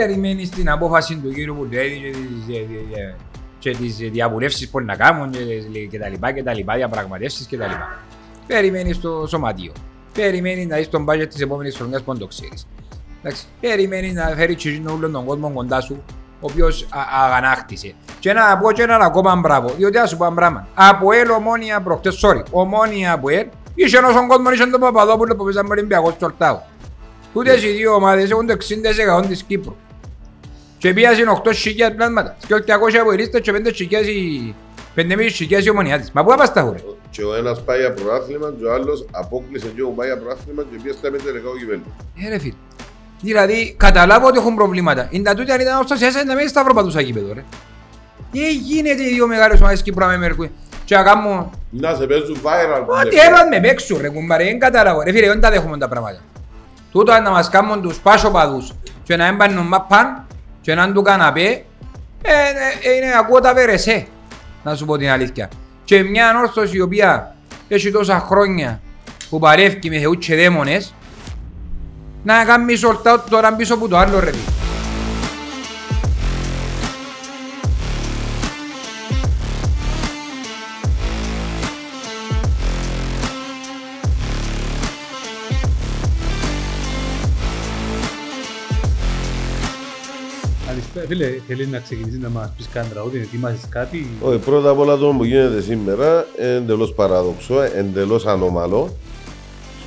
περιμένεις την απόφαση του κύριου που του έδειξε τις, ε, ε, ε, και τις διαβουλεύσεις που να κάνουν και, και τα λοιπά και τα λοιπά, διαπραγματεύσεις και τα λοιπά. Περιμένεις το σωματείο. Περιμένεις να δεις τον budget της επόμενης χρονιάς που δεν το ξέρεις. Εντάξει, περιμένεις να φέρει τσιζίνο όλον τον κόσμο κοντά σου, ο οποίος α- αγανάκτησε. Και να πω και έναν ακόμα μπράβο, διότι θα σου πω ένα πράγμα. Από ελ ομόνια προχτές, sorry, ομόνια από ελ, είχε ένας ο κόσμος, είχε τον Παπαδόπουλο που παίζαμε Ολυμπιακός του Ορτάου. Τούτες οι δύο ομάδες έχουν το 60% της Κύπρου. Και πιάσουν 8.000 πλάσματα. Και 800 από ελίστες και 5.000 οι 5.500 οι ομονιάτες. Μα πού θα πας τα χώρε. Και ο ένας πάει για πρωτάθλημα και ο άλλος απόκλεισε και ο πάει για πρωτάθλημα και πήγε στα μετερικά ο κυβέρνητος. Ε, ρε φίλε. Δηλαδή, καταλάβω ότι έχουν προβλήματα. Είναι τα τούτοι αν ήταν ωστόσο εσένα να μην σταυροπατούσα γήπεδο, ρε. Τι γίνεται οι δύο μεγάλες ομάδες Κύπρου να με μερκούν. Και να κάνουν Να σε παίζουν viral. που Ό,τι λέμε. έπρεπε με παίξουν ρε κουμπάρε, δεν καταλάβω. Ρε φίλε, δεν τα δέχομαι τα πράγματα. Τούτο να μας κάνουν τους πάσοπαδούς και να έμπανουν μαπάν και να του καναπέ, ε, ε, είναι ακούω τα βερεσέ, να σου πω την αλήθεια. Και μια ανόρθωση η οποία έχει τόσα χρόνια που παρεύει με θεούς και δαίμονες, να κάνεις σορτάω τώρα πίσω από το άλλο ρε φίλε. Καλησπέρα. Φίλε, θέλεις να ξεκινήσεις να μας πεις κάτι τραγούδι, ετοιμάζεις κάτι; Όχι, πρώτα απ' όλα το που γίνεται σήμερα είναι εντελώς παράδοξο, εντελώς ανώμαλο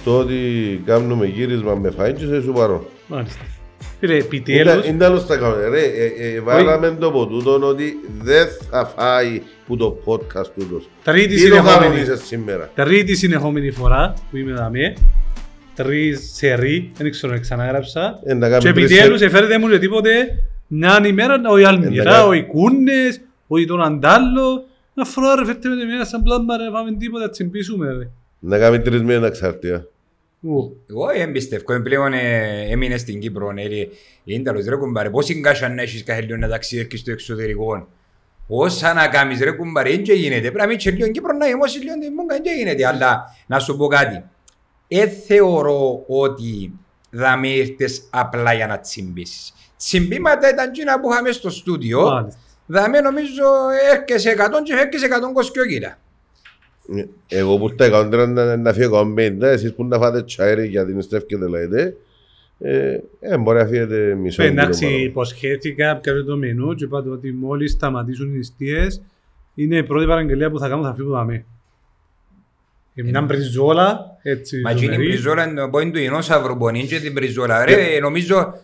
στο ότι κάνουμε γύρισμα με φαΐν και σε σου παρώ. Μάλιστα. Φίλε, Είναι επιτέλους, είναι άλλος στα κάνουμε. Ρε, ε, ε, βάλαμε το από τούτον ότι δεν θα φάει που το podcast τούτος. τρίτη Τι το συνεχόμενη, κανονίζεις σήμερα; τρίτη συνεχόμενη φορά που είμαι εδώ με, τρεις σερί, δεν ξέρω να ξανάγραψα. Ε, να Και κάνουμε τρεις επιτέλους σε- εφέρετε μου και τίποτε, μια ημέρα, όχι Αλμυρά, κάνουμε- όχι Κούνες, όχι τον Αντάλλο. Να φορά ρε, φέρτε με τη μία σαν πλάσμα ρε, πάμε τίποτα, τσιμπήσουμε ρε. Να κάνουμε τρεις μήνες εξαρτία. Ου. Εγώ δεν πιστεύω, πλέον ε, έμεινε στην Κύπρο, ναι, ρε, είναι τέλος ρε κουμπάρε, πώς εγκάσια να έχεις κάθε λίγο να ταξιδεύεις στο εξωτερικό; Όσα να κάνεις ρε κουμπάρε, δεν και γίνεται, πρέπει να μην και λίγο Κύπρο να είμαστε λίγο την μούγκα, δεν γίνεται, αλλά να σου πω κάτι. Ε θεωρώ ότι δαμε ήρθες απλά για να τσιμπήσεις. Τσιμπήματα ήταν εκείνα που είχαμε στο στούντιο, Μάλιστα. δαμε νομίζω έρχεσαι 100 και έρχεσαι 120 κιλά. Ε, Εγώ που τα 130 να φύγω 50, εσείς που να φάτε τσάιρι για την στεύκετε λέτε, ε, ε, μπορεί να φύγετε μισό Ε, κιλό Εντάξει, παραπάνω. υποσχέθηκα κάποιο το μενού και είπατε ότι μόλις σταματήσουν οι νηστείες είναι η πρώτη παραγγελία που θα κάνω θα φύγω δαμέ. Ε, Μια μπριζόλα, έτσι, Μα εκείνη η ζουμερή. μπριζόλα είναι το πόιν του γενόσαυρου που είναι και την μπριζόλα. Ρε, νομίζω ε, ε, ε,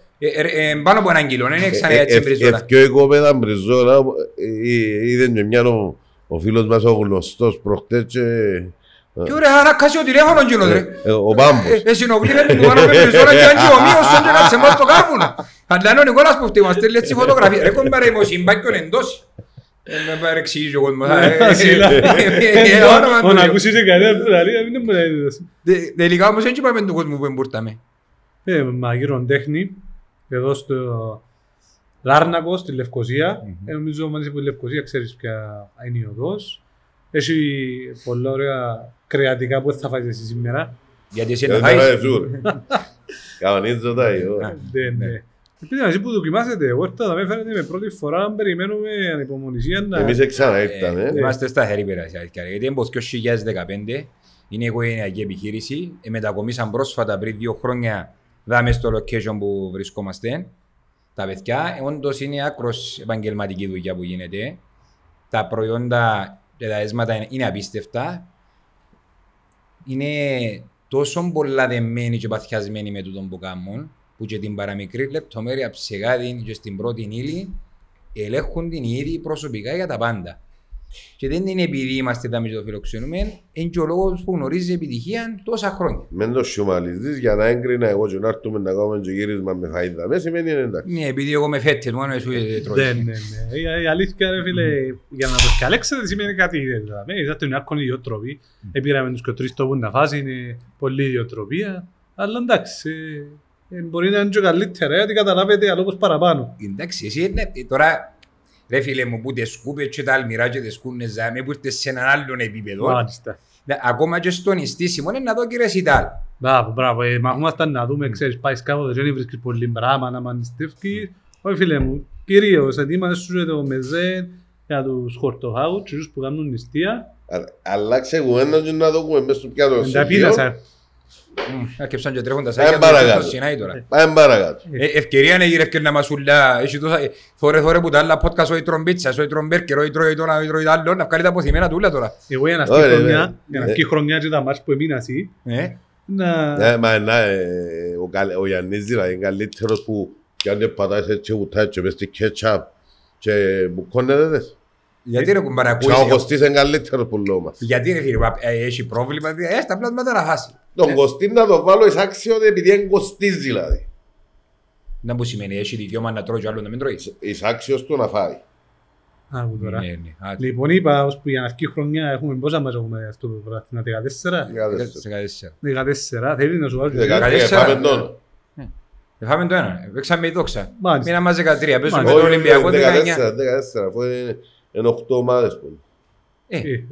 πάνω από έναν κιλό, δεν είναι ξανά έτσι η μπριζόλα. Ευκαιό οικόπεδα μπριζόλα, ε, είδε και μια ο, ο φίλος μας ο γνωστός προχτές και Και ωραία, να κάσει ο τηλέφωνο εκείνο, ρε. ε, ο Πάμπος. Ε, Εσυνοπλήρε του πάνω με μπριζόλα και αν και ο μείος σαν και κάτσε μας το κάρβουνο. Αλλά είναι ο Νικόλας που φταίει, μας στέλνει έτσι φωτογραφία. Ρε κομπάρε, είμαι ο συμπάκιον εντός. Ε, Με παρεξηγήσει ο κόσμος. Ε, ε, Ασύλλα. ε, ε, όνομα Ο του να Θεού. ακούσεις και κανένα που λέει, μην μου λέει έτσι. Τε- Τελικά όμως δεν είπαμε του κόσμου που εμπούρταμε. Ε, μαγείρον τέχνη, εδώ στο Λάρνακο, στη Λευκοσία. Ε, νομίζω ότι είσαι από τη Λευκοσία, ξέρεις ποια είναι η οδός. Έχει πολλά ωραία κρεατικά που θα φάεις εσύ σήμερα. Γιατί εσύ Ε, να τώρα φάεις. εζούρ. Κανονίζω τα εγώ. Α. Ναι, ναι. Επειδή μαζί που δοκιμάσετε, εγώ ήρθα να με φέρετε με πρώτη φορά να περιμένουμε ανυπομονησία να... Εμείς ξανά ήρθαμε. Ε, Είμαστε στα χέρι πέρασια. Γιατί είναι πως το 2015 είναι οικογενειακή επιχείρηση. Ε, Μετακομίσαν πρόσφατα πριν δύο χρόνια δάμε στο location που βρισκόμαστε. Τα παιδιά, ε, όντως είναι άκρος επαγγελματική δουλειά που γίνεται. Τα προϊόντα και τα έσματα είναι- είναι απίστευτα. Είναι τόσο πολλά δεμένοι και παθιασμένοι με τούτον που κάνουν, που και την παραμικρή λεπτομέρεια ψεγάδι και στην πρώτη ύλη ελέγχουν την ήδη προσωπικά για τα πάντα. Και δεν είναι επειδή είμαστε τα το φιλοξενούμε, είναι και ο λόγος που γνωρίζει επιτυχία τόσα χρόνια. Μεν το σιωμαλιστής για να έγκρινα εγώ και να έρθουμε να κάνουμε και γύρισμα με φαΐδα. Μες σημαίνει είναι εντάξει. Ναι, επειδή εγώ με φέτες μόνο εσύ δεν Ναι, τρώεις. ναι, ναι. Η- Η αλήθεια, ρε φίλε, για να το σκαλέξετε σημαίνει κάτι ιδιαίτερα. Ναι, Είδατε είναι άκονη ιδιοτροπή. Επήραμε τους και τρεις τόπους να φάσει, είναι πολλή ιδιοτροπία. Αλλά εντάξει, ε, ε, μπορεί να είναι και καλύτερα, γιατί καταλάβετε άλλο πως παραπάνω. Εντάξει, εσύ ναι, τώρα ρε φίλε μου που τις σκούπες και τα αλμυρά και τις σκούνες ζάμε που ήρθες σε έναν άλλον επίπεδο. Μάλιστα. Ναι, Ακόμα και στον ιστήσιμο είναι να δω κύριε Σιτάλ. Μπράβο, μπράβο. Ε, μαχούμασταν να δούμε, ξέρεις, πάεις κάποτε και δεν βρίσκεις πολύ πράγμα να μανιστεύκεις. Όχι φίλε μου, κυρίως ετοίμασες σου το μεζέ για τους χορτοχάους, τους που κάνουν νηστεία. Α- Αλλάξε κουβέντα και να δούμε μέσα στο πιάτο Εν τα σε πίνασα. Έρκεψαν και τρέχουν τα Πάμε σάκια παρακάτω. του στο Σινάι τώρα. Πάμε παρακάτω. Ε, Ευκαιρία να γύρευκε να μας ουλά. Έχει τόσα... Θωρε θωρε που τα άλλα podcast όχι τρώνε πίτσα, όχι τρώνε μπέρκερ, όχι τρώει το ένα, όχι τρώει το άλλο. Να βγάλει τα αποθυμένα του ούλα τώρα. Εγώ για να Ωραία, βγει ναι. χρονιά, για να Ναι. βγει χρονιά και τα μάτς που έμεινα εσύ, Ε, να... Ναι, μα να, ε, ο καλ- ο Γιάννης δηλαδή είναι καλύτερος που κι αν δεν πατάς έτσι βουτάει και μες στη κέτσαπ και μπουκώνεται δες. Γιατί ρε κουμπάρα Και ο ακούεις. Κωστής είναι καλύτερος που λέω μας. Γιατί ρε φίλε, ε, έχει πρόβλημα, ε, στα πλάσματα να χάσει. Τον Κωστή να το βάλω εις άξιο επειδή είναι Κωστής δηλαδή. Να που σημαίνει, έχει δικαίωμα να τρώει και άλλος να μην τρώει. Εις άξιος του να φάει. Άκου τώρα. Ναι, ναι. Α, Λοιπόν, είπα ως που για να βγει χρονιά έχουμε πόσα μας έχουμε αυτό το πράγμα, 14. Δεκατέσσερα; δεκατέσσερα. 14, θέλει να σου βάλω και Δεκατρία, Δεκατέσσερα. πάμε τον. Ε, Φάμε το ένα, παίξαμε η δόξα. Μάλιστα. Μήνα μας 13, παίζουμε Μάλιστα. το Ολυμπιακό 19. Δεκατέσσερα, δεκατέσσερα, αφού είναι είναι οχτώ ομάδες που. Ε, Ε,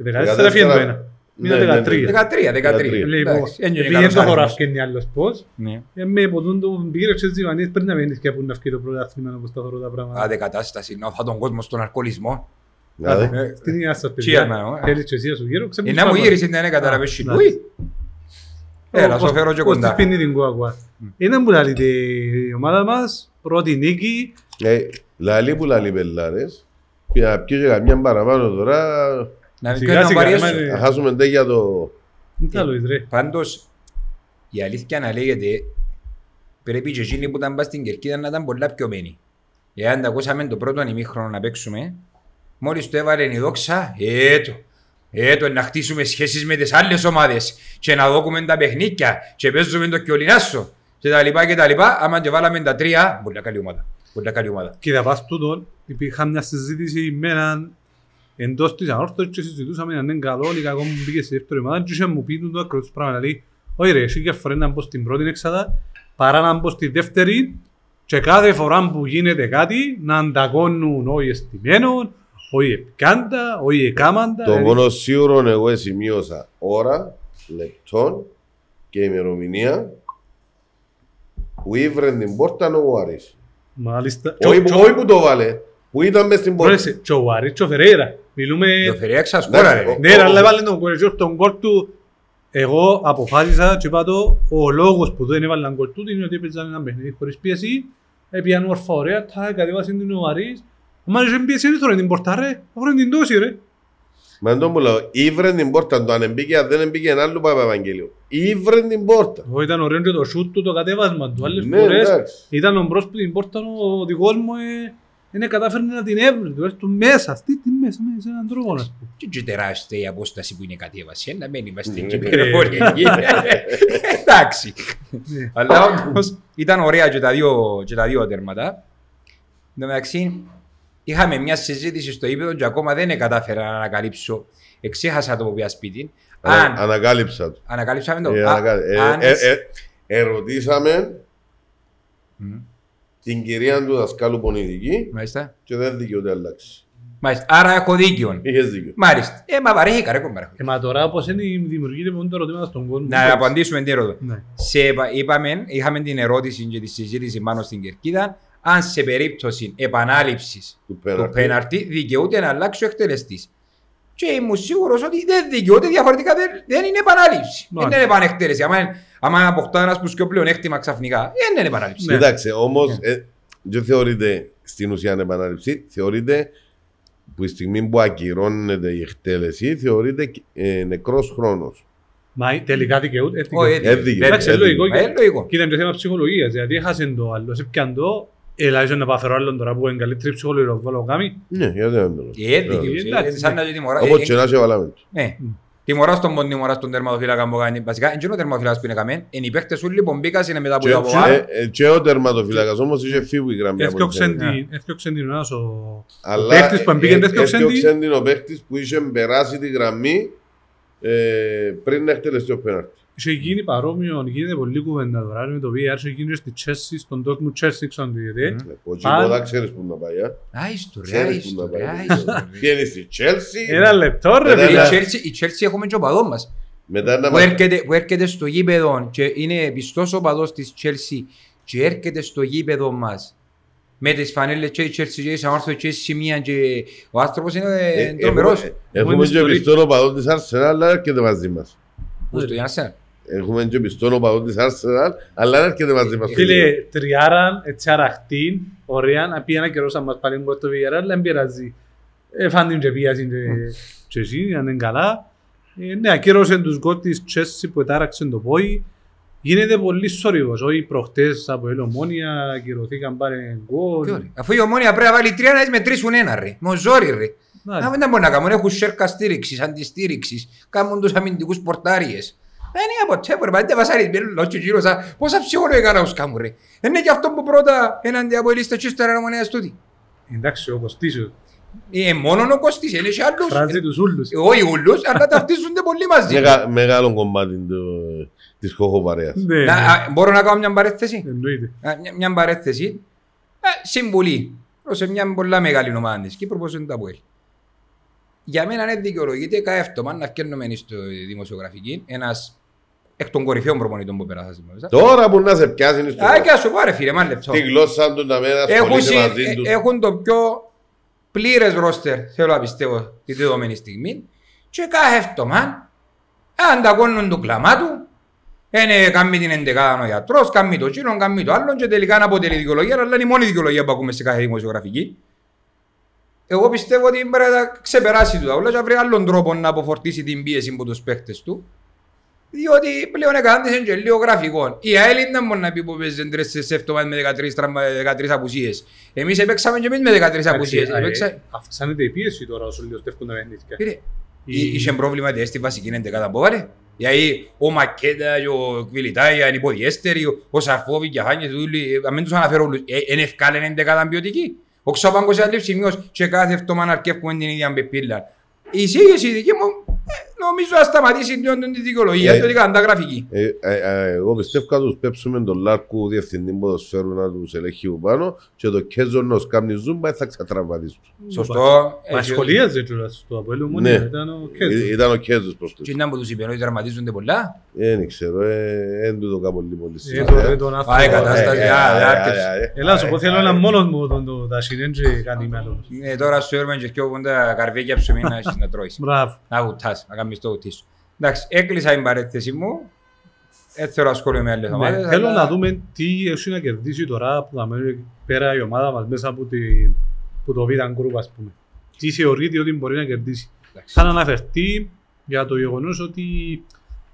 14 φύγει το ένα. Ναι, Μήνα ναι, ναι. 13. 13, 13. Λοιπόν, Εντάξει, ένιωσε επειδή καλός δεν το χωρά αριθμός. φκένει άλλος πώς, Ναι. ε, με ποτούν το πήρε και τις Ιβανίες πριν να μένεις και που να βγει το πρωτάθλημα όπως τα χωρώ τα πράγματα. Άντε κατάσταση, να φά τον κόσμο στον αλκοολισμό. Δηλαδή, Ε, Στην υγεία σας Cheers, παιδιά. man, ε; Θέλεις και εσύ να σου γύρω, Ε, ξεμπούς να μου πάνω. γύρισες την ένα καταραβές Α, Λούι. Έλα, σου φέρω και Πώς κοντά. της πίνει την κουακουά. Είναι που λαλείται η ομάδα μας, πρώτη νίκη, ε, λαλί που λαλί πελάρες, και να πιω και καμιά παραπάνω τώρα, Να μην Σιγά κάνει να σιγά, βαριέσω. εμένα- να χάσουμε ντε για το... δεν τα λέω ρε. Πάντως, η αλήθεια να λέγεται, πρέπει και εκείνοι που ήταν πας στην Κερκίδα να ήταν πολλά πιο μένοι. Εάν τα ακούσαμε το πρώτο ημίχρονο να παίξουμε, μόλις το έβαλε η δόξα, έτω. Έτω να χτίσουμε σχέσεις με τις άλλες ομάδες και να δώκουμε τα παιχνίκια και παίζουμε το κιολινάσο και τα λοιπά και τα λοιπά. Άμα και βάλαμε τα τρία, πολλά καλή ομάδα. Πολλά καλή ομάδα. Κοίτα, πας τούτον, υπήρχε μια συζήτηση με έναν εντός της ανόρθωσης και συζητούσαμε αν είναι καλό ή κακό μου μπήκε στη δεύτερη ομάδα και είχε μου πει το ακριβώς πράγμα. Λέει, όχι ρε, εσύ και φορέ να μπω στην πρώτη εξάδα παρά να μπω στη δεύτερη και κάθε φορά που γίνεται κάτι να ανταγώνουν όχι εστιμένων, όχι επικάντα, όχι εκάμαντα. Το δηλαδή, μόνο σίγουρο εγώ σημείωσα ώρα, λεπτόν και ημερομηνία που ήβρε την πόρτα ο Άρης. Μάλιστα. Όχι Και ο- που- όχι που το βάλε, που ήταν μες στην πόρτα. Πρόσεξε, και ο Άρης και ο Φερέιρα. Μιλούμε... Το Φερέξα σκόρα ρε. Εντάξει, Ναι, ρε, αλλά έβαλε τον κορεζιό τον κόλ του. Εγώ αποφάσισα και είπα το, ο λόγος που δεν έβαλαν κόλ του είναι ότι έπαιζαν ένα παιχνίδι χωρίς πίεση. Έπιαν όρφα ωραία, τα κατέβασε την ο Άρης. Ο Μάρης δεν πίεση, δεν θωρεί την πόρτα ρε. Θωρεί την τόση ρε. Μα δεν το μου λέω, ήβρε την πόρτα, το αν εμπήκε, αν δεν εμπήκε ένα άλλο Παπα Ευαγγέλιο. Ήβρε την πόρτα. Εγώ ήταν ωραίο και το σούτ του, το κατέβασμα του. Άλλες Ναι, φορές εντάξει. ήταν ο μπρος που την πόρτα ο δικός μου ε, δεν κατάφερνε να την έβρει. Του έστω μέσα, στη τι μέσα, μέσα σε έναν τρόπο να σου πω. Και και τεράστια η απόσταση που είναι κατέβαση. Να μην είμαστε Ναι. και περιβολικοί. Εντάξει. Ναι. Αλλά όμως ήταν ωραία και τα δύο, και τα δύο τέρματα. Εν τω μεταξύ, είχαμε μια συζήτηση στο ύπεδο και ακόμα δεν κατάφερα να ανακαλύψω. Εξέχασα το που πήγα σπίτι. Ανα- Αν Ανακάλυψα το. ανακαλύψαμε το. Ε, Α, ανακα- ε, αν- ε, ε, Ερωτήσαμε Μμ, την κυρία του δασκάλου πονητική Μάλιστα. και δεν δικαιούται αλλάξει. Μάλιστα. Άρα έχω δίκιο. Είχες δίκιο. Μάλιστα. Ε, μα βαρέθηκα ρε κομπάρα. Ε, μα τώρα πώς είναι δημιουργείται μόνο το ερωτήμα στον κόσμο. Να απαντήσουμε την ερώτηση. Ναι. Σε, είπα- είπαμε, είχαμε την ερώτηση και τη συζήτηση πάνω στην κερκίδα, αν σε περίπτωση επανάληψης Του του πέναρτη. πέναρτη δικαιούται να αλλάξει ο εκτελεστής. Και ήμουν σίγουρος ότι δεν δικαιούται, διαφορετικά δεν, δεν είναι επανάληψη. Δεν Μάλιστα. είναι επανεκτέλεση. Αν, άμα αποκτά ένας που πιο πλεονέκτημα ξαφνικά, δεν είναι επανάληψη. Ναι. Κοιτάξτε, όμως δεν θεωρείται στην ουσία επανάληψη, θεωρείται που η στιγμή που ακυρώνεται η εκτέλεση, θεωρείται ε, νεκρός χρόνος. Μα τελικά δικαιούται. ε, Όχι, δικαιούται. Έδικε. Εντάξει, έδικε. λογικό. Μα είναι λογικό. Και ήταν και θέμα ψυχολογίας, δηλαδή έχασε το άλλο, σε πιαν το, έλα ίσως να πάω φέρω άλλον τώρα που είναι καλύτερη ψυχολογία, το βάλω κάμι. Ναι, γιατί δεν το Ε, έδικε. Ε, εντάξει, Σαν ναι. να τιμωρά. Όπως ε, και να σε βάλαμε. του. Ναι. Τιμωρά στον πον, τιμωρά στον τερματοφύλακα που κάνει. Βασικά, δεν είναι ο τερματοφύλακας που είναι καμέν. Είναι οι παίκτες όλοι που μπήκαν είναι μετά από Και- τα βοβά. και- ε, Και ο τερματοφύλακας όμως είχε φύγει η γραμμή. από Έφτιαξαν την την, έφτιαξαν την ένας ο... Αλλά παίκτης που μπήκε, ε, έφτιαξαν την- έφτιαξαν την ο παίκτης που είχε περάσει τη γραμμή ε, πριν να εκτελεστεί ο πέναρτη. Είχε γίνει παρόμοιο, γίνεται πολύ κουβέντα τώρα με το VR, είχε γίνει στη Chelsea, στον Dortmund Chelsea, ξέρω τι γιατί. Ο Αν- Τσιμπόδα ξέρεις που να πάει. α. Άιστο ρε, Ξέρεις άιστο που να ρε, πάει. άιστο ρε. Πιένει στη Chelsea, Ένα λεπτό ρε Ένα Η φίλε. λεπτό. Chelsea- Η Chelsea έχουμε και ο παδό μας. μετά να Που μας έρχεται, που έρχεται στο γήπεδο και είναι πιστός ο παδός της Chelsea και έρχεται στο γήπεδο μας Με τις φανέλες και η Chelsea και η Σαμάρθο και η σημεία και ο άνθρωπος είναι Ε, ε, τρομερός. έχουμε- Έχουμε Έχουμε και ιστορία. πιστόν οπαδό της Arsenal, αλλά έρχεται μαζί μας. Πού στο Γιάννη Έχουμε και πιστόν οπαδό της Arsenal, αλλά έρχεται μαζί μας. Φίλε, τριάραν, έτσι αραχτήν, ωραία, να πει ένα καιρός σαν μας πάλι γκολ το Villarreal, αλλά δεν πειράζει. Ε, φαν την και πίαση και- και εσύ, αν είναι καλά. Ε, Ναι, ακύρωσε τους γκολ της Chelsea που ετάραξε το πόη. Γίνεται πολύ σωρίγος, όχι προχτές από η Ομόνια, ακυρωθήκαν πάρε γκολ. Αφού η ομόνια πρέπει να βάλει τρία να μετρήσουν ένα ρε. Με ζόρι ρε. Να, Να μην μπορεί να κάνουν, έχουν σέρκα στήριξης, αντιστήριξης, κάνουν τους αμυντικούς πορτάριες. Δεν είναι ποτέ που ρε, πάντα βασάρεις μπέλου λόγω και γύρω σαν πόσα ψυχολογικά να τους κάνουν ρε. Είναι και αυτό που πρώτα έναντι από η λίστα και ύστερα να μονέας τούτη. Εντάξει, ο Κωστής, Ε, μόνο ο Κωστής, είναι και άλλους. φράζει τους ούλους. Ε, Όχι ούλους, αλλά ταυτίζονται πολύ μαζί. Μεγα- Μεγάλο κομμάτι του- της κοχοπαρέας. Ναι, Να, ναι, α, Μπορώ να κάνω μια παρέθεση; εννοείται. Α, Μια, μια παρέθεση. Ε, συμβουλή προς μια πολλά μεγάλη ομάδα της Κύπρου όπως είναι τα ΠΟΕΛ. Για μένα δεν δικαιολογείται κάθε εβδομάδα να φτιάχνουμε στο δημοσιογραφική ένας εκ των κορυφαίων προπονητών που πέρασα σήμερα. Τώρα που να σε πιάσει στο- Α, και ας σου πάρε φίλε, μάλλον λεπτό. τη γλώσσα του να μην Έχουν, ασχολείσαι συ- μαζί ε, του. έχουν το πιο πλήρες ρόστερ, θέλω να πιστεύω, τη δεδομένη στιγμή. Και κάθε εβδομάδα αντακώνουν το κλαμά του. Είναι κάνει την εντεκάδα ο γιατρός, κάνει το τσίνο, κάνει το άλλο και τελικά είναι αποτελεί δικαιολογία, αλλά είναι η μόνη δικαιολογία που ακούμε σε κάθε δημοσιογραφική. Εγώ πιστεύω ότι πρέπει να ξεπεράσει του τα όλα και να βρει άλλον τρόπο να αποφορτήσει την πίεση από τους παίχτες του. Διότι πλέον εκάντησαν και λίγο γραφικό. Η ΑΕΛ δεν μπορεί να πει που παίζουν τρεις σε εβδομάδες με 13, τραυμα- 13 απουσίες. Εμείς έπαιξαμε και εμείς με 13 απουσίες. Εντάξει, Έπαιξα... ε, Αυξάνεται η πίεση τώρα όσο λιωστεύκουν τα παιχνίδια. Πήρε. Η- Εί- Είχε πρόβλημα και στη βασική εντεκάδα που βάλε. Γιατί ο Μακέτα και ο Κβιλιτάια είναι υποδιέστεροι, ο- ο Σαρφόβι και Χάνιες, όλοι, να μην τους αναφέρω όλους, ε, είναι ευκάλεν εντεκάδα ποιοτική. Ο Ξαπάγκος είναι αλήψη σημείως και κάθε εβδομάδα αρκεύουμε την ίδια πεπίλα. Η εισήγηση δική μου ε, νομίζω να σταματήσει λίγο την δικαιολογία, Ε. διότι κάνουν τα γραφική. Ε, ε, ε, εγώ πιστεύω να τους πέψουμε τον Λάρκου διευθυντή ποδοσφαίρου να τους ελέγχει που πάνω και το Κέζο να τους κάνει ζούμπα θα ξατραβαδίσουν. Σωστό. Μα Ε, σχολίαζε κιόλας στο Αποέλ Ομόνια, Ναι. ήταν ο Ε, Κέζος. Ήταν ο Κέζος προς Και τους. ήταν που τους είπε, ότι τερματίζονται πολλά. Ε, Δεν ξέρω, δεν του το κάνω πολύ πολύ Ε, σημασία. το- ε, τον άνθρωπο. Πάει η κατάσταση. Ε, ε, α, ε, άρκεψε. ε, ε, Έλα, σου ε, πω θέλω ε, ένα ε, μόνος μου τον το τασινέν και κάνει μέλος. Ε, Τώρα σου έρμεν και πιο κοντά καρβέκια ψωμί να έχεις να τρώεις. Μπράβο. Να βουτάς, να κάνεις το βουτί σου. Εντάξει, έκλεισα την παρέθεση μου. Έτσι θέλω να ασχολούμαι με άλλες Ναι, ομάδες. Θέλω αλλά- να δούμε τι έχει να κερδίσει τώρα που θα μένει πέρα η ομάδα μας μέσα από, την, που το Β' Group ας πούμε. Τι θεωρείται ότι μπορεί να κερδίσει. Εντάξει. Θα αναφερθεί για το γεγονός ότι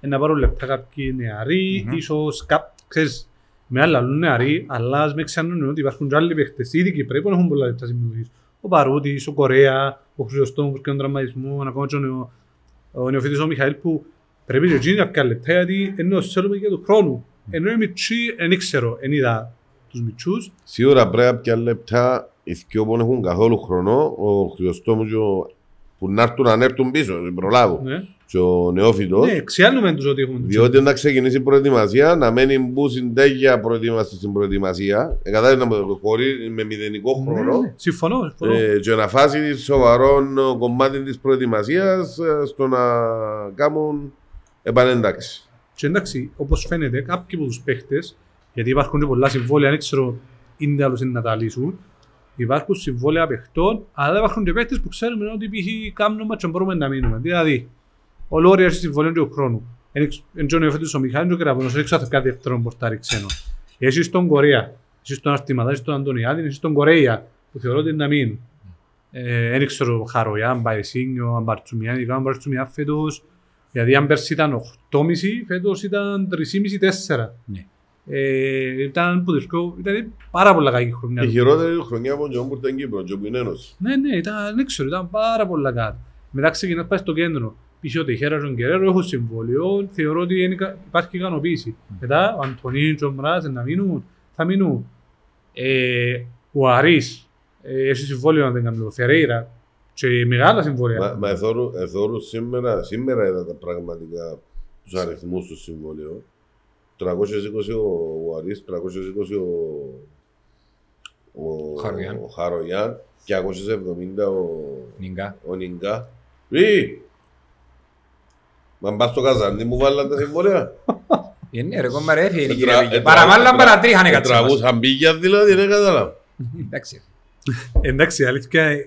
ε, να πάρουν λεπτά κάποιοι νεαροί, Μμμ. ίσως κά, ξέρεις, με άλλα άλλους νεαροί, αλλά ας με ξεχνούν ότι υπάρχουν και άλλοι παίχτες, ήδη Κυπρέοι που έχουν πολλά λεπτά συμμετοχής. Ο Παρούτης, ο Κορέα, ο Χρυσοστόμ που κάνει τραυματισμό, ακόμα και ο, νεο, ο νεοφύτης ο Μιχαήλ που πρέπει και εκείνοι κάποια λεπτά γιατί ενώ θέλουμε για του χρόνου. Ενώ οι μητσοί, δεν ξέρω, δεν είδα τους μητσούς, Σίγουρα πρέπει να πιάνε λεπτά οι δυο που δεν έχουν καθόλου χρόνο, ο Χρυστόμου και ο που να έρθουν να έρθουν πίσω, να προλάβουν. Ναι, Και ο νεόφυτος, ναι, ξιάνουμε τους ότι έχουν διότι να ξεκινήσει η προετοιμασία, να μένει μπου συντέγια προετοιμασία στην προετοιμασία, ε, κατάλαβε να χωρί με μηδενικό Ναι, χρόνο, ναι, Συμφωνώ, συμφωνώ. ε, και να φάσει σοβαρό ε, κομμάτι της προετοιμασίας ε, στο να κάνουν επανένταξη. Και εντάξει, όπως φαίνεται, κάποιοι από τους παίχτες, γιατί υπάρχουν και πολλά συμβόλαια, δεν ξέρω είναι άλλους είναι να τα λύσουν, υπάρχουν συμβόλαια παιχτών, αλλά υπάρχουν και παίχτες που ξέρουμε ότι π.χ. κάνουμε μας και μπορούμε να μείνουμε. Δηλαδή, ο Λόρια έχει συμβόλαιο του χρόνου. Εν τζόνιο φέτος ο Μιχάλης και ο Κραβόνος, δεν ξέρω αν θα δεύτερον πορτάρι ξένο. Έχεις τον Κορέα, έχεις τον Αρτιμαδά, έχεις τον Αντωνιάδη, έχεις τον Κορέα, που θεωρώ ότι είναι να μείνουν. Ε, Δεν ξέρω Χαροιά, αν Μπαϊσίνιο, αν Μπαρτσουμιάν, ειδικά αν Μπαρτσουμιάν φέτος, γιατί αν πέρσι ήταν 8,5, φέτος ήταν 3,5-4. Ναι. Ε, ήταν, που τους πω, ήταν πάρα πολλά κακή χρονιά. Η χειρότερη χρονιά από τον Τζον που ήταν Κύπρο, Τζον που είναι ένωση. Ναι, ναι, ήταν, δεν ξέρω, ήταν πάρα πολλά κάτω. Μετά ξεκινάς πάει στο κέντρο. Πίσω ο Τεχέρα, τον Κεραίρο, έχω συμβόλαιο, θεωρώ ότι είναι, ικα- υπάρχει ικανοποίηση. Μετά ο Αντωνίν, ο Μράζ, να μείνουν, θα μείνουν. Ε, ο Αρής, ε, έχει συμβόλαιο να δεν κάνω, ο Φερέιρα, και μεγάλα συμβόλαια. Μα, μα εθώρου, εθώρου σήμερα, σήμερα είδα τα πραγματικά τους αριθμούς του συμβολίου. 320 ο, ο Αρής, 320 ο, ο, Χαρογιάν. ο Χαρογιάν και 270 ο, Νιγκά. ο Νιγκά. Ρι! Μα πας στο Καζάνι μου βάλαν τα συμβόλαια. Είναι ρε κόμμα ρε έφυγε η Ετρα- κυρία Βίκη. ετρα- Παραμάλλον ετρα- παρατρίχανε ε, κάτι μας. Τραβούσαν μπήκια δηλαδή, δεν κατάλαβα. Εντάξει. Εντάξει, η αλήθεια,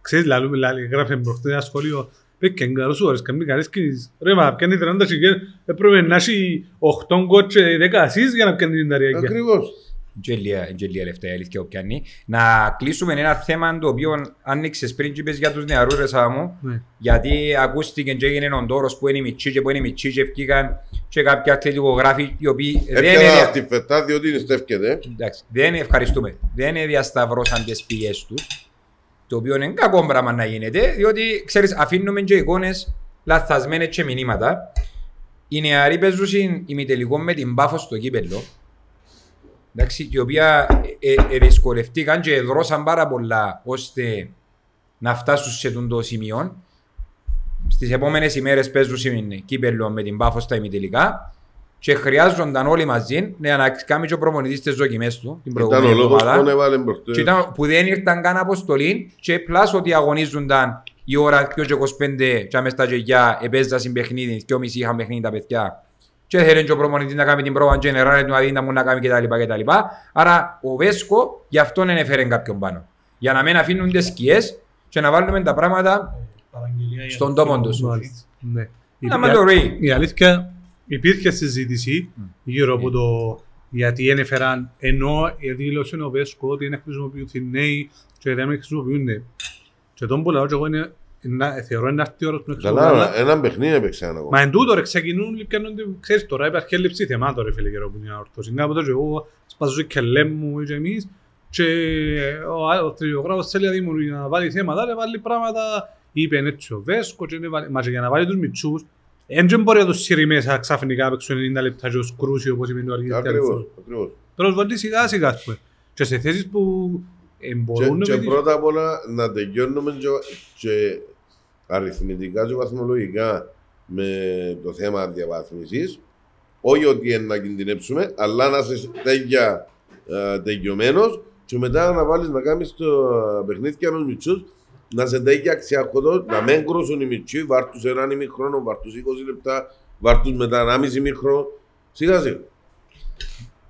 ξέρεις, λαλούμε, λαλούμε, γράφε προχτές ένα σχόλιο, Πέκκεν καλούς ώρες, κάνει καλές κινήσεις. Ρε, μα πιάνει 30 χιλιάδες, έπρεπε να έχει 8 γκοτ και 10 ασίς για να πιάνει την ταριακία. Ακριβώς. Γελία, γελία λεφτά η αλήθεια που πιάνει. Να κλείσουμε ένα θέμα το οποίο άνοιξες πριν και είπες για τους νεαρούς ρε Σάμου. Ναι. Γιατί ακούστηκε και έγινε ο Ντόρος που είναι μητσί και που είναι μητσί και βγήκαν και κάποιοι αθλητικογράφοι οι οποίοι δεν Έπιανα είναι... αυτή φετά διότι είναι στεύκεται. Εντάξει, δεν ευχαριστούμε. Δεν διασταυρώσαν τις πηγές τους. Το οποίο είναι κακό πράγμα να γίνεται, διότι ξέρεις, αφήνουμε και εικόνες λαθασμένες και μηνύματα. Οι νεαροί παίζουν ημιτελικό με την Πάφο στο κύπελο. Εντάξει, η οποία ε, ε, δυσκολευτήκαν και δρόσαν πάρα πολλά ώστε να φτάσουν σε αυτό το σημείο. Στις επόμενες ημέρες παίζουν κύπελο με την Πάφος στα ημιτελικά και χρειάζονταν όλοι μαζί για να κάνει και ο προπονητής τις δοκιμές του την Ήταν ο προηγούμενη λόγος που εβδομάδα. έβαλε Και προχτές. ήταν, που δεν ήρθαν καν αποστολή και πλάς ότι αγωνίζονταν η ώρα 2 και 25 και μες στα γεγιά επέζα στην παιχνίδι, και μισή είχαν παιχνίδι τα παιδιά και θέλει και ο προπονητής να κάνει την πρόβα general του αδύντα μου να κάνει κτλ. κτλ. Άρα ο Βέσκο γι' αυτόν δεν έφερε κάποιον πάνω. Για να μην αφήνουν τις σκιές και να βάλουμε τα πράγματα στον τόπο τους. Μάλιστα. Ναι. Η- Να με το ρί. Η αλήθεια υπήρχε συζήτηση γύρω από το γιατί ένεφεραν ενώ η δήλωση ο Βέσκο ότι δεν χρησιμοποιούν νέοι και δεν χρησιμοποιούν και τον που λέω και εγώ είναι να, θεωρώ είναι αυτή η ώρα που να χρησιμοποιούν Καλά, έναν παιχνίδι έπαιξε ένα Μα ακόμα. εν τούτο ρε ξεκινούν και κάνουν, ξέρεις τώρα υπάρχει έλλειψη θεμάτων ρε φίλε καιρό που είναι αορτός. Είναι κάποτε και εγώ σπάζω και λέμε και εμείς και ο, α- ο τριογράφος θέλει να δημιουργεί να βάλει θέματα, να βάλει πράγματα, είπε έτσι ο Βέσκο και είναι βάλει- μα και για να βάλει τους μητσούς, δεν και μπορεί να τους σύρει μέσα ξαφνικά παίξω 90 λεπτά και ως κρούσι όπως είπε ο Αργύρης Ακριβώς. ακριβώς. Τώρα τους βάλει σιγά σιγά ας πούμε. Και σε θέσεις που ε, Και, μπορούν και να πετύχουν. πρώτα απ' όλα να τελειώνουμε και, και αριθμητικά και βαθμολογικά με το θέμα διαβάθμισης. Όχι ότι είναι να κινδυνεύσουμε, αλλά να είσαι τέτοια ε, τελειωμένος και μετά να βάλεις να κάνεις το παιχνίδι με τους μητσούς να σε τέτοια αξιάχωτος, να μην κρούσουν οι μητσοί, βάρ' τους έναν ημίχρονο, βάρ' τους 20 λεπτά, βάρ' τους μετά 1,5 ημίχρονο, σιγά σιγά.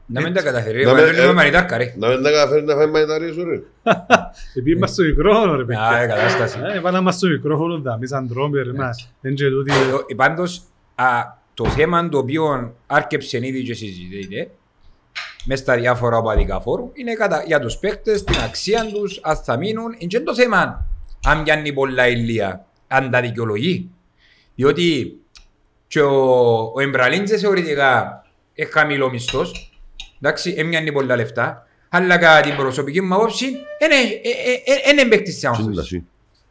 Να μην τα καταφέρει. Να Να με- μην ε, με μανιτάρκα ρε. Να μην τα καταφέρει να φάει μαϊταρίες σου ρε. Επειδή είμαστε στο μικρόφωνο ρε Α, παιδιά. ε, κατάσταση. Ε, Πάμε να είμαστε στο μικρόφωνο, δα, εμείς σαν τρόμπερ, μας. Δεν και τούτοι. Ε, Πάντως, α, το θέμα το οποίο άρκεψε ήδη και συζητείται μες στα διάφορα οπαδικά φόρουμ είναι κατά, για τους παίκτες, την αξία τους, αν θα μείνουν. Είναι και το θέμα αν πιάνει πολλά ηλία, αν τα δικαιολογεί. Διότι και ο, ο Εμπραλίντζε θεωρητικά έχει χαμηλό μισθός, εντάξει, έμοιανε πολλά λεφτά, αλλά κατά την προσωπική μου άποψη, δεν είναι παίκτης της ανόρθωσης.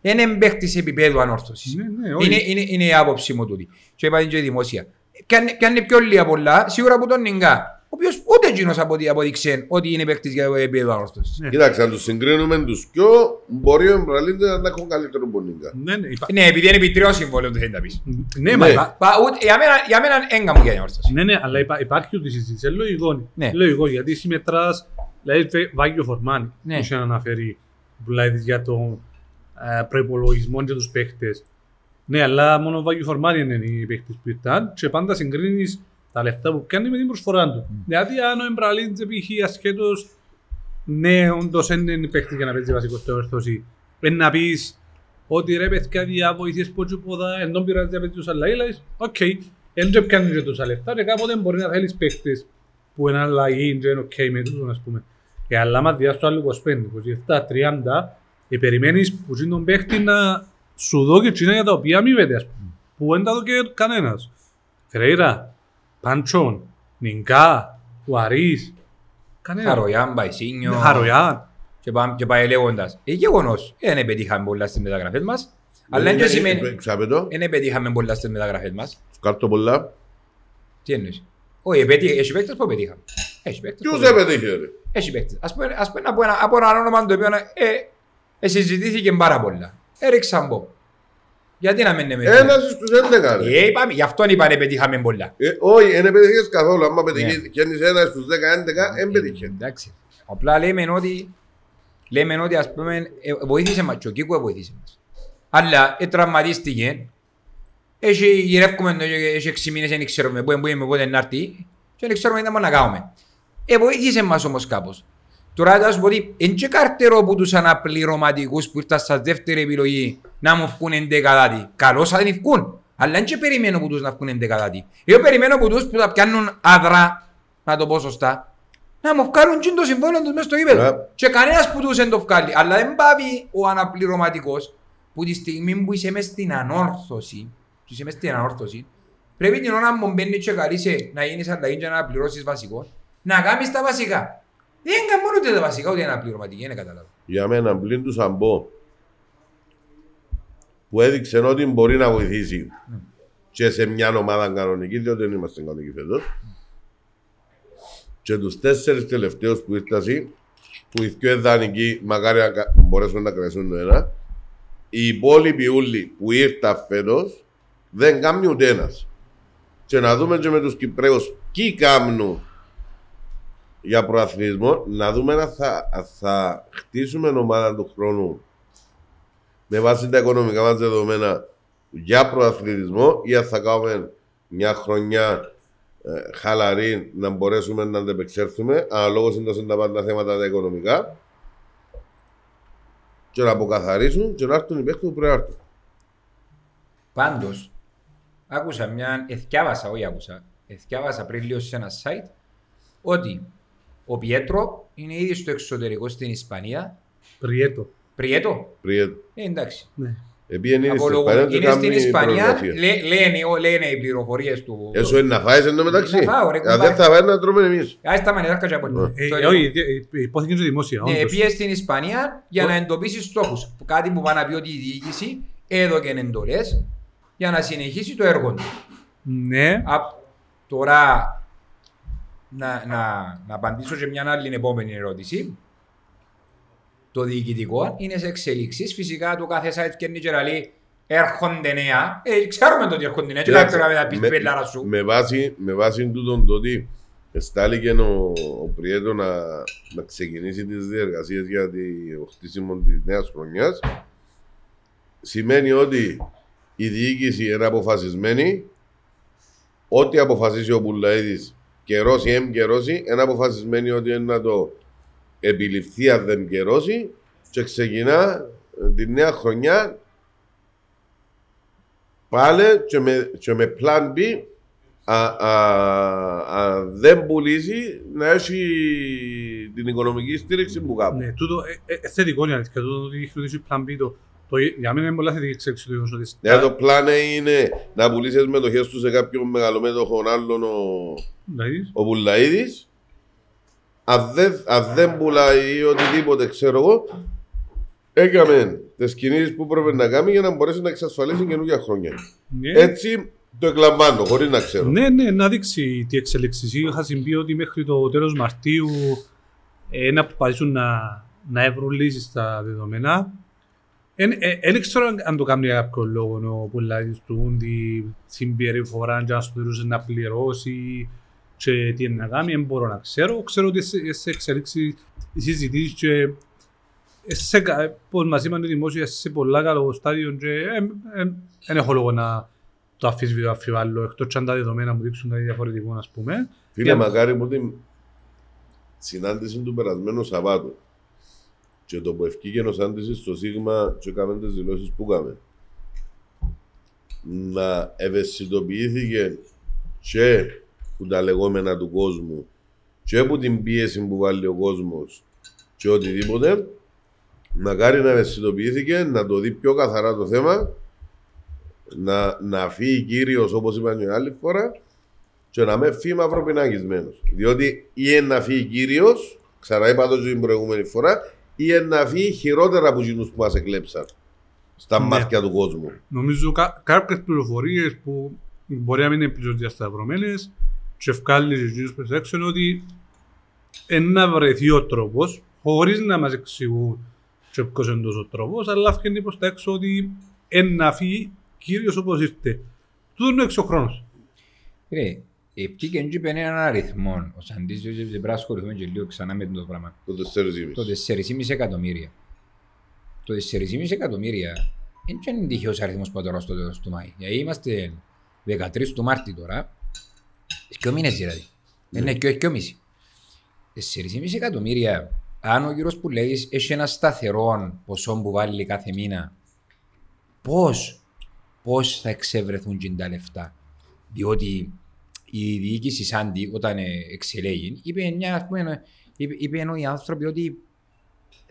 Δεν είναι παίκτης επίπεδου ανόρθωσης. Ναι, ναι, όχι. Είναι, είναι, είναι η άποψη μου τούτη. Και είπα την και δημόσια. Πιάνε- Πιάνε πιο λίγα πολλά, σίγουρα από τον Νιγκά. Ο οποίος ούτε εκείνος αποδει- αποδείξε ότι είναι παίκτης για επίπεδο ανόρθωσης. Ναι. Κοίταξε, αν τους συγκρίνουμε τους πιο, μπορεί ο Εμπραλίντε να έχουν καλύτερο πονίγκα. Ναι, ναι, υπά- Ναι, επειδή είναι επί τριών συμβόλαιο του θέλει να πεις. Ναι, μα Ναι. υπά- Πα- ούτε- Για μένα, για μένα έγκα μου για την ανόρθωση. Ναι, ναι, αλλά υπά, υπάρχει ότι η συζήτηση. Είναι λογικό. Ναι. Λογικό, γιατί συμμετράς, δηλαδή τε- Βάγιο Φορμάνη, Ναι. που είχε αναφέρει δηλαδή, για τον ε, προϋπολογισμό και τους παίχτες. Ναι, αλλά μόνο ο Βάγιο Φορμάνη είναι οι παίχτες που ήταν και πάντα συγκρίνεις τα λεφτά που κάνει με την προσφορά του. Δηλαδή, αν ο Εμπραλίντζε π.χ. ασχέτως ναι, όντως δεν είναι παίχτης για να παίζει βασικό στο όρθωση. Πρέπει να πεις ότι ρε παιδιά διαβοήθειες που έτσι ποδά, εν τον πειράζει να παίζει τους αλλαγή, οκ. Εν και πιάνει και τόσα λεφτά και κάποτε μπορεί να θέλεις παίχτες που είναι αλλαγή και είναι οκ με τούτον ας πούμε. Και αλλά άμα διάς το άλλο 25, 27, 30, ε, περιμένεις που είναι τον παίχτη να σου δω και τσίνα για τα οποία αμείβεται ας πούμε. Που δεν τα δω και κανένας. Φερέιρα, Παντσόν, Νιγκά, Ουαρίς, κανένας. Χαρογιάν, Μπαϊσίνιο Χαρογιάν. και πάμε- και πάει λέγοντας. Ε, γεγονός, δεν πετύχαμε πολλά στις μεταγραφές μας. Αλλά δεν και σημαίνει, Ξάπετο, δεν πετύχαμε πολλά στις μεταγραφές μας. κάτω πολλά. Τι εννοείς; Όχι, επέτυχε- έχει παίκτες που πετύχαμε. Έχει παίκτες που Ποιος έπετύχε ρε; Έχει παίκτες. Ας πούμε, ας πούμε από, ένα, από ένα όνομα το οποίο ε, ε, συζητήθηκε πάρα πολλά. Έριξαν πω. Γιατί να μην είναι με Ένας στους 11 ρε. Ε, είπαμε, γι' αυτόν είπαν πετύχαμε πολλά. Ε, Όχι, δεν πετύχες καθόλου. Άμα Ναι. πετύχεις ένας στους 10-11, δεν πετύχε. Εντάξει. Απλά λέμε ότι, λέμε ότι ας πούμε, ε, βοήθησε μας, και ο Κίκου βοήθησε μας. Αλλά ε, τραυματίστηκε, έχει γυρεύκουμε, το, έχει έξι μήνες, δεν ξέρουμε πού είναι, πού είναι, πότε να έρθει και δεν ξέρουμε τι να κάνουμε. Ε, βοήθησε μας όμως κάπως. Τώρα θα σου πω ότι είναι και καρτερό από τους αναπληρωματικούς που ήρθαν στα δεύτερη επιλογή να μου βγουν εντεκατάτη. Καλώς θα την βγουν. Αλλά δεν και περιμένω από τους να βγουν εντεκατάτη. Εγώ περιμένω από τους που θα πιάνουν άδρα, να το πω σωστά, να μου βγάλουν και το συμβόλαιο τους μέσα στο Ναι. γήπεδο. Και κανένας που τους δεν το βγάλει. Αλλά δεν πάει ο αναπληρωματικός που τη στιγμή που είσαι μες στην ανόρθωση, που είσαι μες στην ανόρθωση, πρέπει την ώρα που μπαίνεις και καλείσαι να γίνεις αλλαγή και να πληρώσεις βασικό, να κάνεις τα βασικά. Δεν έκανε μόνο ούτε τα βασικά, ούτε αναπληρωματική, δεν καταλάβω. Για μένα πλην τους Σαμπό που έδειξε ότι μπορεί να βοηθήσει και σε μια ομάδα κανονική, διότι δεν είμαστε κανονικοί φέτος. Και τους τέσσερις τελευταίους που ήρθαν, που οι δυο δανεικοί μακάρι να κα- μπορέσουν να κρατήσουν το ένα, οι υπόλοιποι ούλοι που ήρθαν φέτος δεν κάνει ούτε ένας. Και να δούμε και με τους Κυπρέους ποιοι κάνουν για προαθλητισμό, να δούμε αν θα, αν θα χτίσουμε ομάδα του χρόνου με βάση τα οικονομικά μας δεδομένα για προαθλητισμό ή αν θα κάνουμε μια χρονιά ε, χαλαρή να μπορέσουμε να αντεπεξέλθουμε αναλόγως είναι τα πάντα θέματα τα οικονομικά και να αποκαθαρίσουν και να έρθουν οι παίκτες που πρέπει να έρθουν. Πάντως, άκουσα μια, εθιάβασα, όχι άκουσα, εθιάβασα πριν λίγο σε ένα site, ότι ο Πιέτρο είναι ήδη στο εξωτερικό στην Ισπανία. Πριέτο. Πριέτο, Πριν ε, εντάξει. Ναι. επειδή είναι στην Απολογω- Ισπανία και είναι στην κάνει Ισπανία, προεργασία. λέ- λένε, ο- λένε οι πληροφορίες του. Έσω είναι να φάεις εν τω μεταξύ. Να φάω, ρε, Αν δεν κουμπάρε. θα φάεις να τρώμε εμείς. Άσε τα μανιτάρκα και από Ναι. Ε, Το- ε, όχι, ε, ε, υπόθηκε και δημόσια. Ναι, όντως. πήγε στην Ισπανία για Ο- να εντοπίσει στόχους. Κάτι που πάνε να πει ότι η διοίκηση έδωκε εντολές για να συνεχίσει το έργο του. Ναι. Α, τώρα να, να, να απαντήσω σε μια άλλη επόμενη ερώτηση. Το διοικητικό είναι σε εξελίξεις. Φυσικά το κάθε site και και να λέει έρχονται νέα. Ε, ξέρουμε το ότι έρχονται νέα. Και Κοιτάξτε, κάτι να πεις με- πελάρα σου. Με βάση, με βάση τούτον το ότι εστάληκε ο, ο Πριέτο να, να ξεκινήσει τις διεργασίες για το χτίσιμο της νέας χρονιάς σημαίνει ότι η διοίκηση είναι αποφασισμένη ό,τι αποφασίσει ο Πουλαίδης καιρώσει ή εμπκαιρώσει είναι αποφασισμένη ότι είναι να το επιληφθεί αν δεν καιρώσει και ξεκινά ε, τη νέα χρονιά πάλι και με, και με plan B α, α, α, δεν πουλήσει να έχει την οικονομική στήριξη που κάνει. Ναι, τούτο ε, ε, θετικό είναι αλήθεια. Τούτο ότι έχει ρωτήσει plan B το, το, για μένα είναι πολλά θετική εξέλιξη το γεγονός ότι Ναι, το plan A είναι να πουλήσεις μετοχέ τους σε κάποιον μεγαλομέτωχο άλλον ο, Δηλαδή, ο Πουλαίδης. Αν δεν, αν δεν πουλάει ή οτιδήποτε, ξέρω εγώ, έκαμε τις κινήσεις που πρέπει να κάνει για να μπορέσει να εξασφαλίσει καινούργια χρόνια. ναι. Έτσι το εκλαμβάνω, χωρίς να ξέρω. Ναι, ναι, να δείξει τι εξελίξεις. Είχα συμπεί ότι μέχρι το τέλος Μαρτίου ε, να προσπαθήσουν να, να έβρουν λύσεις στα δεδομένα. Δεν ξέρω αν- αν το κάνει για κάποιο λόγο ο Πουλάδης του, τη συμπεριφορά και αν στο τέλος να πληρώσει και τι είναι να κάνει, δεν μπορώ να ξέρω. Ξέρω ότι σε, σε εξελίξει οι συζητήσεις και σε, κα- πώς μας είπαν οι δημόσια σε πολλά καλό στάδιο και δεν έχω λόγο να το αφισβητώ αφιβάλλω εκτός και αν τα δεδομένα μου δείξουν κάτι διαφορετικό ας πούμε. Φίλε, Για- μακάρι μου την συνάντηση του περασμένου Σαββάτου και το που ευκήγε ο συνάντηση στο Σίγμα και έκαμε τις δηλώσεις που έκαμε να ευαισθητοποιήθηκε και που τα λεγόμενα του κόσμου και από την πίεση που βάλει ο κόσμος και οτιδήποτε μακάρι να ευαισθητοποιήθηκε να το δει πιο καθαρά το θέμα να, να φύγει κύριος όπως είπαν και άλλη φορά και να με φύγει μαυροπινακισμένος. Διότι ή είναι να φύγει κύριος, ξαναείπα το και την προηγούμενη φορά, ή είναι να φύγει χειρότερα από εκείνους που μας εκλέψαν στα Ναι. μάτια του κόσμου. Νομίζω κα, κάποιες πληροφορίες που μπορεί να μην είναι πλήρως διασταυρωμένες και ευκάλλεις και εκείνους προς έξω είναι ότι είναι να βρεθεί ο τρόπος χωρίς να μας εξηγούν και ποιος είναι τόσο τρόπος αλλά φτιάχνει προς τα έξω ότι είναι να φύγει κύριος όπως ήρθε. Τούτο είναι ο εξωχρόνος. Ρε, ευκήκε και είπε έναν αριθμό. Ο Σαντίζιος δεν πρέπει να ασχοληθούμε και λίγο ξανά με το πράγμα. Το 4,5. Το 4,5 εκατομμύρια. Το 4,5 εκατομμύρια δεν είναι τυχαίος αριθμός που θα τώρα στο τέλος του Μάη. Γιατί είμαστε 13 του Μάρτη τώρα, και μήνες δηλαδή. Είναι και όχι και μισή. 4,5 εκατομμύρια αν ο κύριος που λέει έχει ένα σταθερό ποσό που βάλει κάθε μήνα, πώς, πώς θα εξευρεθούν και τα λεφτά; Διότι η διοίκηση Σάντι όταν ε, εξελέγει, είπε, μια, ας πούμε, είπε, είπε οι άνθρωποι ότι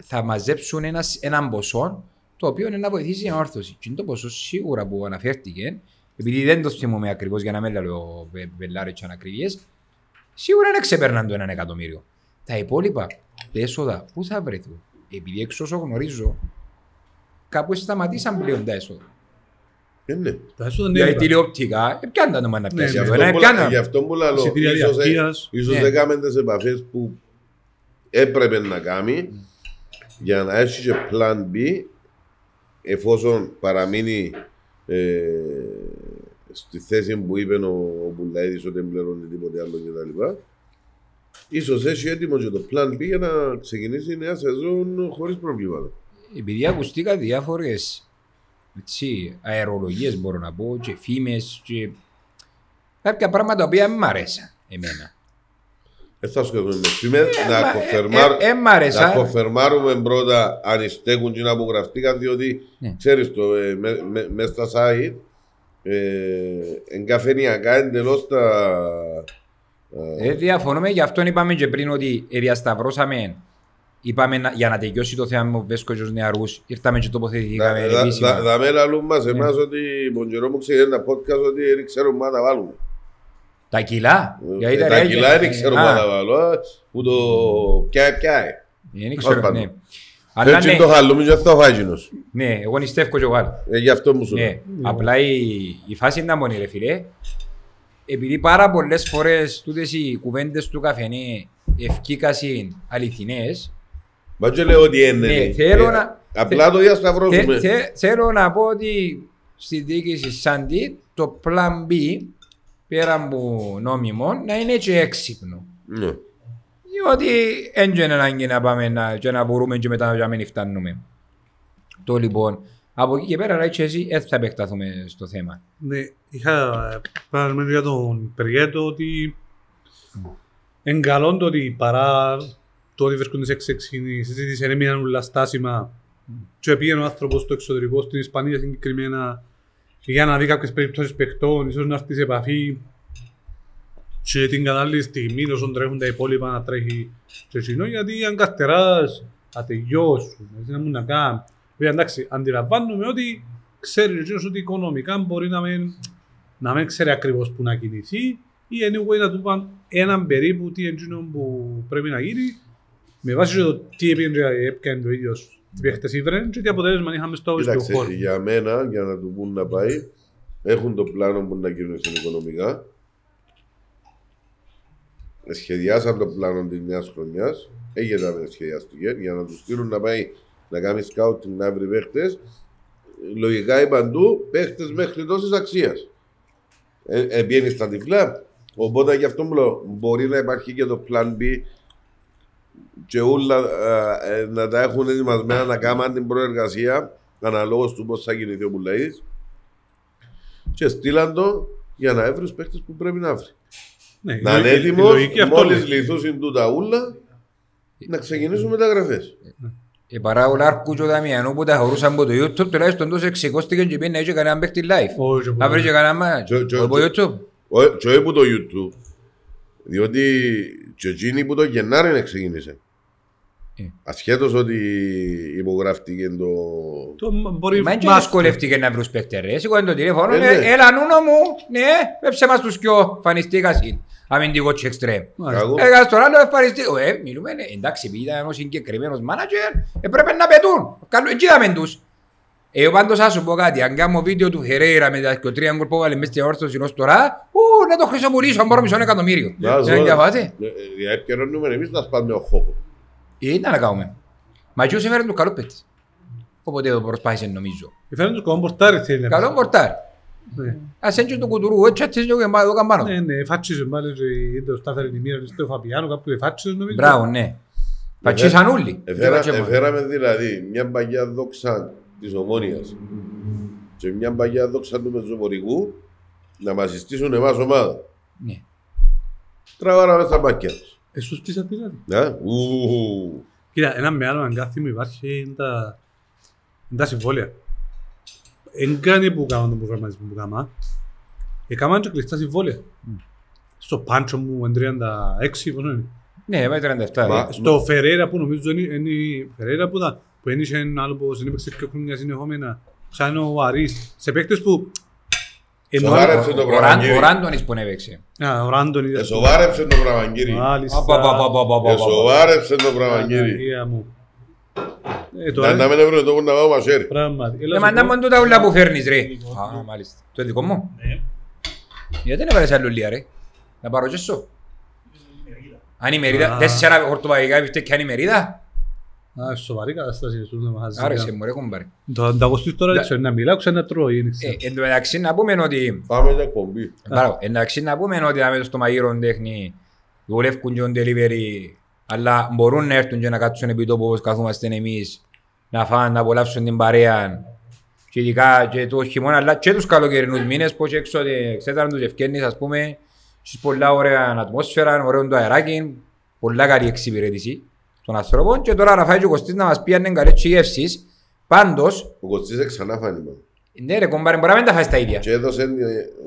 θα μαζέψουν ένας, έναν ποσό το οποίο είναι να βοηθήσει την όρθωση. Και είναι το ποσό σίγουρα που αναφέρθηκε, επειδή δεν το θυμούμαι ακριβώς για να μην λέω βελάρε και ανακριβίε, σίγουρα δεν ξεπέρναν το έναν εκατομμύριο. Τα υπόλοιπα τα έσοδα πού θα βρεθούν; Επειδή εξ όσο γνωρίζω, κάπου σταματήσαν πλέον τα έσοδα. Ε, ναι. Τα έσοδα Για είναι η τηλεοπτικά, ε, πιάντα το να Ναι, πιάσει. Γι' αυτό, αυτό ε, που πιάντα. λα- Γι' αυτό που λέω, εισιτήρια ίσως, ε- διαρκείας. ίσως Ναι. έκαμε τις επαφές που έπρεπε να κάνει για να έχει και plan B εφόσον παραμείνει ε, στη θέση που είπε ο, ο Μπουλαίδης ότι δεν πληρώνει τίποτε άλλο κτλ. Ίσως έχει έτοιμο και το plan B για να ξεκινήσει η νέα σεζόν χωρίς προβλήματα. Επειδή ακουστήκα διάφορε αερολογίε, μπορώ να πω, και φήμες και κάποια πράγματα τα οποία δεν μ' αρέσαν εμένα. Δεν θα σκεφτούμε με φήμες, Ε, να, μα- κοφερμάρ- ε, ε, ε, μ' να άρεσαν. κοφερμάρουμε πρώτα αν στέκουν και που γραφτήκαν, διότι Ναι. ξέρεις το, ε, με, με, μες στα site ε, εγκαφενειακά εντελώς τα... ε, Ε, διαφωνούμε, γι' αυτό είπαμε και πριν ότι ε, διασταυρώσαμε. Είπαμε να, για να τελειώσει το θέμα με ο Βέσκο και τους νεαρούς, ήρθαμε και τοποθετηθήκαμε δα- δα- επίσημα. δα- Δαμέ λαλούν μας Ναι. εμάς ότι τον καιρό μου ξέρει ένα podcast ότι δεν ξέρουμε μα να τα βάλουμε. Τα κιλά; γιατί Ε, τα Τα ρε- κιλά δεν ε, ξέρουμε α, μα να τα βάλουμε. Που το πιάει πιάει. Δεν ξέρω, Τέλος ναι. πάντων. Αλλά Έτσι ναι, το χαλούμε και αυτό θα φάει εκείνος. ναι, εγώ νηστεύω και εγώ άλλο. Ε, Γι' αυτό μου σου λέω. Ναι, απλά η, η φάση ήταν μόνη ρε φίλε. Επειδή πάρα πολλές φορές τούτες οι κουβέντες του καφενέ ευκήκασαν αληθινές, Μα και λέω ότι είναι. Ναι, ναι. θέλω Ε, να- Απλά το θε, διασταυρώσουμε. θε- θέλω να πω ότι στη διοίκηση Σάντι το plan B πέρα από νόμιμο να είναι και έξυπνο. Ναι. Διότι δεν είναι ανάγκη να πάμε να, και να μπορούμε και μετά να μην φτάνουμε. Το λοιπόν, από εκεί και πέρα λέει και εσύ δεν θα επεκταθούμε στο θέμα. Ναι, είχα παραδείγματο για τον Περιέτο ότι εν καλό το ότι παρά το ότι βρίσκονται σε εξεξήνη συζήτηση δεν έμειναν όλα στάσιμα και πήγαινε ο άνθρωπος στο εξωτερικό, στην Ισπανία συγκεκριμένα για να δει κάποιες περιπτώσεις παιχτών, ίσως να έρθει σε επαφή και την κατάλληλη στιγμή όσον τρέχουν τα υπόλοιπα να τρέχει και εκείνο γιατί αν καρτεράς, θα τελειώσουν, έτσι να μου να κάνουν. Βέβαια εντάξει, αντιλαμβάνομαι ότι ξέρεις ο εκείνος ότι οικονομικά μπορεί να μην, να μην ξέρει ακριβώς που να κινηθεί ή anyway να του πάνε έναν περίπου τι εκείνο που πρέπει να γίνει με βάση και το τι έπαιρνε έπιανε το ίδιος τι παίχτες ήβρεν και τι αποτέλεσμα είχαμε στο στο Κοίταξε, χώρο. για μένα, για να του πούν να πάει, έχουν το πλάνο που να κινηθούν οικονομικά. Σχεδιάσαν το πλάνο της νέας χρονιάς. Έγινε να σχεδιαστηκε για να τους στείλουν να πάει να κάνει σκάουτινγκ να βρει παίχτες. Λογικά είπαν του παίχτες μέχρι τόσης αξίας. Ε, ε, βγαίνει στα τυφλά. Οπότε γι' αυτό μου λέω, μπορεί να υπάρχει και το plan B και όλα ε, ε, να τα έχουν ετοιμασμένα να κάνουν την προεργασία αναλόγως του πώς θα κινηθεί ο Μπουλαίδης και στείλαν το για να έβρει τους παίχτες που πρέπει να βρει. Ναι, Να η- είναι η- η έτοιμος, λογική αυτό μόλις λέει. λυθούσουν τούτα ούλα, να ξεκινήσουν μεταγραφές. Η παράγωνα Άρκου και ο Δαμιανού που τα χωρούσαν από το YouTube τουλάχιστον τόσο εξηκώστηκαν και πήγαινε και κανέναν παίχτη live. Όχι, Να βρει και κανέναν μάνα. Και- και- Από και- YouTube. Ο- Και όχι που το YouTube, διότι και εκείνη που το Γενάρη ξεκίνησε. Ε. Ασχέτως ότι υπογράφτηκε το... Το μπορεί Μα δεν μας- δυσκολεύτηκε να βρουν παίχτες ρε. Σήκω το τηλέφωνο, Ε, ναι, ναι. έλα νούνο μου, ναι, πέψε μας τους κοιό, φανιστήκασιν. Αμυντικό και εξτρέμ. Μάλιστα. Καγού. Έκανας τον άλλο ευχαριστή. Ε, μιλούμε, ναι, εντάξει, επειδή ήταν ένας συγκεκριμένος μάνατζερ, έπρεπε να πετούν. Καλού, εκεί είδαμε τους. Ε, πάντως ας σου πω κάτι, αν κάνω βίντεο του Χερέιρα με τα και τρία γκολ που έβαλε μες στην όρθωση ως τώρα, ου, να το χρησιμοποιήσω, αν μπορώ μισό εκατομμύριο. Να Δεν ζω, διαβάτε. ε, ε, Για επικαιρώνουμε εμείς να σπάμε ο χώχο. Ε, ήταν να κάνουμε. Μα και όσοι έφεραν τους καλούς παίκτες. Οπότε το προσπάθησε νομίζω. Φέρνουν τους κομπορτάρι θέλει. Καλό πορτάρ. Ναι. Ας έτσι το κουτουρού, έτσι έτσι και εδώ καμπάνω. Ναι, ναι, φάτσιζε πάλι και είδε ο Στάφερ τη μοίρα στο Φαπιάνο, κάπου φάτσιζε νομίζω. Μπράβο, ναι. Πατσίσαν όλοι. Εφέρα, Και εγώ. εφέραμε δηλαδή μια παγιά δόξα της Ομόνιας και μια παγιά δόξα του Μεζοπορικού να μας συστήσουν εμάς ομάδα. Ναι. Τραβάραμε στα μάτια τους. Εσούς τι σαν δηλαδή. Ναι, ου, Κοίτα, ένα μεγάλο αγκάθι υπάρχει είναι τα, είναι τα συμβόλαια. Εν κάνει που κάνουν τον προγραμματισμό που κάμα. Έκαναν και κλειστά συμβόλαια. Στο πάντσο μου εν 36, πόσο είναι; Ναι, πάει 37. Μα- ρε. Στο Φεραίρα που νομίζω είναι, είναι η Φεραίρα που ήταν, που ένιξε ένα άλλο που συνέπαιξε και χρόνια συνεχόμενα, σαν ο Αρής, σε παίκτες που... ενώ- Σοβάρεψε το Ο πράγμα, Ραν- κύριε. Ο Ράντονης που έπαιξε. Α, ο Ράντον είδα. Ε, Σοβάρεψε το πράγμα, κύριε. Μάλιστα. Απα, πα, πα, πα, πα, πα, Ε, πα. Σοβάρεψε το πράγμα, κύριε. Παναγία μου. Ε, Να τώρα, να μην έβρε το που να πάω μασέρι. πράγματι. Έλα Ε, σου μα να πω. μόνο τούτα ούλα που φέρνεις ρε. Α, μάλιστα. Το δικό μου. Γιατί δεν έβαλες άλλο λία ρε; Να πάρω και σου. Αν η μερίδα, Α. τέσσερα ορτοπαγικά επιφτέ και αν η μερίδα; Α, σοβαρή κατάσταση σου να μας Άρεσε μου ρε κομπάρε. Το ανταγωστής τώρα Ναι. δεν ξέρω να μιλάω, ξέρω να τρώω. είναι, ξέρω. Ε, Εν τω μεταξύ να πούμε ότι Πάμε για κομπή. Μπράβο. Εντάξει, να πούμε ότι με το στο μαγείρο τέχνη δουλεύουν και on delivery, αλλά μπορούν να έρθουν και να κάτσουν επί τόπου όπως καθόμαστε εμείς, να φάνε, να απολαύσουν την παρέα. Και ειδικά και το χειμώνα, αλλά και τους καλοκαιρινούς μήνες, πως έξω ότι ξέρετε τους ευκαιρνείς, ας πούμε, στις πολλά ωραία ατμόσφαιρα, ωραίο το αεράκι, πολλά καλή εξυπηρέτηση των ανθρώπων και τώρα να φάει και ο Κωστής να μας πει αν είναι καλές και γεύσεις. Πάντως, Ο Κωστής ξανά φάνη μα. ναι ρε κομπάρε, μπορεί να μην τα φάεις τα ίδια. Και έδωσε ε,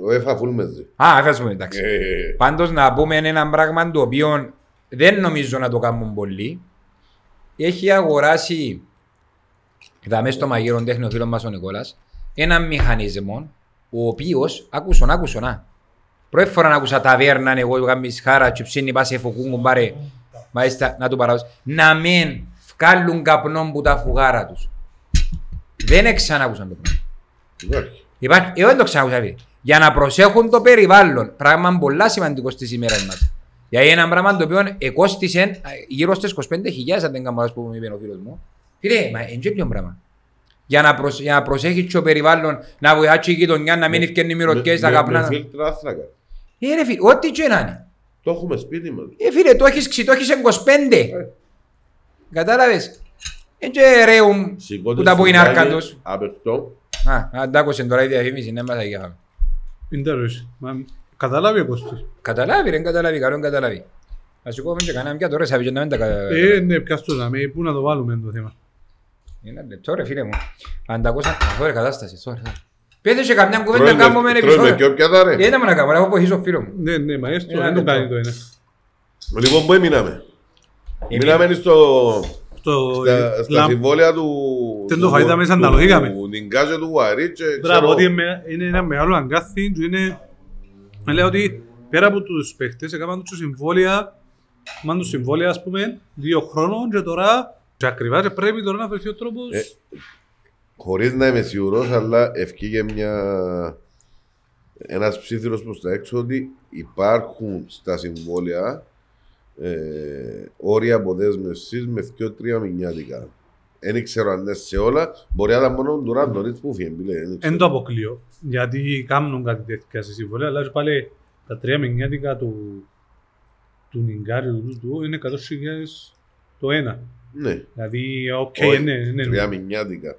ο Εφα φουλ μεζί. Α, έφτασουμε εντάξει. Ε, Πάντως να πούμε ένα πράγμα το οποίο δεν νομίζω να το κάνουν πολλοί. Έχει αγοράσει, θα μέσα στο μαγείρο τέχνη ο φίλος μας ο Νικόλας, ένα μηχανισμό ο οποίος, άκουσον, άκουσον, α. Πρώτη φορά να άκουσα ταβέρνα, εγώ γάμεις χάρα και ψήνει πας σε φοκούν μπάρε, μάλιστα να του παραδώσω, να μην βγάλουν καπνό που τα φουγάρα τους. Δεν ξανάκουσαν το πράγμα. Υπάρχει. Υπάρχει, εγώ δεν το ξανακούσα φίλε. Για να προσέχουν το περιβάλλον. Πράγμα πολλά σημαντικό στις ημέρες μας. Γιατί ένα πράγμα το οποίο εκόστησε ε, γύρω στις 25.000 αν δεν κάνω λάθος που μου είπε ο φίλος μου. Φίλε, μα είναι και ποιο πράγμα. Για να, προσ, για να προσέχεις και το περιβάλλον, να βοηθάσει η γειτονιά, να μην ευκαιρνεί μυρωδιές, τα Με- με- καπνά. Με φίλτρα άθρακα. Ε ρε φίλε, ό,τι και να είναι. Το έχουμε σπίτι μας. Ε φίλε, το έχεις ξύ, το έχεις 25. Κατάλαβες; Είναι και ρέουν Σηκώτε που τα που είναι σφουγγάλι, άρκα τους. Απεκτό. Α, αντάκουσε τώρα η διαφήμιση, ναι μας αγιάχαμε. Είναι τέλος. Μα, Καταλάβει ο Κωστής. Καταλάβει, δεν καταλάβει, καλό είναι καταλάβει. Ας σηκώμε και κανένα πια τώρα, σαβεί και να μην τα καταλάβει. Ε, ναι, πιάσ' το δάμε. Πού να το βάλουμε το θέμα. Είναι λεπτό ρε φίλε μου. Αν τα ακούσαν, αυτό ρε κατάσταση, τώρα. Πέτε και καμιά κουβέντα Τρώμε- κάνουμε ένα τρώμε επεισόδιο. πιο πιάτα ρε. Δεν να κάνω, έχω βοηθήσει ο φίλο μου. Ναι, ναι, μα έστω, Ένα δεν το λεπτό. κάνει το ένα. Λοιπόν, πού έμειναμε. Εμείς- Μείναμε στο... Στο Στα, στα λαμ- συμβόλαια του... Δεν το του- φαγητά μέσα, του- τα λογήκαμε. Του Νιγκάζε του Γουαρί και Μπράβο, ξέρω... ότι είναι- είναι ένα μεγάλο αγκάθι και είναι... Λέω ότι πέρα από τους παίχτες έκαναν τους συμβόλαια, μάλλον τους συμβόλαια ας πούμε, δύο χρόνων και τώρα και ακριβά και πρέπει τώρα να βρεθεί ο τρόπος Ε, Χωρίς να είμαι σίγουρος, αλλά ευκήγε μια... Ένας ψήθυρος προς τα έξω ότι υπάρχουν στα συμβόλαια ε, όρια αποδέσμευσης με 2-3 μηνιάτικα. Δεν ξέρω αν είναι σε όλα. Μπορεί να ήταν μόνο του Ράντονιτς που φύγει. Εν το αποκλείω, γιατί κάνουν κάτι τέτοια σε συμβολία, αλλά και πάλι τα τρία μηνιάτικα του, του Νιγκάριου του, του είναι 100.000 το ένα. Ναι, Δηλαδή, οκ, Όχι, ναι, ναι. τρία μηνιάτικα.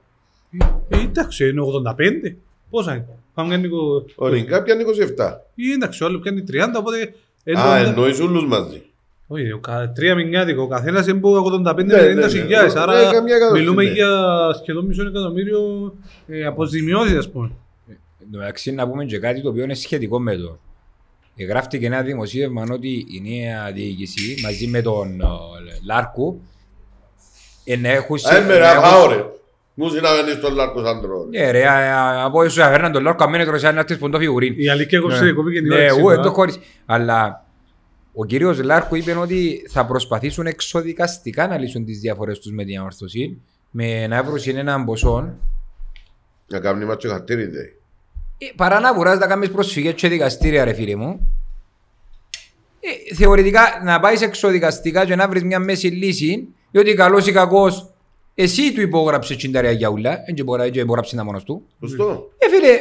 Ε, εντάξει, είναι 85. Πόσα είναι; Πάμε κάνει κο- Ο Νιγκά πιάνει 27. Ή εντάξει, ο άλλο πιάνει 30, οπότε... είναι Α, 80. εννοείς όλους μαζί. Όχι, ο κα- τρία μηνιάτικο, ο καθένας είναι από 85 Ναι, ναι, με 90 ναι. χιλιάδες, Ναι, άρα καμιά εκατοστή, μιλούμε ναι. για σχεδόν μισό εκατομμύριο ε, αποζημιώσεις, ας πούμε. Εν τω μεταξύ να πούμε και κάτι το οποίο είναι σχετικό με το. Γράφτηκε ένα δημοσίευμα ότι η νέα διοίκηση μαζί με τον ε, Λάρκου ενέχουν... Α, είμαι ρε, πάω ρε. Μου συναβαινείς στον Λάρκος σαν τρώνε. Ναι ρε, α, α, από ίσως αφέρναν τον Λάρκο αμένε τρωσιά να έρθεις ποντό φιγουρίν. Η αλήθεια έκοψε, Ναι. κοπήκε την Ναι, όρεξη. εγώ του, δεν το α. χωρίς. Αλλά ο κύριος Λάρκο είπε ότι θα προσπαθήσουν εξοδικαστικά να λύσουν τις διαφορές τους με την αόρθωση με να βρουν έναν ποσό Να κάνει μάτσο χαρτήρι δε. Ε, παρά να βουράς να κάνεις προσφυγές και δικαστήρια ρε φίλε μου ε, θεωρητικά να πάεις εξοδικαστικά και να βρεις μια μέση λύση διότι καλός ή κακός εσύ του υπόγραψες τσινταρία για ούλα δεν μπορεί να υπογράψει να μόνος του Σωστό. ε φίλε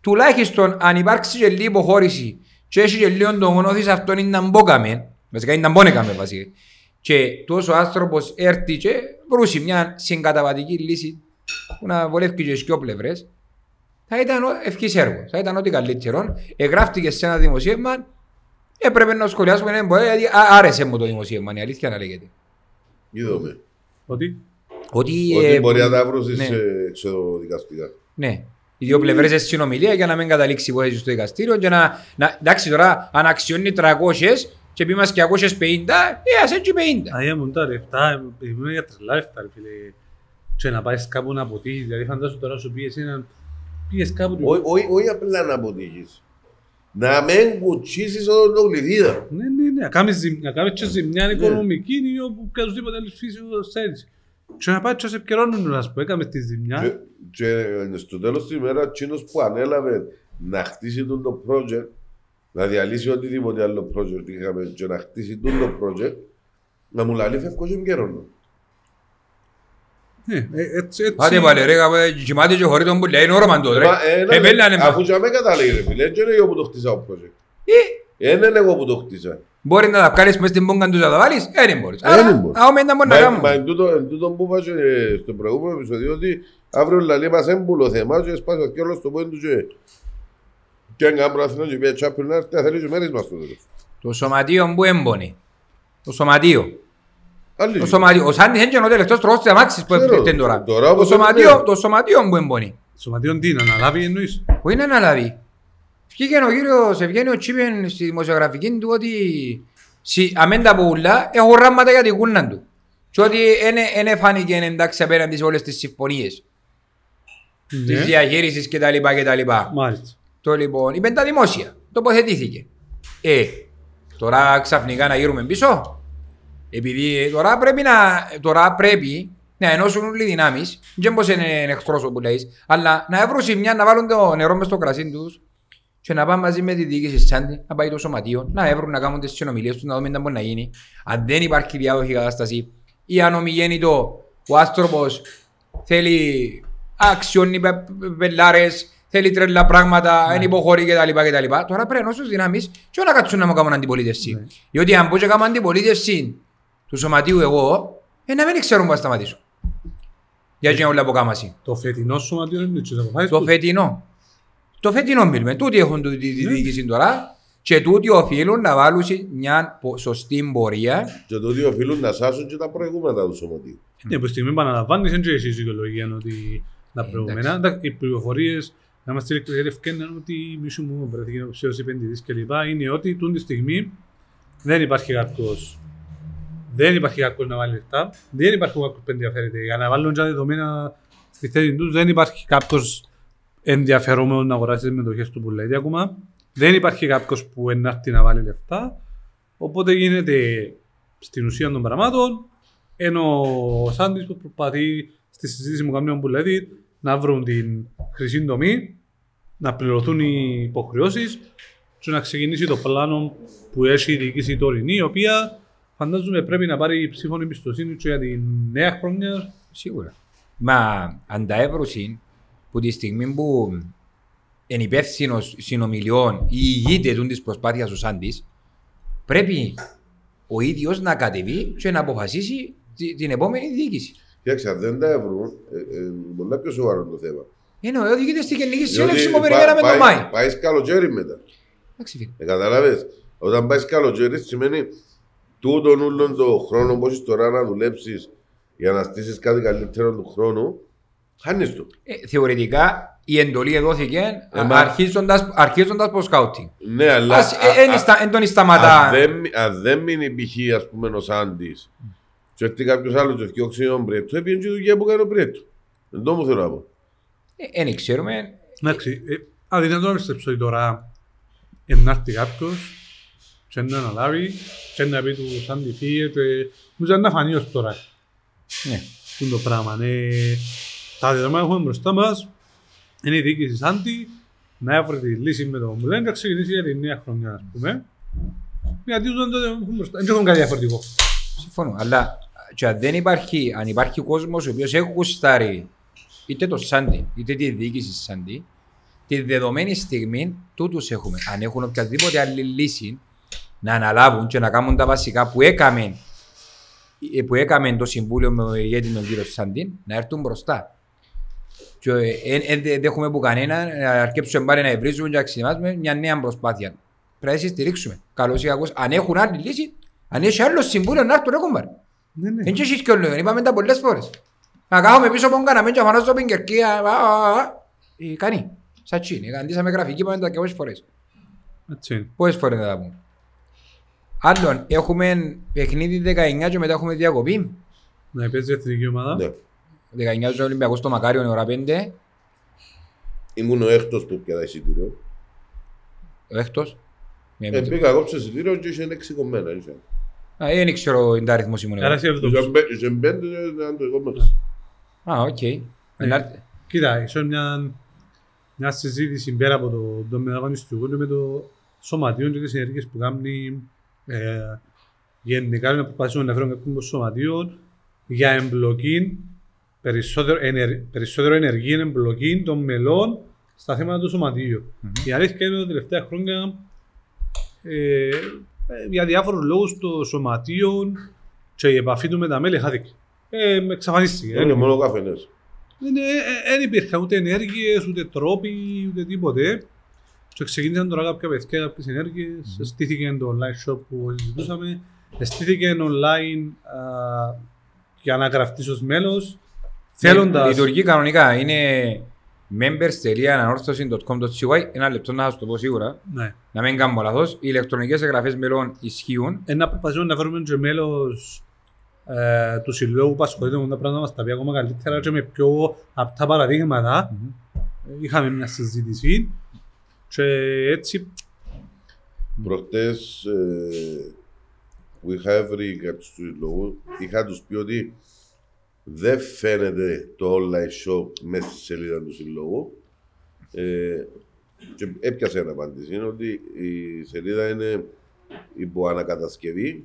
τουλάχιστον αν υπάρξει και λίγη υποχώρηση και έχει και λίγο το γνώθεις αυτό είναι να μπόκαμε βασικά είναι να μπόνεκαμε βασικά και τόσο άνθρωπος έρθει και βρούσει μια συγκαταβατική λύση που να βολεύει και στις δυο πλευρές θα ήταν ο- ευχής έργος. Θα ήταν ό,τι καλύτερο. Εγγράφτηκε σε ένα δημοσίευμα. Έπρεπε να σχολιάσουμε ένα εμπορία γιατί α- άρεσε μου το δημοσίευμα. Η αλήθεια να λέγεται. Είδαμε. Ότι; Ότι, Ότι ε, μπορεί να τα βρουν ναι. εξοδικαστικά. Ναι. Οι δύο πλευρές σε συνομιλία για να μην καταλήξει υπόθεση στο δικαστήριο και να, να. Εντάξει, τώρα αν αξιώνει 300 και πει μας και 250, ε, ας έτσι 50. αγία μου τα λεφτά, είμαι για τρελά λεφτά ρε φίλε. Και να πάεις κάπου να αποτύχεις, δηλαδή φαντάσου τώρα σου πήγες έναν... Πήγες κάπου και- Όχι- Όχι όχι απλά να αποτύχεις. Να μην κουτσίσεις οδοντογλυφίδα. Ναι, ναι, ναι, να κάνεις ζημ- να κάνεις και ζημιά οικονομική ή όπου οποιαδήποτε άλλη φύσεως θέλεις. Και να πάει και σε επικαιρώνουν να σου πω, έκαμε τη ζημιά. Και- Και στο τέλος της ημέρας, εκείνος που ανέλαβε να χτίσει τον το project, να διαλύσει οτιδήποτε άλλο project είχαμε και να χτίσει τον το project, να μου λαλεί φεύγω και καιρό. Ναι, ε, έτσι, έτσι. Πάτε πάλι ρε, κάπου, κοιμάται και χωρίς τον που λέει, είναι όρομα τότε ρε. Μα, ε, να- Ε, μπέλα, ναι, Αφού και με καταλήγει ρε φίλε, έτσι είναι εγώ που το χτίσα το project. Ε, Ε, Δεν είναι εγώ που το χτίσα. Μπορεί να τα βγάλεις μες στην πόγκα τους να τα βάλεις, ε, δεν μπορείς. Ε, δεν Άρα, μπορείς. άμα δεν μπορεί να Μα, κάνουμε. μα εν τούτο, εν τούτο που είπα και στο προηγούμενο επεισόδιο ότι αύριο λαλεί μας έμπουλο θέμα και σπάσα και όλος στο πόδι τους και και αν κάνουμε Αθηνό και πια τσάπλου να έρθει, θα θέλεις και μέρες μας στο τέλος. Το σωματείο που έμπονε. Το σωματείο. Άλλη. Το σωματείο. Ο Σάντης είναι και ο τελευταίος τρόπος της αμάξης που Ξέρω. έφτιαξε τώρα. Τώρα Το όπως σωματείο, είναι. το σωματείο που έμπονε. Σωματείον τι, να αναλάβει εννοείς; Που είναι αναλαβή. Βγήκε ο κύριος Ευγένιο Τσίπεν στη δημοσιογραφική του ότι «Συ- αμέν τα πουλά έχουν ράματα για την κούνα του. Και ότι δεν φάνηκε εντάξει απέναντι σε όλες τις συμφωνίες της Ναι, διαχείρισης κτλ. κτλ. μάλιστα. Το λοιπόν, είπε τα δημόσια. Τοποθετήθηκε. Ε, τώρα ξαφνικά να γύρουμε πίσω. Επειδή ε, τώρα πρέπει να, τώρα πρέπει να ενώσουν όλοι οι δυνάμεις. Δεν πως είναι εχθρός όπου λέει. Αλλά να έβρουν μια να βάλουν το νερό μες στο κρασί τους και να πάνε μαζί με τη διοίκηση Σάντι, να πάει το σωματείο, να έβρουν να κάνουν τις συνομιλίες τους, να δούμε τι μπορεί να γίνει. Αν δεν υπάρχει διάδοχη κατάσταση ή αν ομιγέννητο ο άνθρωπος θέλει αξιώνει πε- πε- πελάρες, θέλει τρελά πράγματα, δεν υποχωρεί κτλ. κτλ. Τώρα πρέπει να στους δυνάμεις και να κάτσουν να μου κάνουν αντιπολίτευση. Ναι. Διότι αν πω και κάνω αντιπολίτευση του σωματείου εγώ, ε, να μην ξέρουν που θα σταματήσω. Για και όλα από κάμαση. Το φετινό σωματείο είναι τις αποφάσεις Το τους. φετινό. Το φετινό μιλούμε. Τούτοι έχουν τη τη- τη Ναι. διοίκηση τώρα και τούτοι οφείλουν να βάλουν σε μια πο- σωστή πορεία. Και το ότι οφείλουν να σάσουν και τα προηγούμενα του σωματείου. Ναι, από τη στιγμή που αναλαμβάνεις, δεν ξέρεις η δικαιολογία ότι τα Ε, προηγούμενα. Εντάξει, Οι πληροφορίες να είμαστε ειλικρινείς ευκαιρνάν ότι η μισού μου βρέθηκε ο ψέος επενδυτής κλπ. Είναι ότι τούν τη στιγμή δεν υπάρχει κάποιος δεν υπάρχει κάποιος να βάλει λεφτά, δεν υπάρχει κάποιος που ενδιαφέρεται. Για να βάλουν και τα δεδομένα στη θέση τους, δεν υπάρχει κάποιος ενδιαφερόμενος να αγοράσει τις μετοχές του που λέτε ακόμα. Δεν υπάρχει κάποιος που ενάρτη να βάλει λεφτά. Οπότε γίνεται στην ουσία των πραγμάτων ενώ ο Σάντης που προσπαθεί στη συζήτηση μου καμία που λέει να βρουν την χρυσή τομή, να πληρωθούν οι υποχρεώσεις και να ξεκινήσει το πλάνο που έχει η διοίκηση τωρινή, η οποία φαντάζομαι πρέπει να πάρει ψήφων εμπιστοσύνη και για τη νέα χρονιά. Σίγουρα. Μα αν τα έβρουσιν που τη στιγμή που είναι υπεύθυνος συνομιλιών ή ηγείται τούν της προσπάθειας ο Σάντης, πρέπει ο ίδιος να κατεβεί και να αποφασίσει τη- την επόμενη διοίκηση. Κοίταξε, αν δεν τα έβρουν, ε, ε, πολλά πιο σοβαρό το θέμα. Ενώ οδηγείται στην γενική Διότι συνέλευση που πά- περιμέναμε τον πάει- Μάη. Πάει καλοκαίρι μετά. Εντάξει φίλε. Ε, καταλάβες. Όταν πάει καλοκαίρι σημαίνει τούτον όλον το χρόνο που έχεις τώρα να δουλέψεις για να στήσεις κάτι καλύτερο του χρόνου, χάνεις το. Ε, θεωρητικά η εντολή δόθηκε Ε, μα- αρχίζοντας, αρχίζοντας από σκάουτινγκ. Ναι, αλλά Ας, α- ε, εν α- ιστα- εν τον σταματά. αν δεν μει- αν δεν μείνει π.χ. ας πούμε ο Σάντης και έρθει κάποιος άλλος και φτιάξει τον Πρέτο, έπιανε και η δουλειά που κάνει ο Πρέτο. Δεν το μου θέλω να πω. Ε, Δεν ξέρουμε. Εντάξει, ε, αδυνατό να πιστέψω ότι τώρα ενάρτη κάποιος και να αναλάβει και να πει του Σάντι φύγε και νομίζω να φανεί ως τώρα. Ναι. Αυτό το πράγμα. Ναι. Τα δεδομένα που έχουμε μπροστά μας είναι η διοίκηση Σάντι να έβρει τη λύση με τον Μπουλέν και να ξεκινήσει για τη νέα χρονιά, ας πούμε. Γιατί δεν το έχουμε μπροστά. Δεν έχουμε κάτι διαφορετικό. Συμφωνώ. Αλλά και αν δεν υπάρχει, αν υπάρχει κόσμος ο οποίος έχει γουστάρει είτε το Σάντι, είτε τη διοίκηση Σάντι, τη δεδομένη στιγμή τούτους έχουμε. Αν έχουν οποιαδήποτε άλλη λύση να αναλάβουν και να κάνουν τα βασικά που έκαμε, ε, που έκαμε το Συμβούλιο με τον ηγέτη τον κύριο Σάντι, να έρθουν μπροστά. Και ε, ε, δεν έχουμε που κανένα να αρκέψουμε πάλι να ευρύζουμε και να ξεκινήσουμε μια νέα προσπάθεια. Πρέπει να στηρίξουμε. Καλώς ή κακώς. Αν έχουν άλλη λύση, αν έχει άλλο συμβούλιο να έρθουν ρε κομπάρ. Ναι, ναι. Δεν έχεις και όλο, είπαμε τα πολλές φορές. Να κάθομαι πίσω από τον καναπέ και αφανώ στο πιγκερκί, α, α, α, α. Ε, κάνει. Σαν τσίνη, καντήσαμε γραφική, είπαμε τα και πόσες φορές. Έτσι είναι. Πόσες φορές θα τα πούμε. Άλλον, έχουμε παιχνίδι 19 και μετά έχουμε διακοπή. Να παίζει η εθνική ομάδα. Ναι. 19 ο Ολυμπιακός στο Μακάριο, ώρα 5. Ήμουν ο έκτος που πιάτα εισιτήριο. Ο έκτος; Μια Ε, μήνυ. πήγα εγώ στο εισιτήριο και είχε έξι κομμένα. είχε. Α, ε, δεν ξέρω την αριθμός ήμουν Άρα εγώ. εσύ εβδομής. Είχε μπε- Είχε πέντε και ήταν το εγώ μέσα. Α, οκ. Ενάρ- Κοίτα, ίσως μια, μια συζήτηση πέρα από το, το μεταγωνιστικό με το σωματείο και τις ενέργειες που κάνει ε, γενικά να προσπαθήσουμε να φέρουμε κάποιον σωματείο για εμπλοκή περισσότερο, ενερ, περισσότερο ενεργή εμπλοκή των μελών στα θέματα του σωματείου. Η αλήθεια είναι ότι τα τελευταία χρόνια ε, ε, για διάφορους λόγους το σωματείο και η επαφή του με τα μέλη χάθηκε. Ε, εξαφανίστηκε. Είναι μόνο καφενές. Δεν ε, δεν υπήρχαν ούτε ενέργειες, ούτε τρόποι, ούτε τίποτε. Και ξεκίνησαν τώρα κάποια παιδιά, κάποιες ενέργειες. Στήθηκε το online shop που συζητούσαμε. Στήθηκε online α, για να γραφτείς ως μέλος. Θέλοντας... Λειτουργεί κανονικά. Είναι members.anarorthosis.com.cy Ένα λεπτό να σας το πω σίγουρα. Ναι. Να μην κάνω λάθος. Οι ηλεκτρονικές εγγραφές μελών ισχύουν. Ε, να προσπαθήσουμε να φέρουμε και μέλος ε, του συλλόγου που ασχολείται με τα πράγματα μας τα πει ακόμα καλύτερα και με πιο απτά παραδείγματα. Ε, Είχαμε μια συζήτηση και έτσι Προχτές ε, που είχα βρει κάποιους του λόγου, είχα τους πει ότι δεν φαίνεται το online shop μέσα στη σελίδα του συλλόγου. Ε, και έπιασε ένα απάντηση. Είναι ότι η σελίδα είναι υπό ανακατασκευή.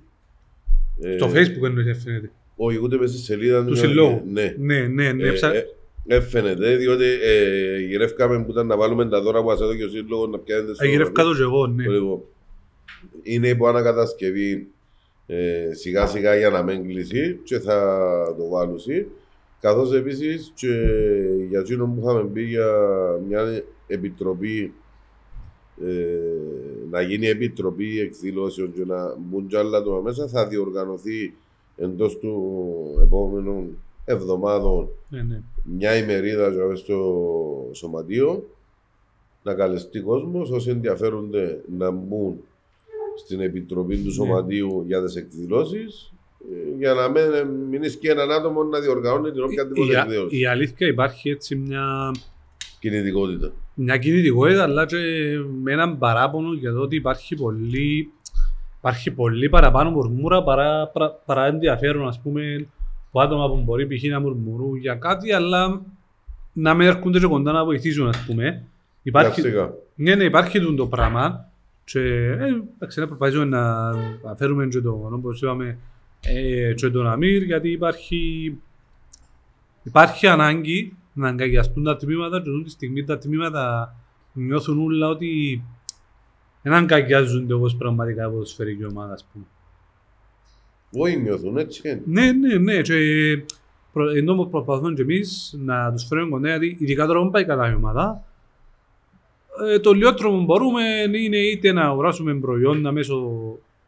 Ε, το facebook εννοείται φαίνεται. Όχι, ούτε μέσα στη σελίδα Του συλλόγου. Ναι. Ναι, ναι, ναι. Ε, ψα- ε, ε, φαίνεται, διότι ε, γυρεύκαμε που ήταν να βάλουμε τα δώρα που μας έδωκε ο σύλλογος να πιάνετε στο Αγυρεύκα το και εγώ, ναι. Λοιπόν, είναι υπό ανακατασκευή ε, σιγά σιγά για να μην κλείσει και θα το βάλουν. Καθώς επίσης και για εκείνο που είχαμε πει για μια επιτροπή ε, να γίνει επιτροπή εκδηλώσεων και να μπουν κι άλλα άτομα μέσα θα διοργανωθεί εντός του επόμενων εβδομάδων ναι, ναι. μια ημερίδα δηλαδή, στο σωματείο να καλεστεί κόσμος όσοι ενδιαφέρονται να μπουν στην επιτροπή του σωματείου για τις εκδηλώσεις για να μην μείνει και έναν άτομο να διοργανώνει την οποιαδήποτε Η, εκδήλωση. η αλήθεια υπάρχει έτσι μια, Κινητικότητα. μια κινητικότητα, αλλά και με έναν παράπονο για το ότι υπάρχει πολύ, υπάρχει πολύ παραπάνω μουρμούρα παρά, παρά, παρά ενδιαφέρον, ας πούμε, από άτομα που μπορεί π.χ. να μουρμουρούν για κάτι, αλλά να μην έρχονται και κοντά να βοηθήσουν, ας πούμε. Υπάρχει, Πρακτικά. ναι, ναι, υπάρχει τούτο το πράγμα. Και ε, εντάξει, να προσπαθήσουμε να να φέρουμε και τον, όπως είπαμε, ε, και τον Αμύρ, γιατί υπάρχει, υπάρχει ανάγκη να αγκαγιαστούν τα τμήματα και αυτή τη στιγμή τα τμήματα νιώθουν όλα ότι δεν αγκαγιάζονται όπως πραγματικά η ποδοσφαιρική ομάδα, ας πούμε. Όχι νιώθουν, έτσι είναι. Ναι, ναι, ναι. Και προ- ενώ που προσπαθούμε και εμείς να τους φέρουμε κοντά, γιατί ειδικά τώρα που πάει καλά η ομάδα, ε, το λιότερο που μπορούμε είναι είτε να αγοράσουμε προϊόντα μέσω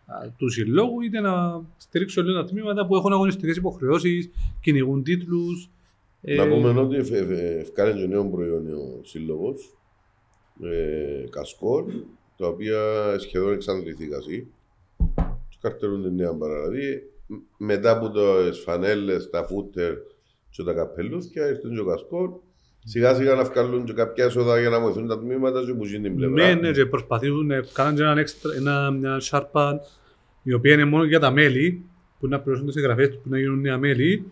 α, του συλλόγου, είτε να στηρίξουμε λίγο τα τμήματα που έχουν αγωνιστικές υποχρεώσεις, κυνηγούν τίτλους. ε, Να πούμε ότι ευ- ευ- ευκάλεσε και νέο προϊόν ο σύλλογος. Ε, κασκόλ, τα οποία σχεδόν εξαντληθήκαν. Και καρτελούν την νέα παραλαβή. Μ- Μετά από τι φανέλε, τα φούτερ και τα καπελούθια, ήρθε και ο κασκόλ. Σιγά σιγά να βγάλουν και κάποια έσοδα για να βοηθούν τα τμήματα και που γίνει την πλευρά. Ναι, ναι, και προσπαθούν να κάνουν και έναν έξτρα, ένα, μια σάρπα η οποία είναι μόνο για τα μέλη, που να πληρώσουν τις εγγραφές τους, που να γίνουν νέα μέλη.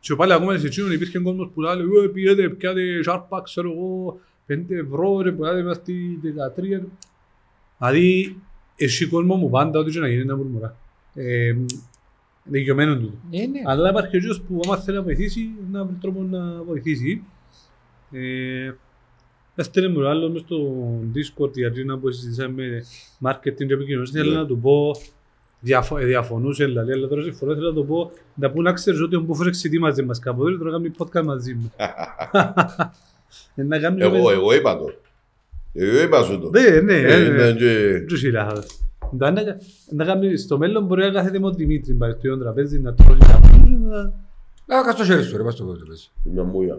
Και πάλι ακόμα σε εκείνον υπήρχε κόσμος που λέει «Ε, πήγαινε, πιάτε σάρπα, ξέρω εγώ, 5 ευρώ, ρε, που άτε μας στη 13». Δηλαδή, εσύ κόσμο μου πάντα ό,τι και να γίνει να μουρμουρά. Ε, δικαιωμένο του. Ε, ναι. Αλλά υπάρχει ο γιος που άμα θέλει να βοηθήσει, να βρει τρόπο να βοηθήσει. Ε, Έστειλε μου άλλο μες στο Discord για να που συζητήσαμε marketing και επικοινωνίες. Θέλω Ναι. να του πω, διαφο- ε, διαφωνούσε δηλαδή, αλλά τώρα συμφωνώ, θέλω να του πω, να πού να ξέρεις ότι ο Μπούφος εξητεί μαζί μας κάποτε, τώρα κάνει podcast μαζί μου. Ε, να κάνει... Εγώ, εγώ είπα το. Εγώ είπα σου το. Ναι, ναι, Ε, ναι. ήταν και- Τους ήλαχα. Να- να- να κάνει- Στο μέλλον μπορεί να κάθεται με τον Δημήτρη πάει στο ίδιο τραπέζι να τρώει τα πουλ, να- Α, κάτω στο χέρι σου ρε, πας στο κόντο πες. Μια μούια.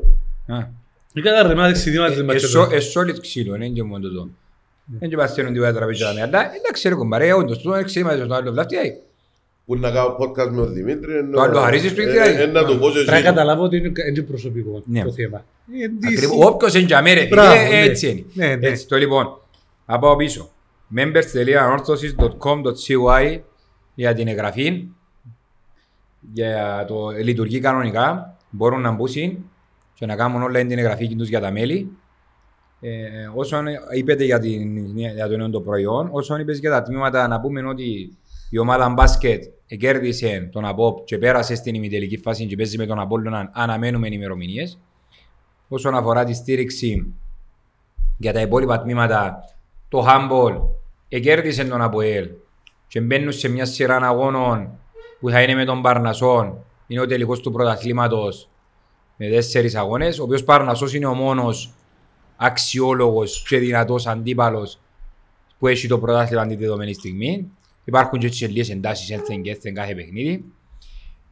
Α. Ή κατά ρε, μάθεις συνήθως δεν Ε, μας εσώ- τρώει. εσόλιτ ξύλο, δεν είναι και μόνο το. Δεν και παθαίνουν τίποτα τραπέζια τα Αλλά εντάξει ρε κουμπάρε, όντως, το εξήμαζε στο άλλο βλάφτη, ε, Που να κάνω podcast με τον Δημήτρη. ενώ- Το άλλο χαρίζεις του ή ε, δηλαδή; ε, Να το πω και Πρέπει να εσύ. καταλάβω ότι είναι είναι προσωπικό Ναι. το θέμα. Ε, τι Ακριβώς. εσύ- Όποιος είναι για μέρα, Μπράβο, ε, ναι. έτσι είναι. Ναι, ναι. Έτσι, το λοιπόν, να πάω πίσω. members.anorthosis.com.cy για την εγγραφή. Για το λειτουργεί κανονικά. Μπορούν να μπουν και να κάνουν όλα την εγγραφή τους για τα μέλη. Ε, όσον είπετε για, την, για το νέο το προϊόν, όσον είπες για τα τμήματα, να πούμε ότι η ομάδα μπάσκετ κέρδισε τον ΑΠΟΠ και πέρασε στην ημιτελική φάση και παίζει με τον Απόλλωνα, αναμένουμε ημερομηνίες. Όσον αφορά τη στήριξη για τα υπόλοιπα τμήματα, το handball εκέρδισε τον Αποέλ και μπαίνουν σε μια σειρά αγώνων που θα είναι με τον Παρνασόν. Είναι ο τελικός του πρωταθλήματος με τέσσερις αγώνες. Ο οποίος Παρνασός είναι ο μόνος αξιόλογος και δυνατός αντίπαλος που έχει το πρωτάθλημα τη δεδομένη στιγμή. Υπάρχουν και έτσι λίγες εντάσεις έλθεν και έλθεν κάθε παιχνίδι.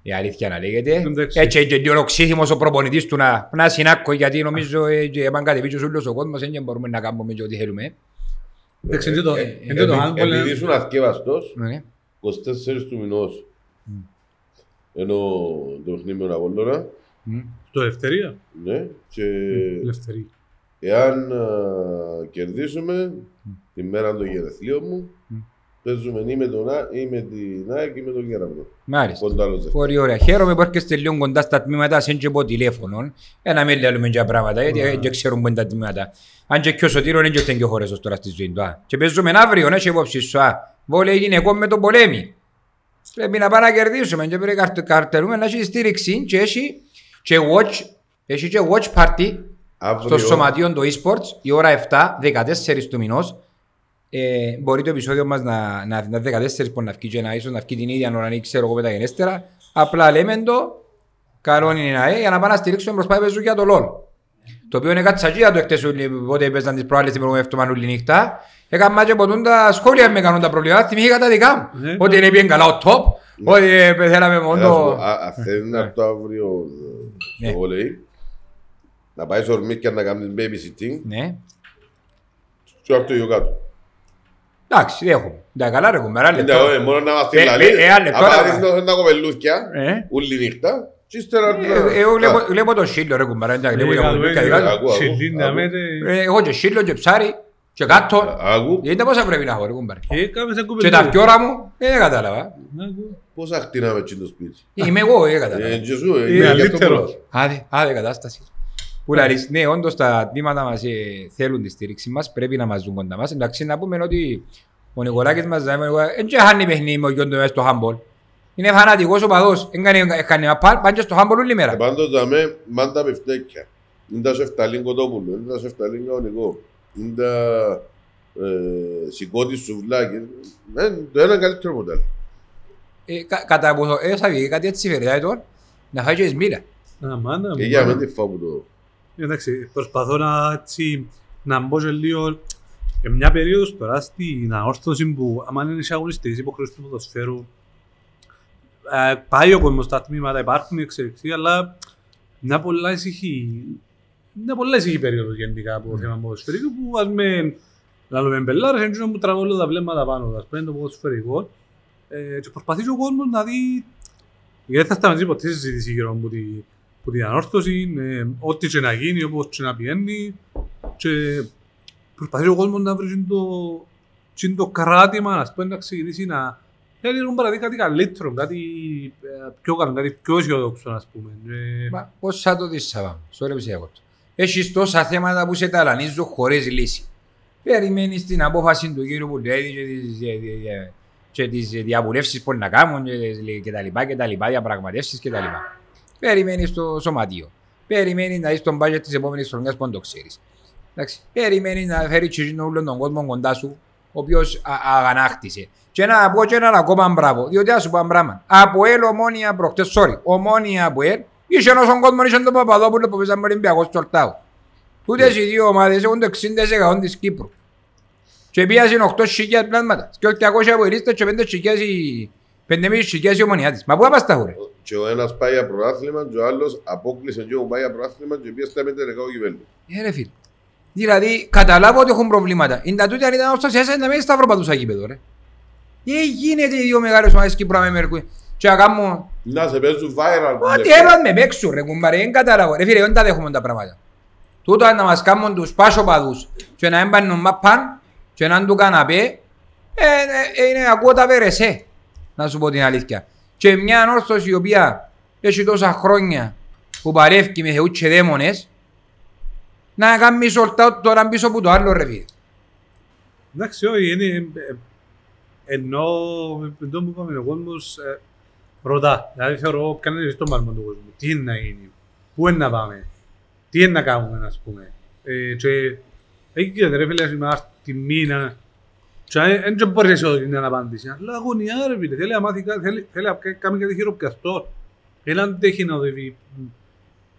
Η αλήθεια να λέγεται. Εντάξει. Έτσι και λίγο οξύθυμος ο προπονητής του να, να συνάκω γιατί νομίζω ε, και εάν κατεβεί και όλος ο κόσμος δεν μπορούμε να κάνουμε και ό,τι θέλουμε. Εντάξει, είναι το- Ε, είναι το επει- handball, Επειδή ε. ήσουν αθκεύαστος, Ναι. 24 του μηνός, ενώ το παιχνίδι με τον Απόλλωνα, Μμ. Το ελευθερία. ναι, και Ελευθερία. εάν α, κερδίσουμε τη μέρα των γενεθλίων μου, παίζουμε ή με τον Α ή με την ΑΕΚ ή με τον Κέραυνο. Μάλιστα. Κοντά άλλος δεν. Πολύ ωραία. Χαίρομαι που έρχεστε λίγο κοντά στα τμήματα, σαν και από τηλέφωνο. Ένα με λέμε για πράγματα, γιατί δεν ξέρουμε που είναι τα τμήματα. Αν και και ο Σωτήρων δεν και και ο χώρες τώρα στη ζωή του. α. Και παίζουμε αύριο, ναι, και υπόψη σου. α. Βόλε γυναικών με τον πολέμη. Πρέπει να πάμε να κερδίσουμε και πρέπει να καρτε- καρτελούμε να έχει στήριξη και έχει και watch, έχει και watch party στο Αύριο, σωματείο του e-sports η ώρα 7, 14 του μηνός. Ε, μπορεί το επεισόδιο μας να, να, να 14 που να βγει και να ίσως να βγει την ίδια ώρα, ή ξέρω εγώ με τα γενέστερα. Απλά λέμε το, καλό είναι να ε, για να πάμε να στηρίξουμε προσπάθεια παίζουν για το LOL. Το οποίο είναι κατσαγία το εκτές όλοι, πότε έπαιζαν τις προάλλες την προηγούμενη εβδομάδα όλη νύχτα. Έκανα και ποτούν τα σχόλια με κάνουν τα προβλήματα, θυμήθηκα τα δικά μου. Ναι. Ότι είναι bien καλά ο top, ότι ε, θέλαμε να σου μόνο... πω, α- αν θέλει να έρθω αύριο ε, Ναι. στο βόλεϊ, να πάει στο ορμίκια να κάνει babysitting Ναι. και έρθω εγώ κάτω. Εντάξει, δέχομαι. Τα καλά ρε κουμπέρα, Είναι, λεπτό. ε, Μόνο να μας Ε, την λαλεί, ε, ε, άλλο, να τώρα- πάρεις να- να κοπελούθια, Ε. όλη νύχτα, και ύστερα Ε, να- Εγώ βλέπω- Α, βλέπω το σύλλο ρε κουμπάρα, δεν τα βλέπω για Ε, πολύ ε, κάτι ε, άλλο. Ακούω, ακούω, Σιλίνα ακούω. με τε- Ε, Εγώ και σύλλο και ψάρι και κάτω. Άκου, Γιατί πόσα πρέπει να έχω ρε κουμπάρε. Ε, κάμε σαν Και κουμπεντό. τα πιόρα μου, ε, δεν κατάλαβα. Άκου. πόσα χτίναμε εκεί το σπίτι; Είμαι εγώ, ε, Ε, κατάλαβα. και σου, ε, Είναι για αυτό καλύτερο. που λέω. Άδε, άδε κατάσταση. Που λαλείς, ναι, όντως τα τμήματα μας ε, θέλουν τη στήριξη μας, πρέπει να μας δουν κοντά μας. Εντάξει, να πούμε ότι ο Νικολάκης μας δεν και χάνει παιχνίδι με ο γιον του μέσα στο handball. Είναι φανατικός οπαδός, δεν κάνει κάνει ένα παν, πάνε και στο handball όλη Ε, μέρα. Πάντως δαμε μάντα πιφτέκια. Είναι τα σεφταλίν κοτόπουλο, είναι τα σεφταλίν κανονικό. Είναι τα ε, σηκώτη σουβλάκι. Ε, Το ένα καλύτερο από το άλλο. Ε, κα- Κατά που ε, θα βγει κάτι έτσι φερδάει τώρα, να φάει και εις μοίρα. Α, μάνα μου. Και για μένα τη φάω που το... Εντάξει, προσπαθώ να, έτσι, να μπω σε λίγο σε μια περίοδος τώρα στην αόρθωση που άμα είναι σε αγωνιστικές υποχρεώσεις του ποδοσφαίρου ε, πάει ο κόσμος στα τμήματα, υπάρχουν εξελιξίες, αλλά μια πολλά ησυχή μια πολλά ησυχή περίοδος γενικά από το θέμα ποδοσφαιρικού που ας με λαλούμε μπελάρες, έτσι που τραβώ όλα τα βλέμματα πάνω, ας πούμε το ποδοσφαιρικό ε, και προσπαθήσει ο κόσμος να δει γιατί θα σταματήσει ποτέ η συζήτηση γύρω από τη, που την ανόρθωση, ε, ό,τι και να γίνει, όπως και να πηγαίνει και προσπαθείς ο κόσμος να βρεις το, και το κράτημα, ας πούμε, να ξεκινήσει να θέλει λίγο παραδεί κάτι καλύτερο, κάτι ε, πιο καλό, κάτι πιο αισιοδόξο, ας πούμε. Ε, Μα πώς θα το δεις Σαββά, σώρεψε εγώ το. Έχεις τόσα θέματα που σε ταλανίζουν χωρίς λύση. Περιμένεις την απόφαση του κύριου που λέει και τις, ε, ε, ε, και τις διαβουλεύσεις που να κάνουν και, τις- και τα λοιπά και τα λοιπά, διαπραγματεύσεις και τα λοιπά. Περιμένεις το σωματείο. Περιμένεις να δεις τον budget της επόμενης χρονιάς που δεν το ξέρεις. Εντάξει. Περιμένεις να φέρεις και όλον τον κόσμο κοντά σου, ο οποίος α- αγανάκτησε. Και να πω και έναν ακόμα μπράβο, διότι ας σου πω ένα πράγμα. Από ελ ομόνια προχτές, sorry, ομόνια από ελ, είχε όσον κόσμο είχε τον Παπαδόπουλο που παίζαμε Ολυμπιακό στο Ορτάου. Τούτες οι δύο ομάδες έχουν το 60% της Κύπρου. Και πιάσαν 8.000 πλάσματα. Και 800 από η λίστα και 5.000 η... 5.500 η ομονιά της. Μα πού θα τα χωρέ. Και ο ένας πάει για πρωτάθλημα και ο άλλος απόκλεισε και ο πάει για πρωτάθλημα και πήγε στα μετερικά ο κυβέρνη. Ε, ρε φίλε. Δηλαδή, καταλάβω ότι έχουν προβλήματα. Είναι τα τούτοι αν ήταν ωστόσο εσένα να μην σταυροπατούσα γήπεδο, ρε. Ε, γίνεται οι δύο μεγάλες ομάδες Κύπρα με Μερκούι. Και να κάνω... Να σε παίζουν viral. την Ό,τι Δευτέρα. έπαν με παίξουν ρε κουμπάρε, δεν καταλάβω. Ρε φίλε, δεν τα δέχομαι τα πράγματα. Τούτο αν να μας κάνουν τους πάσοπαδούς και να έμπανουν μαπάν και να του καναπέ, ε, ε, είναι ακούω τα βερεσέ, να σου πω την αλήθεια. Και μια ανόρθωση η οποία έχει τόσα χρόνια που παρεύκει με θεούς και δαίμονες, να κάνεις sold out τώρα πίσω από το άλλο ρε φίλε. Εντάξει, όχι, είναι... ε, Ενώ, εδώ που είπαμε, ο κόσμος ε, ρωτά. Δηλαδή θεωρώ κανένα είναι στον παλμό του κόσμου. Τι είναι να γίνει, πού είναι να πάμε, τι είναι να κάνουμε, ας πούμε. Ε, και εκεί και ρε φίλε, είμαι άρτη μήνα και δεν και μπορείς να δώσει την απάντηση. Αλλά αγωνιά ρε φίλε, θέλει να μάθει κάτι, θέλει, θέλει να κάνει κάτι χειροπιαστό. Θέλει να αντέχει να οδεύει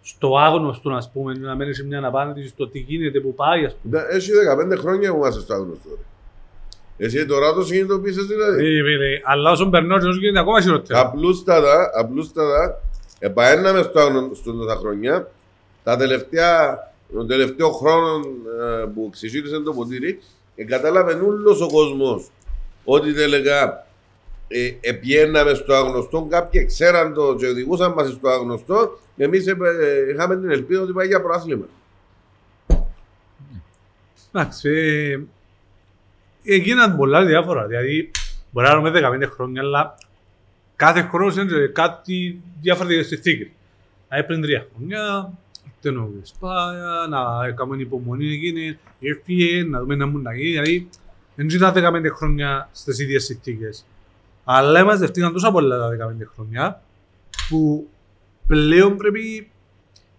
στο άγνωστο, ας πούμε, να μένει σε μια απάντηση στο τι γίνεται, που πάει, ας πούμε. Ναι, Έχει 15 χρόνια που είμαστε στο άγνωστο. ρε. Εσύ τώρα το συνειδητοποίησες δηλαδή. Ε, φίλε, Αλλά όσον περνώ, όσο γίνεται ακόμα χειρότερα. Απλούστατα, απλούστατα, επαέναμε στο άγνωστο τόσα χρόνια. Τα τελευταία, τον τελευταίο χρόνο ε, που ξεσύρισε το ποτήρι, ε, κατάλαβε όλος ο κόσμος ότι τελικά ε, επιέναμε στο άγνωστο, κάποιοι ξέραν το και οδηγούσαν μας στο άγνωστο, εμείς ε, ε, είχαμε την ελπίδα ότι πάει για προάθλημα. Εντάξει, ε, έγιναν πολλά διάφορα. Δηλαδή, μπορεί να δούμε 15 χρόνια, αλλά κάθε χρόνος είναι κάτι διαφορετικό στη θήκη. Δηλαδή, πριν τρία χρόνια, ήταν ο Βεσπάια, να κάνουμε υπομονή εκείνη, έφυγε, να δούμε να μου να γίνει. Δηλαδή, δεν ήταν 15 χρόνια στις ίδιες συνθήκες. Αλλά μαζευτήκαν τόσα πολλά τα 15 χρόνια, που πλέον πρέπει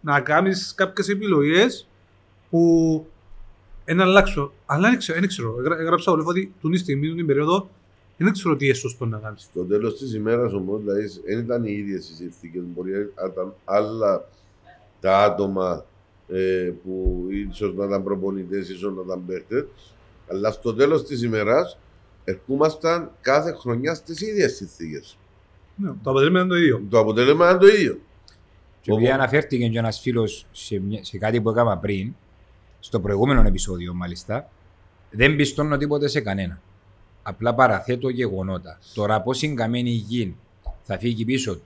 να κάνεις κάποιες επιλογές που να αλλάξω. Αλλά δεν ξέρω, δεν ξέρω. Έγρα- Έγραψα όλο ότι του στιγμή, την περίοδο, δεν ξέρω τι είναι σωστό να κάνεις. Στο τέλος της ημέρας όμω, δηλαδή, δεν ήταν οι ίδιες οι συνθήκε. Μπορεί να ήταν άλλα τα άτομα ε, που ίσως να ήταν προπονητές, ίσως να ήταν παίχτες. Αλλά στο τέλος της ημέρας ερχόμασταν κάθε χρονιά στις ίδιες συνθήκες. Ναι, το αποτέλεσμα είναι το ίδιο. Το αποτέλεσμα ήταν το ίδιο. Και επειδή Όπου- αναφέρθηκε και ένας φίλος σε, μια- σε κάτι που έκανα πριν, στο προηγούμενο επεισόδιο μάλιστα, δεν πιστώνω τίποτε σε κανένα. Απλά παραθέτω γεγονότα. Τώρα πώς είναι καμένη η γη θα φύγει πίσω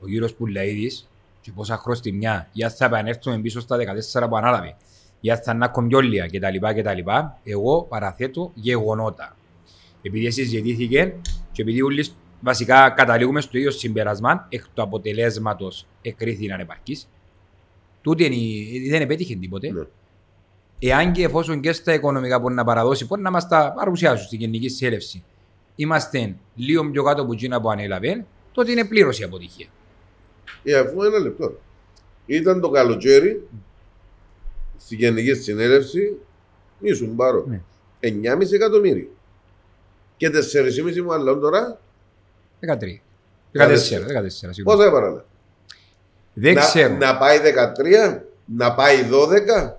ο κύριος Πουλαίδης και πόσα χρωστημιά ή αν θα επανέλθουμε πίσω στα 14 που ανάλαβε ή αν θα είναι κομπιόλια κτλ. κτλ. Εγώ παραθέτω γεγονότα. Επειδή συζητήθηκε και επειδή όλοι βασικά καταλήγουμε στο ίδιο συμπερασμά, εκ του αποτελέσματος εκρίθη ανεπαρκή. Τούτη είναι, η- δεν επέτυχε τίποτε. Ναι. Εάν και εφόσον και στα οικονομικά μπορεί να παραδώσει, μπορεί να μας τα παρουσιάσουν στην Γενική Συνέλευση. Είμαστε λίγο πιο κάτω από εκείνα που ανέλαβε, τότε είναι πλήρως η αποτυχία. Ε, αφού ένα λεπτό. Ήταν το καλοκαίρι στη Γενική Συνέλευση, ήσουν πάρω. Ναι. 9,5 εκατομμύρια. Και 4,5 μου άλλα τώρα, 13. 14, 14, συγγνώμη. πόσα έπαρανε. Δεν να, ξέρω. να πάει 13, να πάει 12.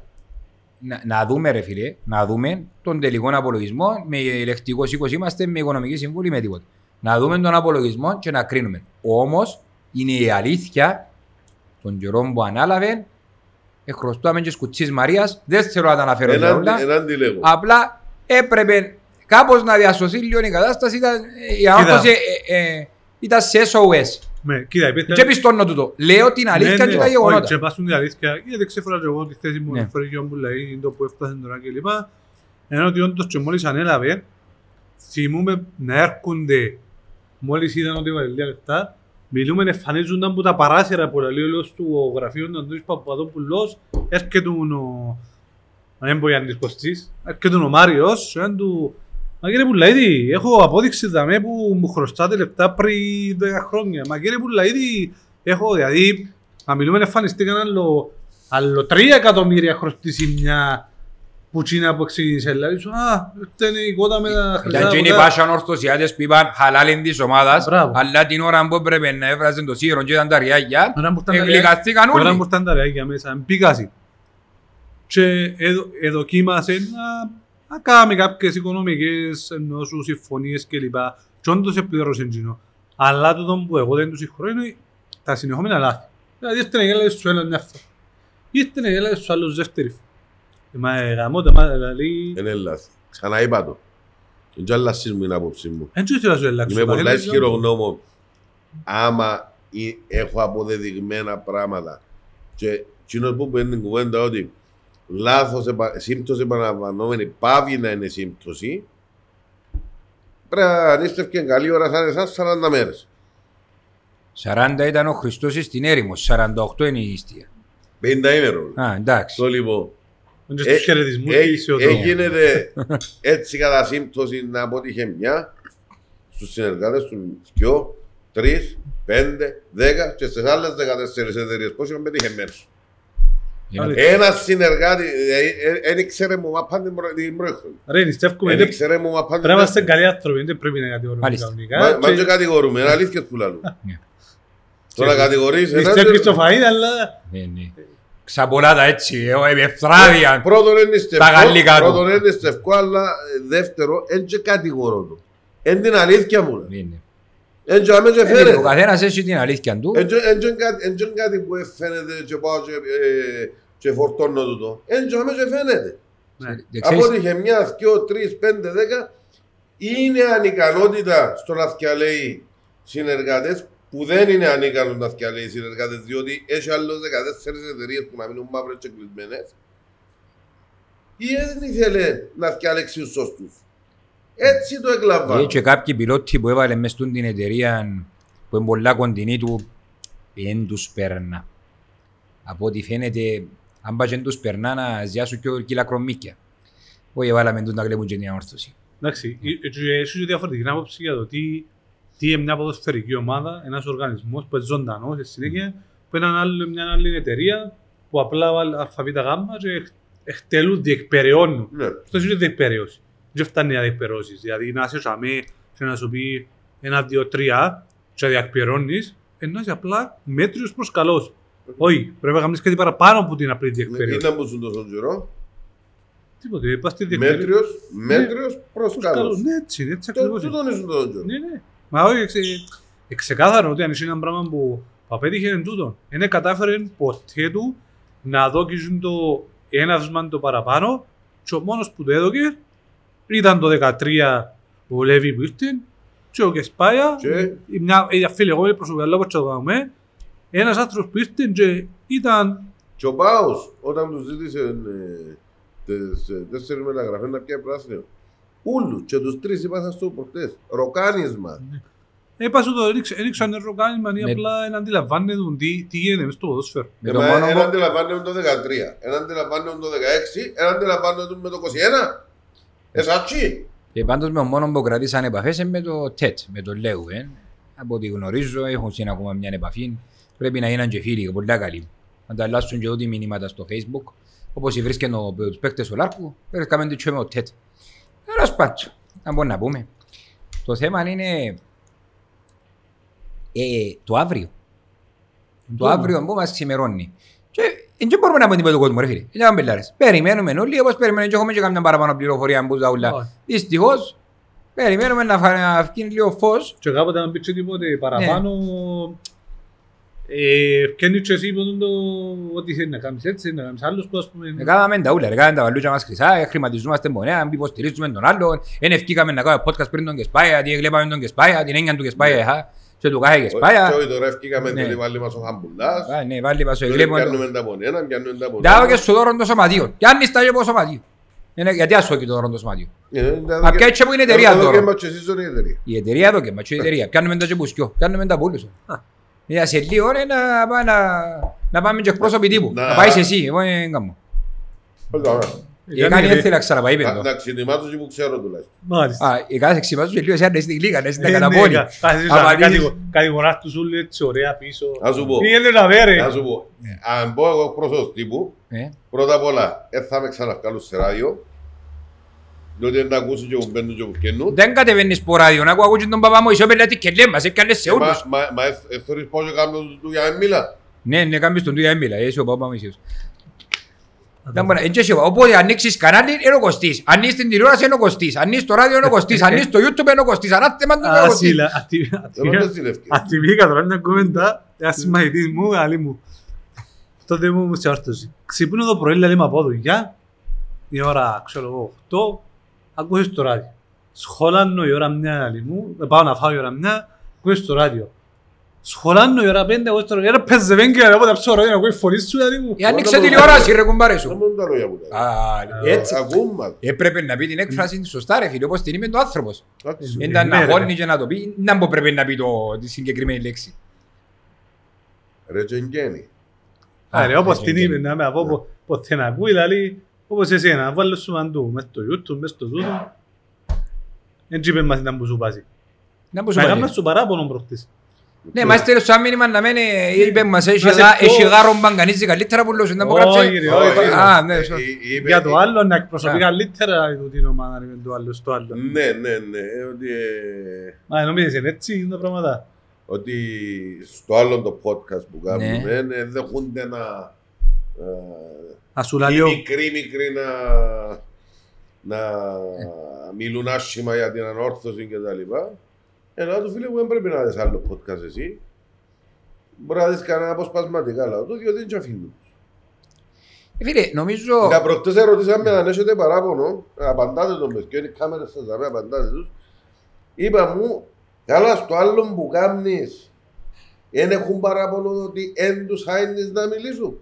Να, να δούμε, ρε φίλε, να δούμε τον τελικό απολογισμό. Με ελεκτικός 20 είμαστε, με οικονομική συμβούλη, με τίποτα. Να δούμε τον απολογισμό και να κρίνουμε. Όμως, είναι η αλήθεια των καιρών που ανάλαβε. Εχρωστούμε και σκουτσής Μαρίας, δεν θέλω να τα αναφέρω για Έναν, όλα. έναν τι λέγω. Απλά έπρεπε κάπως να διασωθεί λίγο η κατάσταση. Ήταν, η ανόρθωση ε, ε, ήταν σε SOS. Ναι, κοίτα, υπήρχε... Και πιστώνω τούτο. Λέω την αλήθεια και τα Όχι, γεγονότα. και πας στην αλήθεια, γιατί ξέφερα και εγώ τη θέση μου, Ναι. ναι. φέρει μου λέει, το που έφτασε τώρα και λοιπά. Ενώ ότι όντως και μόλις ανέλαβε, θυμούμε να έρχονται, μόλις είδαν ότι έβαλε λίγα λεπτά, μιλούμε να εμφανίζονταν που τα παράθυρα που λέει ο λόγος του γραφείου του Αντώνης Παπαδόπουλος, έρχεται ο... Αν δεν πω Γιάννης Κωστής, έρχεται ο Μάριος, και αν του... Μα κύριε Πουλαίδη, έχω απόδειξη δαμέ που μου χρωστάτε λεπτά πριν 10 χρόνια. Μα κύριε Πουλαίδη, έχω δηλαδή, να μιλούμε εμφανιστήκαν άλλο, άλλο 3 εκατομμύρια χρωστήσει μια που τσίνα που ξεκίνησε. Δηλαδή, σου, α, αυτή είναι η κότα με τα χρυσά. Ήταν και οι ποτά». πάσα ανορθωσιάτες που είπαν χαλάλιν της ομάδας, Μπράβο. αλλά την ώρα που έπρεπε να έβραζαν το σύγχρον και ήταν τα ριάγια, Τώρα που ήταν τα εγλυκαθήκαν Τώρα που όλοι. ήταν τα ρεάκια μέσα, μπήκασαι. Και εδο, εδοκίμασε να να κάνει κάποιες οικονομικές ενώ σου συμφωνίες κλπ. Και όντως επλήρωσε εκείνο. Αλλά το που εγώ δεν τους συγχωρώ είναι τα συνεχόμενα λάθη. Δηλαδή ήρθε να γέλαγε στους έναν μια φορά. Ήρθε να γέλαγε στους άλλους δεύτερη φορά. Ε, Μα ε, γαμώ τα μάτια, δηλαδή... Είναι λάθη. Ξαναείπα το. Είναι και αλλάσεις μου είναι άποψη μου. Δεν ξέρω τι να σου ελάξω. Είμαι πολλά Καθένας ισχυρό είναι- γνώμο. Άμα ή- έχω αποδεδειγμένα πράγματα και εκείνος που παίρνει την κουβέντα ότι λάθος, επα- σύμπτωση επαναλαμβανόμενη πάβει να είναι σύμπτωση πρέπει να ανίστευκε καλή ώρα σαν εσάς 40 μέρες. 40 ήταν ο Χριστός στην έρημο, 48 είναι η Ίστια. 50 ημερών. Α, εντάξει. Το λοιπόν. Και στους χαιρετισμούς ε, και ισιοδό. Έγινε έτσι κατά σύμπτωση να αποτύχε μια στους συνεργάτες του δυο, τρεις, πέντε, δέκα και στις άλλες δεκατέσσερις εταιρείες πώς είχαν πετυχημένους. Είναι- Ένας συνεργάτη, δεν ήξερε μου μα πάντα την προ- την πρώτη χρονιά. Ρε, νηστεύκουμε, Δεν δεν- ήξερε μου μα πάντα πρέπει να είμαστε την καλοί άνθρωποι, δεν πρέπει να κατηγορούμε Μάλιστα. κανονικά. Μα μα Και και κατηγορούμε, είναι αλήθειες που λαλούν. Ναι. Τώρα κατηγορείς έναν Νηστεύεις και- στο φαΐν, αλλά... Ναι, ναι. Ξαπολάτα έτσι, ε, ε, ευθράδια. Πρώτον είναι Τα γαλλικά στευκό, του. πρώτον είναι στευκό, αλλά ε, δεύτερο, δεν και κατηγορώ του. Είναι την αλήθεια μου. Ναι, ναι. Δεν και αμέσως Ε, Ο φαίνεται. καθένας έχει την αλήθεια του. Εν και κάτι- εν και κάτι που φαίνεται και πάω και, ε, και φορτώνω τούτο. Εν και αμέσως φαίνεται. Ναι. Δεν ξέρεις- Απότυχε μια, δυο, τρεις, πέντε, δέκα. Είναι ανικανότητα στο να θυκαλέει συνεργάτες που δεν είναι ανίκανο να θυκαλέει συνεργάτες διότι έχει άλλους 14 εταιρείες που να μείνουν μαύρες και κλεισμένες ή δεν ήθελε να θυκαλέξει τους σωστούς. Έτσι το Ε, εκλαμβάνω. Και κάποιοι πιλότοι που έβαλε μες στην εταιρεία που είναι πολλά κοντινή του, δεν τους περνά. Από ό,τι φαίνεται, αν πάει και τους περνά να ζιάσουν και κυλακρομίκια. Όχι, βάλαμε τους να κλέβουν και την ανόρθωση. Εντάξει, ε, ε, έχει διαφορετική άποψη για το τι, τι είναι μια ποδοσφαιρική ομάδα, ένας οργανισμός που είναι ζωντανός στη συνέχεια, που είναι ένα άλλο- μια άλλη εταιρεία που απλά βάλει ΑΒΓ και εκ- εκτελούν, διεκπεραιώνουν. Ναι. Αυτός είναι διεκπαιρέωση. Δεν φτάνει να διεκπαιρεώσεις. Δηλαδή να είσαι σαμέ και να σου πει ένα, δύο, τρία και να διεκπαιρεώνεις, ενώ είσαι απλά μέτριος προς καλός. Όχι, πρέπει να κάνεις κάτι παραπάνω από την απλή διεκπαιρέωση. Ήταν που σου τόσο καιρό. Τίποτε, είπα στη διεκπαιρέωση. Μέτριος, μέτριος προς Προς καλός. καλός. Ναι, έτσι, έτσι Το- ακριβώς. Τούτον ήσουν τόσο καιρό. Ναι, ναι. Μα όχι, εξε, εξεκάθαρο ότι αν είσαι ένα πράγμα που απέτυχε εν τούτο. Δεν κατάφερε ποτέ του να δώσει το έναυσμα το παραπάνω και ο μόνος που το έδωκε ήταν το 13 ο Λέβη που ήρθε και ο Κεσπάια, Και- η μια η αφιλεγόμενη προσωπικά λόγω και το κάνουμε, ένας άνθρωπος που ήρθε και ήταν Και ο Πάος, όταν τους ζήτησε ε, τις ε, τέσσερις μεταγραφές να πιάει πράσινο, ούλους και τους τρεις είπα στο προχτές, ροκάνισμα. Έπασε το έριξαν ροκάνημα ή Με- απλά δεν αντιλαμβάνεται τι, τι γίνεται μες στο ποδόσφαιρο. Με Ε, το μα μόνο Ένα που- αντιλαμβάνεται το 13, ένα αντιλαμβάνεται το 16, ένα αντιλαμβάνεται με το 21. Εσάτσι. Και πάντως με το μόνος που κρατήσαν επαφές είναι με το ΤΕΤ, με το Λέου. Ε. Από ό,τι γνωρίζω έχουν συν ακόμα μια επαφή. Πρέπει να γίνουν και φίλοι, πολλά καλοί. Ανταλλάσσουν και ό,τι μηνύματα στο facebook. Όπως βρίσκεται ο, τους παίκτες του Λάρκου, βρίσκαμε και με το ΤΕΤ. Τέλος πάντων, να μπορούμε να πούμε. Το θέμα είναι ε, το αύριο. Το αύριο που μας ξημερώνει. Και δεν μπορούμε να πούμε τίποτα του κόσμου, ρε φίλε. Είναι ένα μπελάρες. Περιμένουμε όλοι, όπως περιμένουμε και έχουμε και καμιά παραπάνω πληροφορία που τα ούλα. Όχι. Δυστυχώς, περιμένουμε να, φα... να βγει λίγο φως. Και κάποτε να πείτε τίποτε παραπάνω, ε, ευκαινεί και εσύ που το ότι θέλει να κάνεις έτσι, να κάνεις άλλους που ας πούμε... Ε, Κάναμε τα ούλα, ρε, κάναμε τα βαλούτια μας χρυσά, ε, χρηματιζόμαστε μονέα, υποστηρίζουμε τον άλλον. Εν ευκήκαμε να κάνουμε podcast πριν τον Κεσπάια, τι έβλεπαμε τον Κεσπάια, την έννοια του Κεσπάια, χα, και του κάθε Και Κεσπάια. όχι τώρα ευκήκαμε Ναι. διότι βάλει μας ο Χαμπουλάς. Α, Ναι, βάλει μας το Τώρα εγκλέπον. Πιάνουμε τα από ένα, πιάνουμε τα από Δάω και σου δώρον το σωματείο. Κι αν είστε από σωματείο. Είναι- Γιατί ασώκει το δώρον το σωματείο. Μα ποια έτσι που είναι η εταιρεία τώρα. Και μας και εσείς είναι η εταιρεία. Η εταιρεία εδώ και μα, η εταιρεία. Πιάνουμε τα τσεπουσκιό, πιάνουμε τα πούλους. Για σε λίγο είναι να, πάμε να, να πάμε και εκπρόσωποι τύπου. Να- Να πάεις εσύ, εγώ δεν κάνω. Πολύ ωραία. Η κάνει έρθει να ξαναπάει Να- πέντο. Να ξενιμάτω και που ξέρω τουλάχιστον. Μάλιστα. Α, η κάθε ξυπάζου και λίγο εσένα να είστε γλύκα, να είστε Ε, ναι, καταπώνει. κα- κάθεσαι Άμα να δεις- κατηγο- Κατηγοράς τους όλους έτσι ωραία πίσω. Να σου πω. Τι γίνεται να βέρε. Να σου πω. Αν πω εγώ πρόσωπος τύπου, Ε, πρώτα απ' όλα, δεν θα με ξαναβγάλω σε ράδιο. Διότι δεν τα ακούσω και που μπαίνουν και που βγαίνουν. Δεν κατεβαίνεις στο ράδιο, να ακούω και τον παπά μου, είσαι πελάτη και λέει μας, έκανες σε Ε, Μα όλους. μα- μα ε- ε, θεωρείς πώς κάνω του- του για να μιλά. Ναι, ναι, κάνεις τον του για έμιλα, είσαι ο παπά μου είσαι. Δεν μπορεί- εν και σίγουρα. Οπότε ανοίξεις κανάλι είναι ο Κωστής. Ανοίξεις την τηλεόραση είναι ο Κωστής. Ανοίξεις το ράδιο είναι ο Κωστής. Ανοίξεις το YouTube είναι ο Κωστής. Ανάθεμα του είναι ο Κωστής. Ασύλα. Δεν μπορείς τη λευκή. Ατιμήκα τώρα μια κουβέντα. Ένα συμμαχητής μου, άλλη μου. Τότε μου σε όρθωση. Ξυπνώ το πρωί, λέει, είμαι από δουλειά. Η ώρα, ξέρω εγώ, 8. Ακούσεις το ράδιο. Σχολάνω η ώρα μια, άλλη μου. ε, Πάω να φάω η ώρα μια. Ακούσεις το ράδιο. Σχολάνω η ώρα πέντε, ακούσεις το ράδιο. Ρε πες δεν και από τα ψωρό, να ακούεις φωνής σου, άλλη μου. Ε, Άνοιξε τηλεόραση ρε κουμπάρε Δεν σου. μπορούν τα λόγια που τα Α, έτσι. Ακούμε. Έπρεπε να πει την έκφραση σωστά ρε φίλε, όπως την είπε το άνθρωπος. Εντάξει. Δεν ήταν ναι, να ρε. χώνει και να το πει, να μπω πρέπει να πει το- τη συγκεκριμένη λέξη. Ρε Τζενγκένι. Άρα, όπως Α, την ναι, είπε, ναι. να με από πο- ποτέ να ακούει, δηλαδή, όπως εσένα, βάλω σου παντού, μες στο YouTube, μες στο τούτο. Δεν είπε μας ήταν που σου πάσει. Να μπω σου Να πάλι. έκαμε σου παράπονο προχτής. Ναι, μας στέλνει σαν μήνυμα να μένει, είπε μας, έχει Να σε γά- πιο- έχει γάρο μπαγκανίζει καλύτερα που λέω σου, να μου γράψε. Όχι, ρε, όχι. Όχι, Α, ναι, ε, σω- ε, είπε- Για το άλλο, να εκπροσωπεί Α. καλύτερα το την ομάδα με το άλλο στο άλλο. Ναι, ναι, ναι. ε, Ότι, ε, Μα νομίζεις είναι έτσι είναι τα πράγματα. ότι στο άλλο το podcast που Ναι. κάνουμε ε, δέχονται να ε, Ας σου οι λέει ο- μικροί μικροί να, να μιλούν άσχημα για την ανόρθωση και τα λοιπά. Ενώ του φίλε μου δεν πρέπει να δεις άλλο podcast εσύ. Μπορεί να δεις κανένα αποσπασματικά αλλά το διότι δεν αφήνουν. Ε, Φίλε, νομίζω, Για προχτές ερωτήσαμε αν έχετε παράπονο, απαντάτε τον παιδιά, είναι οι κάμερες σας, δάμε, απαντάτε τους. Είπα μου, καλά στο άλλο που κάνεις, δεν έχουν παράπονο ότι εν τους άινεις να μιλήσουν.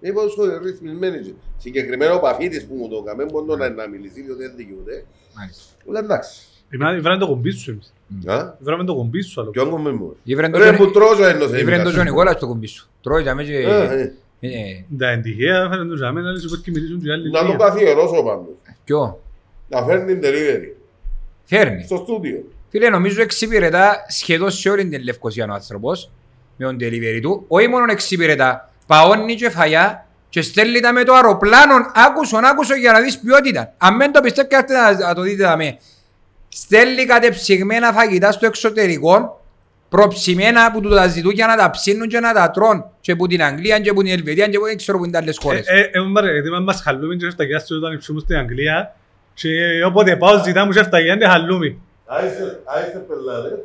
Είπα σου, ρυθμισμένοι. και. Συγκεκριμένο ο Παφίτης που μου το έκαμε, μπορεί να, να μιλήσει, διότι δεν δικαιούται. Μάλιστα. Λέω εντάξει. Εμένα βράμε το κομπί σου εμείς. Α, Βράμε το κομπί σου άλλο. ποιον κομμέ μου. ήβρεν το Ρε Τζον- που τρώσω εννοώ ήβρεν το Τζον Νικόλας στο κουμπί σου. Τρώει για μέσα και... Ε, ε. ε, Τα εντυχαία φέρνουν τους αμένα, αλλά σου πω και μιλήσουν και άλλοι. Να το μία. καθιερώσω πάντως. Ποιο, Να φέρνει delivery. φέρνει. Στο στούντιο. Φίλε, νομίζω εξυπηρετά σχεδόν σε όλη την Λευκοσία ο άνθρωπος με τον delivery του. Όχι μόνο εξυπηρετά, παώνει και φαγιά και στέλνει τα με το αεροπλάνο άκουσον, άκουσον για να δεις ποιότητα. Αν δεν το πιστεύετε, έρθετε να, να το δείτε δαμέ. Στέλνει κατεψυγμένα φαγητά στο εξωτερικό, προψημένα που του τα ζητούν για να τα ψήνουν και να τα τρώνε. Και που την Αγγλία και που την Ελβετία και που δεν ξέρω που είναι τα άλλες χώρες. Ε, ε, ε, μπάρε, γιατί μας χαλούμι και στα γιάσου όταν υψούμουν στην Αγγλία και όποτε πάω ζητάμε και αυτά γιάντε χαλούμι. Άιστε πελάρες,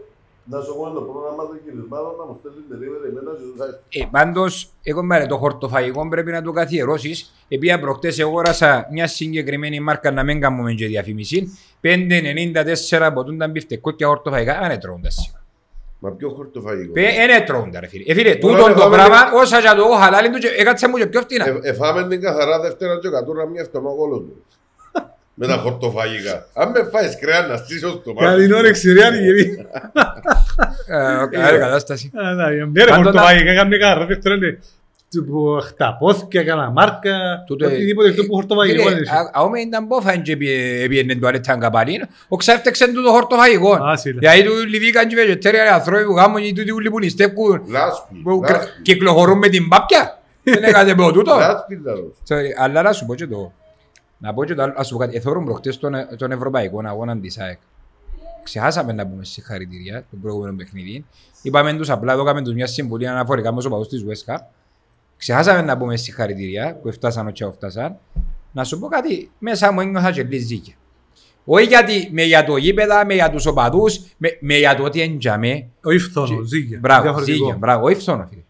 να σου πω το πρόγραμμα των κυρισμάτων να μου στέλνει delivery εμένα και τους άιστε. Ε, πάντως, εγώ μπάρε, το χορτοφαγικό πρέπει να το καθιερώσεις. Επειδή προχτές αγόρασα μια συγκεκριμένη μάρκα να μην κάνουμε και διαφήμιση. 5,94 από τούντα μπιφτεκόκια χορτοφαγικά, δεν έτρωγονται σίγουρα. Μα ποιο χορτοφαγικό; Δεν έτρωγονται ρε φίλε. Ε, φίλε, Τώρα τούτον το φάμε- πράγμα, όσα για το εγώ χαλάλι του, και έκατσε μου και πιο φτηνά. Ε, Εφάμε την καθαρά Δευτέρα και κατούρα μια εβδομάδα μου. Με τα χορτοφαγικά. Αν με φάεις κρέα να στήσω στο Για την όρεξη ρε αργυρή. Ε, Καλή κατάσταση. Ναι ρε Πάντοτε- χορτοβάγικα, έκαμε κάρα δεύτερα είναι που χταπόθηκε, έκανα μάρκα, Τούτο- οτιδήποτε αυτό που χορτοβάγικο Φίλε, είναι. α- αούμε ήταν πόφαν και πήγαινε τουαλέτα καπαλήν, ο ξέφτεξε του το χορτοφαγικό. Α, σίλα. Γιατί του λιβήκαν και βεγετέρια άνθρωποι που γάμουν ή τούτοι ούλοι που νηστεύκουν Λάσπη. που κρα- λάσπη. κυκλοφορούν με την πάπια. Δεν έκατε πω τούτο. Λάσπη λάρος. Sorry, Αλλά να σου πω και το. Να πω και το άλλο. Ας σου πω κάτι. Εθώρουν προχτές τον, τον Ευρωπαϊκό αγώνα της ΑΕΚ. Ξεχάσαμε να πούμε συγχαρητήρια το προηγούμενο παιχνίδι. Είπαμε τους απλά, δώκαμε τους μια συμβουλή αναφορικά με τους οπαδούς της Βέσκα. Ξεχάσαμε να πούμε συγχαρητήρια που έφτασαν όποια έφτασαν. Να σου πω κάτι, μέσα μου ένιωθα και λίγη ζήκια. Όχι γιατί με για το γήπεδα, με για τους οπαδούς, με, με για το ότι εντιαμε. Όχι φθόνο, ζύγια. Μπράβο, Διαφορετικό. ζήγια, μπράβο, όχι φθόνο φίλε.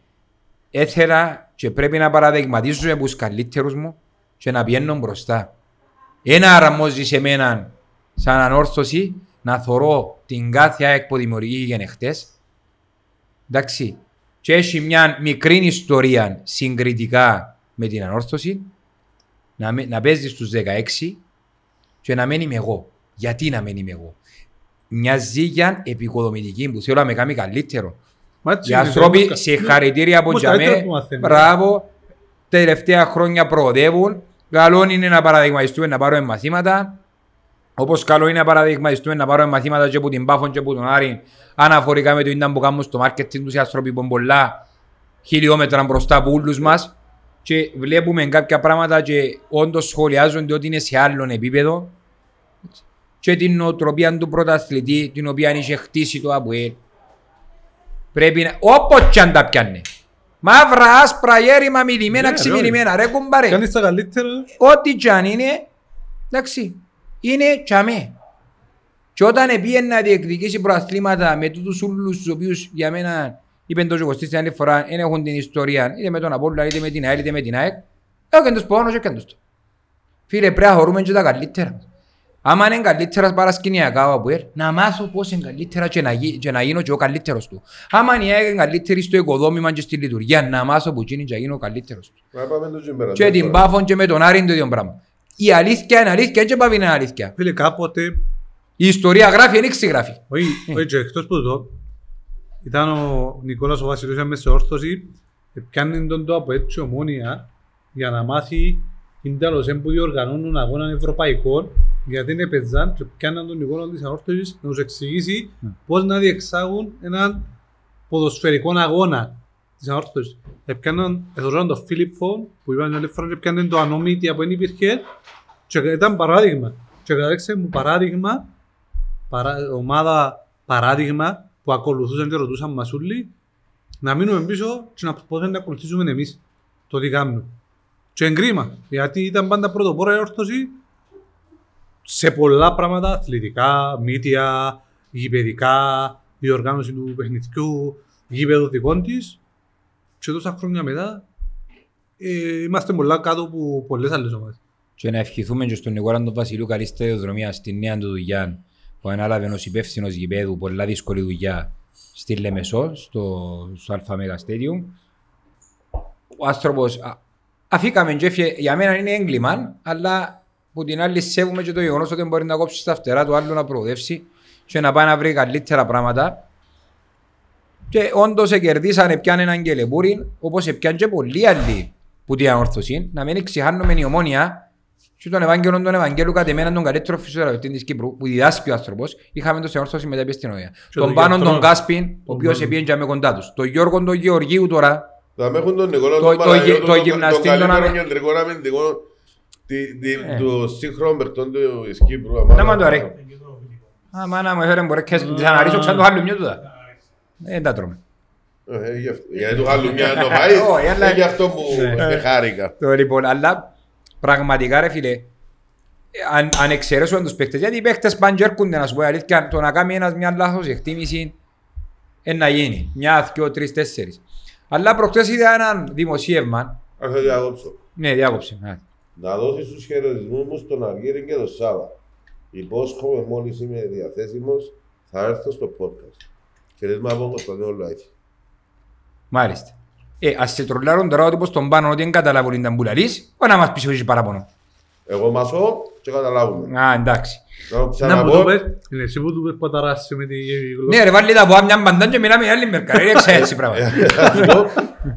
Έθελα και πρέπει να παραδειγματίζομαι από τους καλύτερους μου και να πιένω μπροστά. Ένα αρμόζει σε μένα σαν ανόρθωση να θωρώ την κάθε ΑΕΚ που δημιουργήθηκε χτες. Εντάξει. Και έχει μια μικρή ιστορία συγκριτικά με την ανόρθωση να, με- να παίζεις στους 16 και να μένει είμαι εγώ. Γιατί να μένει είμαι εγώ; Μια ζήγια επικοδομητική που θέλω να με κάνει καλύτερο. Μα έτσι Οι είναι, άνθρωποι το- συγχαρητήρια από Όμως καλύτερα τζαμέ. που μαθαίνουν. Μπράβο. Τα τελευταία χρόνια προοδεύουν. Καλό είναι να παραδειγματιστούμε να πάρουμε μαθήματα. Όπως καλό είναι να παραδειγματιστούμε να πάρουμε μαθήματα και από την Πάφον και από τον Άρη αναφορικά με το ήταν που κάνουν στο marketing τους οι άνθρωποι που είναι πολλά χιλιόμετρα μπροστά από όλους μας και βλέπουμε κάποια πράγματα και όντως σχολιάζονται ότι είναι σε άλλον επίπεδο και την νοοτροπία του πρωταθλητή την οποία είχε χτίσει το ΑΠΟΕΛ πρέπει να, όπως και αν τα πιάνε Μαύρα, άσπρα, γέρημα, μιλημένα, Ναι, ξυμιλημένα. Ρε κουμπάρε. Κάνεις τα καλύτερα. Ό,τι κι αν είναι, εντάξει, είναι τσαμέ. Και όταν πήγαινε να διεκδικήσει προαθλήματα με τούτους ούλους τους οποίους για μένα είπεν το Ζωγοστή στην άλλη φορά δεν έχουν την ιστορία είτε με τον Απόλλωνα είτε με την ΑΕΛ είτε με την ΑΕΚ έκαν τους πόνος και έκαν τους το. Φίλε πρέπει να χωρούμε και τα καλύτερα. Άμα είναι καλύτερας παρασκηνιακά ο Αποέλ, να μάθω πώς είναι καλύτερα και να, γι, και να γίνω και ο καλύτερος του. Άμα είναι η ΑΕΚ είναι καλύτερη στο οικοδόμημα και στη λειτουργία, να μάθω που γίνει και να γίνω ο καλύτερος του. Να πάμε το τζιμπέρα. Και την Πάφον και με τον Άρη είναι το ίδιο πράγμα. Η αλήθεια είναι αλήθεια και πάβει είναι αλήθεια. Φίλε, κάποτε, Η ιστορία γράφει, δεν γράφει. όχι, όχι και εκτός που το, ήταν ο Νικόλας ο Βασιλούς μέσα σε όρθωση, πιάνει τον το από έτσι ομόνια για να μάθει είναι τέλος που διοργανώνουν αγώνα ευρωπαϊκών γιατί είναι πεζάν και πιάνναν τον Νικόλα της αόρθωσης να τους εξηγήσει πώς να διεξάγουν έναν ποδοσφαιρικό αγώνα της αόρθωσης. Επιάνναν, εθωρούσαν τον Φίλιππο που είπαν την άλλη φορά και πιάνναν το ανομίτια που δεν υπήρχε και ήταν παράδειγμα. Και κατάληξε μου παράδειγμα, παρά, ομάδα παράδειγμα που ακολουθούσαν και ρωτούσαν μας όλοι να μείνουμε πίσω και να προσπαθούμε να ακολουθήσουμε εμείς το τι κάνουμε. Και εγκρίμα, γιατί ήταν πάντα πρωτοπόρα η όρθωση σε πολλά πράγματα, αθλητικά, μύτια, γηπαιδικά, η οργάνωση του παιχνιδιού, γήπεδο δικών της. Και τόσα χρόνια μετά ε, είμαστε πολλά κάτω από πολλές άλλες ομάδες. Και να ευχηθούμε και στον Νικόλα τον Βασιλείου καλή σταδιοδρομία στην νέα του δουλειά που ανάλαβε ως υπεύθυνος γηπέδου, πολλά δύσκολη δουλειά στη Λεμεσό, στο, στο ΑΜΕΓΑ Stadium. Ο άνθρωπος, α, αφήκαμε και έφυγε, για μένα είναι έγκλημα, αλλά που την άλλη σέβουμε και το γεγονός ότι μπορεί να κόψει τα φτερά του άλλου να προοδεύσει και να πάει να βρει καλύτερα πράγματα. Και όντως κερδίσανε πιάνε έναν κελεμπούρι, όπως πιάνε και πολλοί άλλοι που την αόρθωση, να μην ξεχάνουμε η ομόνια και τον Ευάγγελο τον Ευαγγέλου κατ' εμένα τον καλύτερο φυσιοθεραπευτή της Κύπρου που διδάσκει ο άνθρωπος, είχαμε το σε όρθωση μετά στην Οδεία. Και Τον τον Πάνον τον γιατρό. Κάσπιν, ο οποίος Πάνο. επήγαινε με κοντά τους. Τον Γιώργο τον Γεωργίου τώρα, Θα με έχουν τον Νικόλα Το- τον το Παναγιώτο, γυ- το τον- γυμναστή τον τον καλύτερο αμε- κεντρικό αμυντικό τη- τη- Ε. του σύγχρονου παιχτών του της Κύπρου. να μ' το αρέσει. Α, μάνα μου έφερε μπορείς και τις αναρρίσω ξανά το άλλο μιό του δα. Ε, Δεν τα τρώμε. Ε, γι' αυτό- Γιατί του άλλου μια να το πάει, Όχι, αλλά- ε, γι' αυτό που Ναι. ε, χάρηκα. Το λοιπόν, αλλά πραγματικά ρε φίλε, αν, αν εξαιρέσουμε τους παίκτες, γιατί οι παίκτες πάνε και έρχονται να σου πω η αλήθεια, το να κάνει ένας μια λάθος εκτίμηση είναι να γίνει. Μια, δυο, τρεις, τέσσερις. Αλλά προχτές είδα ένα δημοσίευμα, Ας το διακόψω. ναι διάκοψε, ναι. Να δώσεις τους χαιρετισμούς μου στον Αργύρη και τον Σάβα. Υπόσχομαι μόλις είμαι διαθέσιμος θα έρθω στο podcast. Χαιρετίσμα από Κωνσταντίνο Λάκη. μάλιστα. Ε, ας σε τρολάρουν τώρα ότι πως τον πάνω ότι δεν καταλάβουν την ταμπουλαλής, ο να μας πεις όχι παραπονό. Εγώ μασώ και καταλάβουμε. Α, εντάξει. Να το Να μου το ξαναπώ. πες, είναι εσύ που του πες παταράσσε με τη γλώσσα. Ναι ρε βάλει τα από μια μπαντάν και μιλάμε η άλλη μερκα, ρε ξέρεις έτσι πράγματα. Αυτό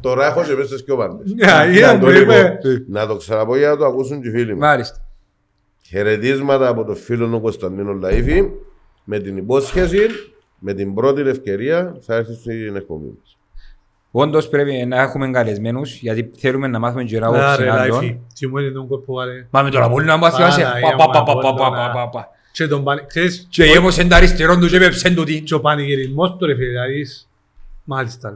τώρα έχω και μέσα στις σκιόπαντες. Ναι, Να είδα το μου, λοιπόν, είπε. Να το ξαναπώ για να το ακούσουν και οι φίλοι μου. Μάλιστα. Χαιρετίσματα από τον φίλο μου Κωνσταντίνο Λαΐφη με την υπόσχεση, με την πρώτη ευκαιρία θα έρθει στην εκπομπή μας. Όντως πρέπει να έχουμε καλεσμένους, γιατί θέλουμε να μάθουμε και ράω Άρα, συνάντων. λάιφι, τι μου είναι τον κόρπο βάλε. Πάμε τώρα πολύ να μας θυμάσαι. Παναγία Πα, πα, πα, μου, πα, πα, Απόλλωνα. πα, πα, πα, πα. Και τον πάλι, ξέρεις, Και έμωσε τα αριστερόν του και πέψεν του τι. και ο πανηγυρισμός του ρε φίλε, δηλαδή, μάλιστα. ρε.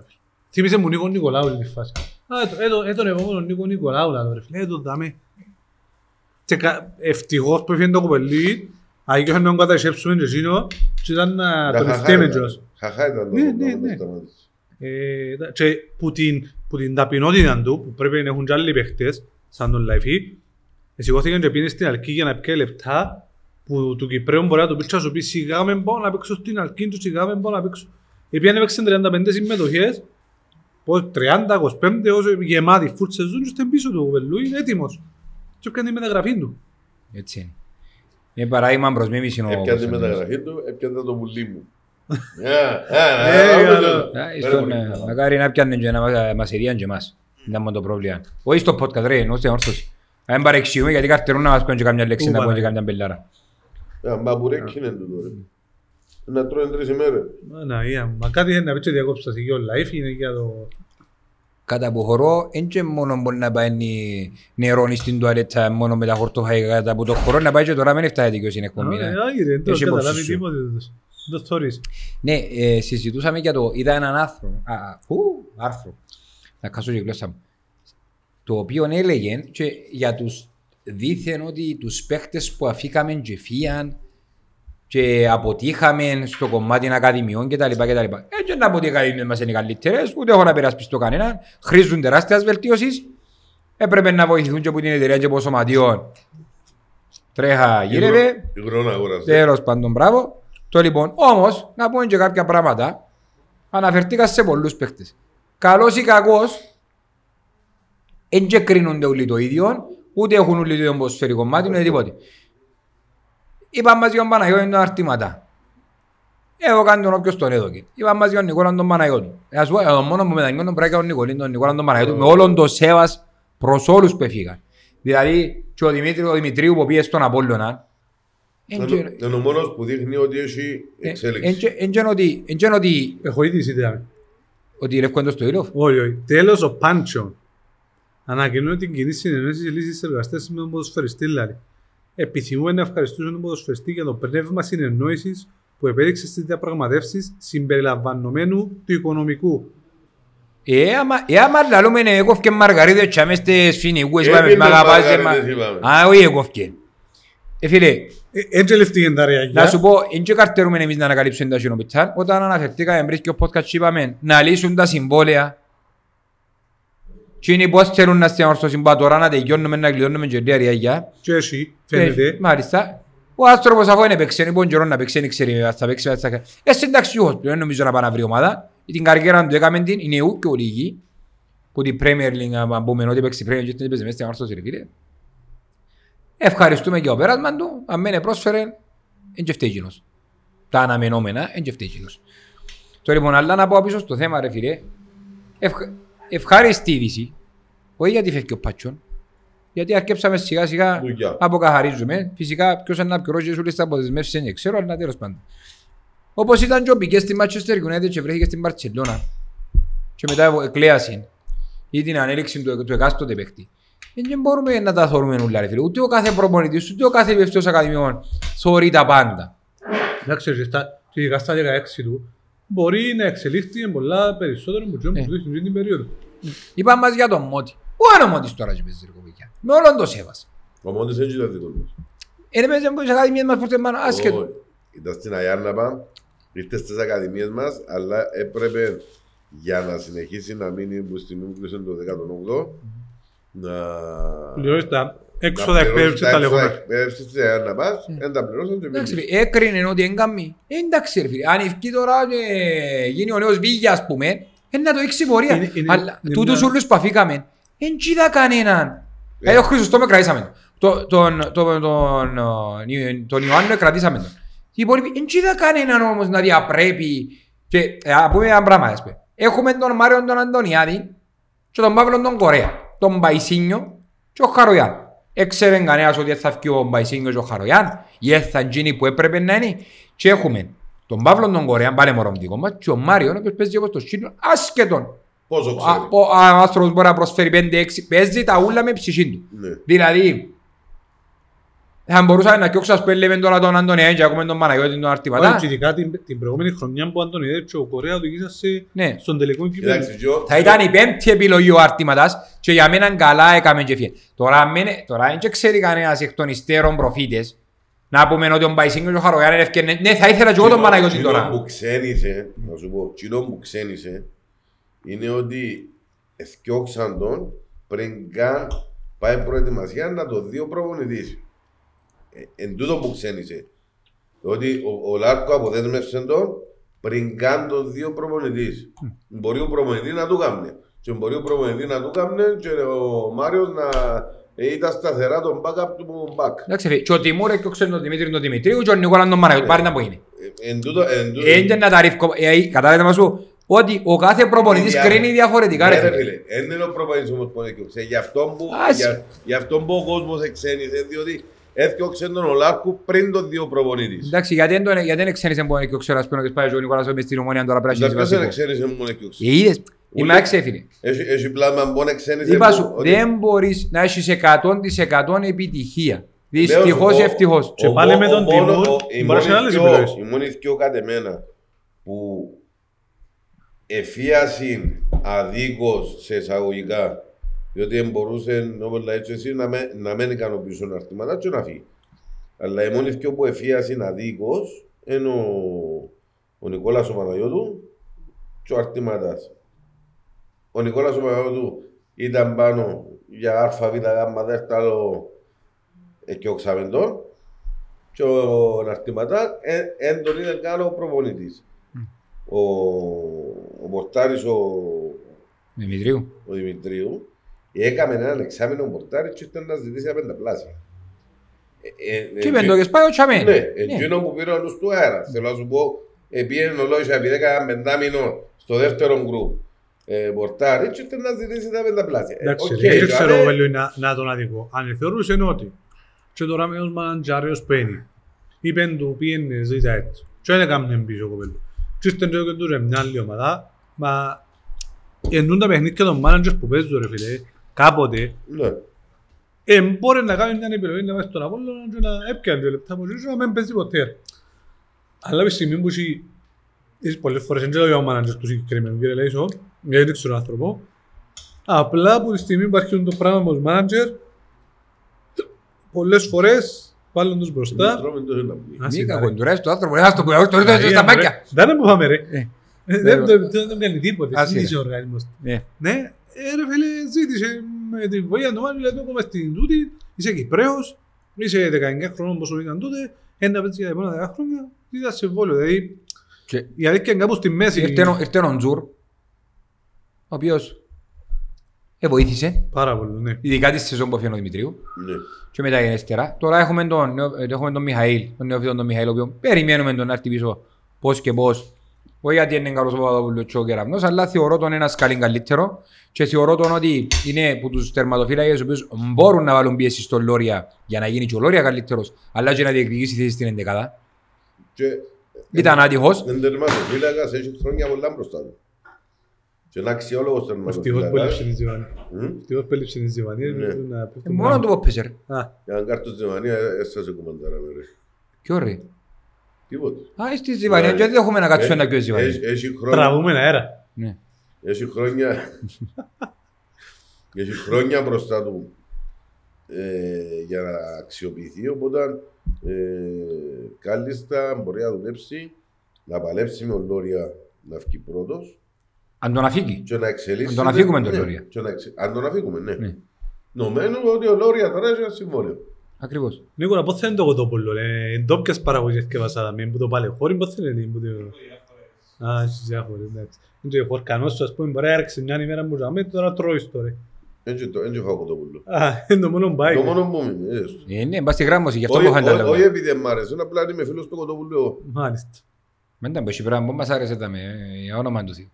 Θύμισε μου Νίκο Νικολάου την φάση. Α, ε, το- ε, το- ε, τον επόμενο Νίκο Νικολάου, λάδω, ρε φίλε, ε, τον δάμε. Και κα- ευτυχώς που έφυγε το κοπελί, αγί και είχαν να τον κατασχέψουμε και εκείνο, και ήταν να Τα τον χαχά ευθέμε ήταν. κιόλας. Χαχά ήταν το Ναι, το- ναι, το- ναι. το- Ε, τα- και που την, που την ταπεινότητα του, που πρέπει να έχουν και άλλοι παίχτες, σαν τον Λαϊφή, σηκώθηκαν και πήγαινε στην Αλκή για να πει λεπτά, που του Κυπρέου μπορεί να του πει και να σου πει σιγά με πάω να παίξω στην Αλκή του, σιγά με πάω να παίξω. Επειδή έπαιξε 35 συμμετοχές, πως 30, 25, όσο γεμάτη full σεζόν, και στην πίσω του κοπελού, είναι έτοιμος. Και έκανε τη μεταγραφή του. Έτσι είναι. Είναι παράδειγμα προς μίμηση ο Έπιανε τη Κωνσταντίνος. μεταγραφή του, έπιανε το πουλί μου. Ε, Ε, ε, καλό. ε, Α, ε, στον, πολύ ε, καλά. Μακάρι να πιάνε και να μας- μας εδίαν και εμάς. Δεν είναι το πρόβλημα. Όχι στο podcast ρε, ενώ στην όρθωση. Αν παρεξιούμε γιατί καρτερούν να μας πούν και καμιά λέξη Ού, να πούν και παρά. καμιά μπελάρα. Ε, Μπαμπουρέκι είναι τούτο, ρε. Να τρώει τρεις ημέρες. Αναγία, μα κάτι είναι να πει και διακόψεις τα σιγή όλα, είναι για το... Κατά που χωρώ, δεν και μόνο μπορεί να πάει νη- νερό στην τουαλέτα μόνο με τα χορτοφάγια κατά από το χωρό να πάει και τώρα μην φτάσει δικαιοσύνη εκπομπή. ναι. Ε, όχι, ρε, δεν το Έχει καταλάβει υπόψη σου. τίποτε. Τούτος. Δεν το θωρείς. Ναι, ε, συζητούσαμε για το. Είδα έναν άρθρο. Α, α, ου, άρθρο. να κάσω και η γλώσσα μου. Το οποίο έλεγε και για τους δήθεν ότι τους παίχτες που αφήκαμε και φύγαν και αποτύχαμε στο κομμάτι ακαδημιών κτλ. κτλ. Έτσι να πω ότι οι ακαδημίες μας είναι οι καλύτερες, ούτε έχω να περασπιστώ κανέναν, χρήζουν τεράστιας βελτίωσης, έπρεπε να βοηθηθούν και από την εταιρεία και από σωματιών. Τρέχα γύρευε, Υγρόν αγόρασε. τέλος πάντων μπράβο. Το λοιπόν, όμως, να πούμε και κάποια πράγματα, αναφερθήκα σε πολλούς παίχτες. Καλός ή κακός, δεν και κρίνονται όλοι το ίδιο, ούτε έχουν όλοι το ίδιο ποδοσφαιρικό μάτι, ούτε τίποτε. Είπα μας για τον Παναγιώτης είναι τα αρτήματα. Εγώ κάνω τον όποιος τον έδωκε. Είπα μας για τον Νικόλα τον Παναγιώτη. Ε, Ας πω, ε, μόνος που μετανιώνω πρέπει να κάνω τον Νικολή, τον Νικόλα τον Παναγιώτη, με όλον το σέβας προς όλους που έφυγαν. Δηλαδή, και ο Δημήτρη, ο Δημητρίου που πήγε στον Απόλλωνα, εν και- Είναι- Είναι ο μόνος που δείχνει ότι έχει ε, εν εξέλιξη. και- εν και είναι ότι- εν και είναι ότι Έχω ήδη συζητάμε. ότι ρεύκω εντός του Ήλοφ. Όχι, όχι. Τέλος ο Πάντσο. Ανακοινώνει την κοινή συνεννόηση λύσης εργαστέ με τον ποδοσφαιριστή Λάρη. Επιθυμούμε να ευχαριστούμε τον ποδοσφαιριστή για το πνεύμα συνεννόησης που επέδειξε στις διαπραγματεύσεις συμπεριλαμβανομένου του οικονομικού. Ε, άμα, ε, άμα λαλούμε ναι, έκοφκε μαργαρίδες και αμέσως τις φινικούες, είπαμε, Έπινε μ' αγαπάς, ε, μαργαρίδες, μα- είπαμε. Α, όχι έκοφκε. Ε, φίλε, Ε, Έτσι λεφτή τα ρεαγιά. να σου πω, δεν και καρτερούμε εμείς να ανακαλύψουμε τα σινοπιτσάν. Όταν αναφερθήκαμε πριν και ο podcast και είπαμε να λύσουν τα συμβόλαια και είναι πώς θέλουν να στιαμορφώσουν πά τώρα να τελειώνουμε να κλειδώνουμε και λίγα ριάγια. Και εσύ, Ε, φαίνεται. Μάλιστα. Ο άνθρωπος αφού είναι παίξει, είναι καιρό να παίξει, δεν ξέρει αν θα παίξει, αν θα κάνει. Ε, συνταξιούχος πλέον, νομίζω να πάει να βρει ομάδα. Την καριέρα του έκαμε την, είναι ου και ο λίγη. Που την Premier League, αν πούμε ότι παίξει Premier League, και την έπαιζε μέσα στην αμάρστοση, ρε φίλε. Ευχαριστούμε και ο πέρασμα του, αν μένε πρόσφερε, είναι και φταίει εκείνος. Τα αναμενόμενα, είναι και φταίει εκείνος. Τώρα λοιπόν, αλλά να πω πίσω στο θέμα, ρε φίλε. Ευχ- ευχάριστη είδηση, όχι γιατί φεύγει ο Πατσόν, γιατί αρκέψαμε σιγά σιγά Δουλειά. να αποκαθαρίζουμε. Φυσικά, ποιος είναι να πληρώσει όλες τις αποδεσμεύσεις δεν ξέρω, αλλά τέλος πάντων. Όπως ήταν και ο Πικέ στη Manchester United και βρέθηκε στην Barcelona και μετά εκλέασε ή την ανέλυξη του, του εκάστοτε παίκτη. Δεν μπορούμε να τα θεωρούμε όλα ρε φίλε. Ούτε ο κάθε προπονητής, ούτε ο κάθε υπευθύος ακαδημιών θεωρεί τα πάντα. Εντάξει, και στα- και ειδικά στα 16 του, μπορεί να εξελίχθηκε πολλά περισσότερο από Ε. που του δείχνει την περίοδο. Είπαμε μας για τον Μότι. Πού είναι ο Μότης τώρα και παίζει ρε κοπήκια. Με όλον το σέβας. Ο μόνος έτσι ήταν δικός μας. Είναι μέσα από τις ακαδημίες μας που ήρθε μάνα άσχετο. Όχι. Ήταν στην Αγιάνναπα, ήρθε στις ακαδημίες μας, αλλά έπρεπε για να συνεχίσει να μείνει που στην Ούγκρισε το 18 να... Πληρώνεις τα έξοδα να εκπαίδευση πληρώσει τα έξοδα λεγόμενα. εκπαίδευσης της Αγιάνναπας, δεν τα πληρώσαν και Εντάξει, μείνει. ρε, έκρινε ότι έγκαμει. Ε, Εντάξει, ρε φίλε. Αν ευκεί τώρα και γίνει ο νέος Βίγια, ας πούμε, ε, να το έχεις πορεία. Είναι- είναι- Αλλά είναι τούτους μια- όλους που αφήκαμε, δεν είδα κανέναν. Ε. Ε, ο Χρήστος με κρατήσαμε. Το- Τον, τον, τον, ε, τον Ιωάννη κρατήσαμε τον. Οι υπόλοιποι, δεν είδα κανέναν όμως να διαπρέπει. Και, ε, α πούμε ένα πράγμα, ας πούμε. Έχουμε τον Μάριο τον Αντωνιάδη και τον Παύλο τον Κορέα, τον Παϊσίνιο και ο Χαρογιάν. Έξερε κανένας ότι θα βγει ο Παϊσίνιο και ο Χαρογιάν, ή θα γίνει που έπρεπε να είναι. Και έχουμε τον Παύλο τον Κορέα, πάλι μωρό δικό μας, και ο Μάριο, ο οποίος παίζει όπως το Σύνο, άσχετον. Πόσο Α, ξέρει. Ο ο άνθρωπος μπορεί να προσφέρει 5-6, παίζει τα ούλα με ψυχή του. Ναι. Δηλαδή, θα μπορούσαμε να κοιόξω ας πούμε λέμε τώρα τον Αντωνιάδη και ακούμε τον Παναγιώτη τον Όχι, Αρτιβατά. και ειδικά την, την προηγούμενη χρονιά που Αντωνιέδη και ο Κορέα οδηγήσαν σε, Ναι. στον τελικό κύπελο. Εντάξει, Τζο, Θα ήταν η πέμπτη επιλογή ο Αρτήματας και για μένα καλά έκαμε και φύγε. Τώρα, μένε- τώρα δεν και ξέρει κανένας εκ των υστέρων προφήτες να πούμε ότι ο Μπαϊσίνγκος και ο Χαρογιάννη είναι ευκαιρνές. Ναι, θα ήθελα και εγώ τον Παναγιώτη Κοινό τώρα. που ξένησε, να σου πω, κοινό που ξένησε είναι ότι εθιώξαν τον πριν καν πάει προετοιμασία να το δει ο προπονητής. Ε, εν τούτο που ξένησε. Ότι ο, ο Λάρκο αποδέσμευσε τον πριν καν το δει ο προπονητής. Μπορεί ο προπονητής να του κάνει. Και μπορεί ο προπονητής να του κάνει και ο Μάριος να ε, ήταν σταθερά τον backup του back. Εντάξει, φίλε, και ο Τιμούρ έκοξε τον Δημήτρη τον Δημητρίου και ο Νικόλαν τον Παναγιώτη. Πάρει να που είναι. Ε, Εν τούτο, εν τούτο, Είναι να τα ρίφκω. ε, Κατάλαβες μας σου; Ότι ο κάθε προπονητής Είναι κρίνει διαφορετικά. Ναι, ρε ρε φίλε. φίλε, δεν είναι ο προπονητής όμως που έκοψε. Γι' αυτό που, Άσε. για, γι αυτόν που ο κόσμος εξένησε, διότι έφτιαξε τον Ολάρκου πριν τον δύο προπονητής. Εντάξει, γιατί δεν τον- γιατί δεν ξένησε που είναι και ο ξέρας που είναι και πάει και ο Νικόλας μες στην Ομόνια τώρα πρέπει να Για αρχίσει ποιος δεν βασικό. εξένησε μόνο έκοψε. Ε, είδες, είμαι Ούλε. αξέφιλε. Έχει, έχει πλάσμα που εξένησε. Είπα που- σου, ότι- δεν μπορείς να έχεις 100% επιτυχία. Λέω Δυστυχώς σου, ή ο- ευτυχώς. Και ο- πάλι ο- με τον ο μόνο- Τιμούρ ο- οι μπορεί να μόνοι άλλες δυο- επιλογές. Οι μόνοι δυο κατ' εμένα που εφίαση αδίκως σε εισαγωγικά διότι δεν μπορούσε όπως λέει εσύ να, με, να μην ικανοποιήσουν τα αρτήματα και να φύγει. Αλλά η μόνη θκυο που εφίαση αδίκως είναι ο, ο Νικόλας ο Παναγιώτου και ο αρτήματας. Ο Νικόλας ο Παναγιώτου ήταν πάνω για α, β, γ, δ, άλλο ε, και ο Ξαβεντών και ο Αρτήματά δεν τον ήταν καν ο προπονητής. Ο, ο Πορτάρης ο, Δημητρίου. ο Δημητρίου έκαμε έναν εξάμεινο Πορτάρη και ήταν να ζητήσει ένα πενταπλάσια. Ε, ε, Τι ε, πέντο και σπάει ο Τσαμέν. Ναι, εκείνο που πήρε ο νους του αέρα. Θέλω να σου πω, πήγαινε ο Λόισα επειδή έκανα πεντάμινο στο δεύτερο γκρουπ. Ε, Πορτάρη και ήταν να ζητήσει τα πενταπλάσια. Ε, Εντάξει, οκ, δεν και ξέρω άρα- βέλιο να, να τον αδικό. Αν θεωρούσε ότι και τώρα με ως μαναντζάριος παίρνει, είπεν του πήγαινε ζήτα έτσι. Και δεν έκαμε πίσω κοπέλου. Και ήρθε και του ρε μια άλλη ομάδα, μα εννοούν τα παιχνίδια των μάναντζερς που παίζουν ρε φίλε, κάποτε, Ναι. ε, μπορεί να κάνει μια επιλογή να πάει στον Απόλλωνα και να έπιανε δύο λεπτά από εκεί και να μην παίζει ποτέ. Αλλά από τη στιγμή που έχει Είσαι πολλές φορές, δεν ξέρω ο μάνατζερ του συγκεκριμένου κύριε Λέισο, γιατί δεν ξέρω τον άνθρωπο. Απλά από τη στιγμή που αρχίζουν το πράγμα ως μάνατζερ, πολλές φορές βάλουν τους μπροστά. Τρώμε το ένα που Α, Μη σιγά, ρε. κακοντουράς το άνθρωπο, ας το πω, το ρίχνω Μαρία, στα μωρέ. μάκια. Δεν είναι που πάμε ρε. Ε. Ε, Δεν δεν- δεν τον κάνει τίποτε, Άσε, ζήτησε ρε. ο οργανισμός. Ε, Ναι, ε, ρε φίλε, ζήτησε με την βοήθεια του Μάνου, λέει, ακόμα στην τούτη, είσαι Κυπρέος, είσαι 19 χρόνων πόσο ήταν τότε, ένα παίζει για τα επόμενα 10 χρόνια, είδα σε βόλιο. Δηλαδή, και η αλήθεια είναι κάπου στη μέση. Ήρθε ο- ήρθε ο Τζουρ, ο οποίος ε, βοήθησε, Πάρα πολύ, ναι. ειδικά τη σεζόν που έφυγε ο Δημητρίου. Ναι. και μεταγενέστερα. Τώρα έχουμε τον, νέο- ε, έχουμε τον Μιχαήλ, τον νεοφύτον τον Μιχαήλ, ο οποίος περιμένουμε τον να έρθει πίσω πώς και πώς. Όχι γιατί είναι καλός ο Παπαδόπουλος και ο Κεραμνός, αλλά θεωρώ τον ένα σκαλί καλύτερο και θεωρώ τον ότι είναι που τους τερματοφύλακες οι οποίους μπορούν να βάλουν πίεση στον Λόρια για να γίνει και ο Λόρια καλύτερος, αλλά και να διεκδικήσει θέση στην ενδεκάδα. Και Ήταν άτυχος. εν τερματοφύλακας έχει χρόνια πολλά μπροστά του. Και είναι αξιόλογος Ευτυχώς που τερματοφύλακας. έλειψε η Ζιβάνη. Μμ. Ευτυχώς που έλειψε η Ζιβάνη. Ναι. έπρεπε να πέφτει Ε, Μόνο του πόπεσε ρε. Α, Για να κάρτω στη Γερμανία έσασε κουμαντάρα με ρε. Ποιο ρε. Τίποτε. Α, στη Ζιβανία, γιατί δεν έχουμε να κάτσουμε να Έχει- κοιό Ζιβανία. έχει- Έχει χρόνια, Τραβούμε αέρα. Ναι. έχει χρόνια, έχει χρόνια μπροστά του ε, για να αξιοποιηθεί, οπότε ε, κάλλιστα μπορεί να δουλέψει, να παλέψει με ο Λόρια να βγει πρώτος Αν τον αφήκει. και να εξελίσσει. Αν τον αφήκουμε τον ναι, Λόρια. και να εξε- Αν τον αφήκουμε, ναι. Ναι. Νομένου ότι ο Λόρια τώρα έχει ένα συμβόλαιο. Ακριβώς. Νίκολα, πώς θα είναι το κοτόπουλο, ρε. Ντόπιας παραγωγές και βασάδα, που το πάλι χώρι, πώς θα είναι, που το... Α, στις διάφορες, εντάξει. Είναι και ο χορκανός σου, ας πούμε, μπορεί να έρξει μια ημέρα που ζαμε, τώρα τρώεις το, ρε. Έτσι το έτσι φάω κοτόπουλο. Α, είναι το μόνο μπάει. Το μόνο που μου είναι. έστω. Ε, ναι, μπας στη γράμμωση, γι' αυτό Όχι- που είχαν τα όχι- λόγια. Όχι επειδή δεν μ' άρεσε, απλά είμαι φίλος του κοτόπουλου εγώ. Μάλιστα. Μην τα πω, εσύ πράγμα, μας άρεσε τα με, ε, για όνομα του Θεού.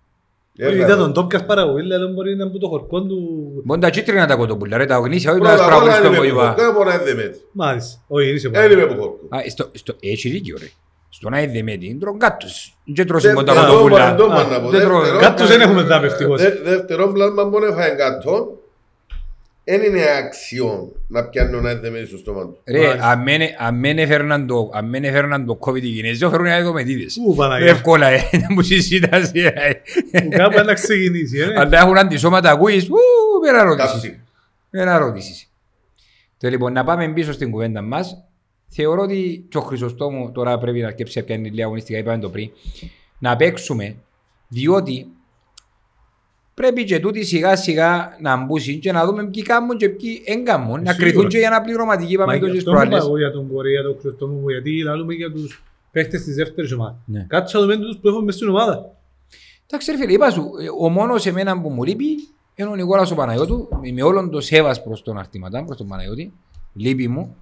Ε, Είδα τον Ντόπιας παραγωγή, λέει, μπορεί να είναι από το χορκό του... Μπορεί τα κίτρινα τα κοτοπούλα, ρε, τα γνήσια, όχι τα Πρώτα απ' όλα σπραγωνίσκα δεν που είμαι που είπα. χορκό, δεν μπορώ να είναι δεμένη. Μάλιστα. Όχι, είσαι Δεν είμαι που χορκό. Α, στο- στο- Έχει δίκιο, ρε. Στο να είναι δεμένη, τρων κάτους. Δεν τρως Δεν- μόνο τα δεν- κοτοπούλα. δεν- δεν- Α, δεν- δεν- δεν τρώω. δεύτερον- Κάτους δεν έχουμε δάμε, ευτυχώς. Δε- Δεύτερον πλάσμα μόνο έφαγε κάτω. Δεν είναι αξιόν να πιάνω να είναι δεμένη στο στόμα του. Ρε, Μάλιστα. αν μεν- αν μεν έφερναν το- αν μεν έφερναν το COVID οι Κινέζοι, το φέρουν οι αερομετίδες. Ού, Παναγία. Εύκολα, ε, να μου συζητάς. ε. Που κάπου να ξεκινήσει, ε. Αν τα έχουν αντισώματα ακούεις, ου, πέρα ρώτησης. Κάψη. Ένα ερώτηση. Το λοιπόν, να πάμε πίσω στην κουβέντα μας. Θεωρώ ότι και ο Χρυσοστόμου τώρα πρέπει να αρκέψει να πιάνει λίγα αγωνιστικά, είπαμε το πριν, να παίξουμε, διότι πρέπει και τούτοι σιγά σιγά να μπούσουν και να δούμε ποιοι κάνουν και ποιοι δεν κάνουν, να Σίγουρα. κρυθούν και για να πληρωματική, Μα είπαμε το γι' στις αυτό μου προάλλες. είπα εγώ για τον Κορέα, τον Χρυστόμου μου, γιατί λαλούμε για τους παίχτες της δεύτερης ομάδας. Ναι. Κάτσε να δούμε τους που έχουμε μες στην ομάδα. Εντάξει ρε φίλε, είπα σου, ε, ο μόνος εμένα που μου λείπει είναι ο Νικόλας ο Παναγιώτου, με όλον το σέβας προς τον αρτήματα, προς τον Παναγιώτη, λείπει μου,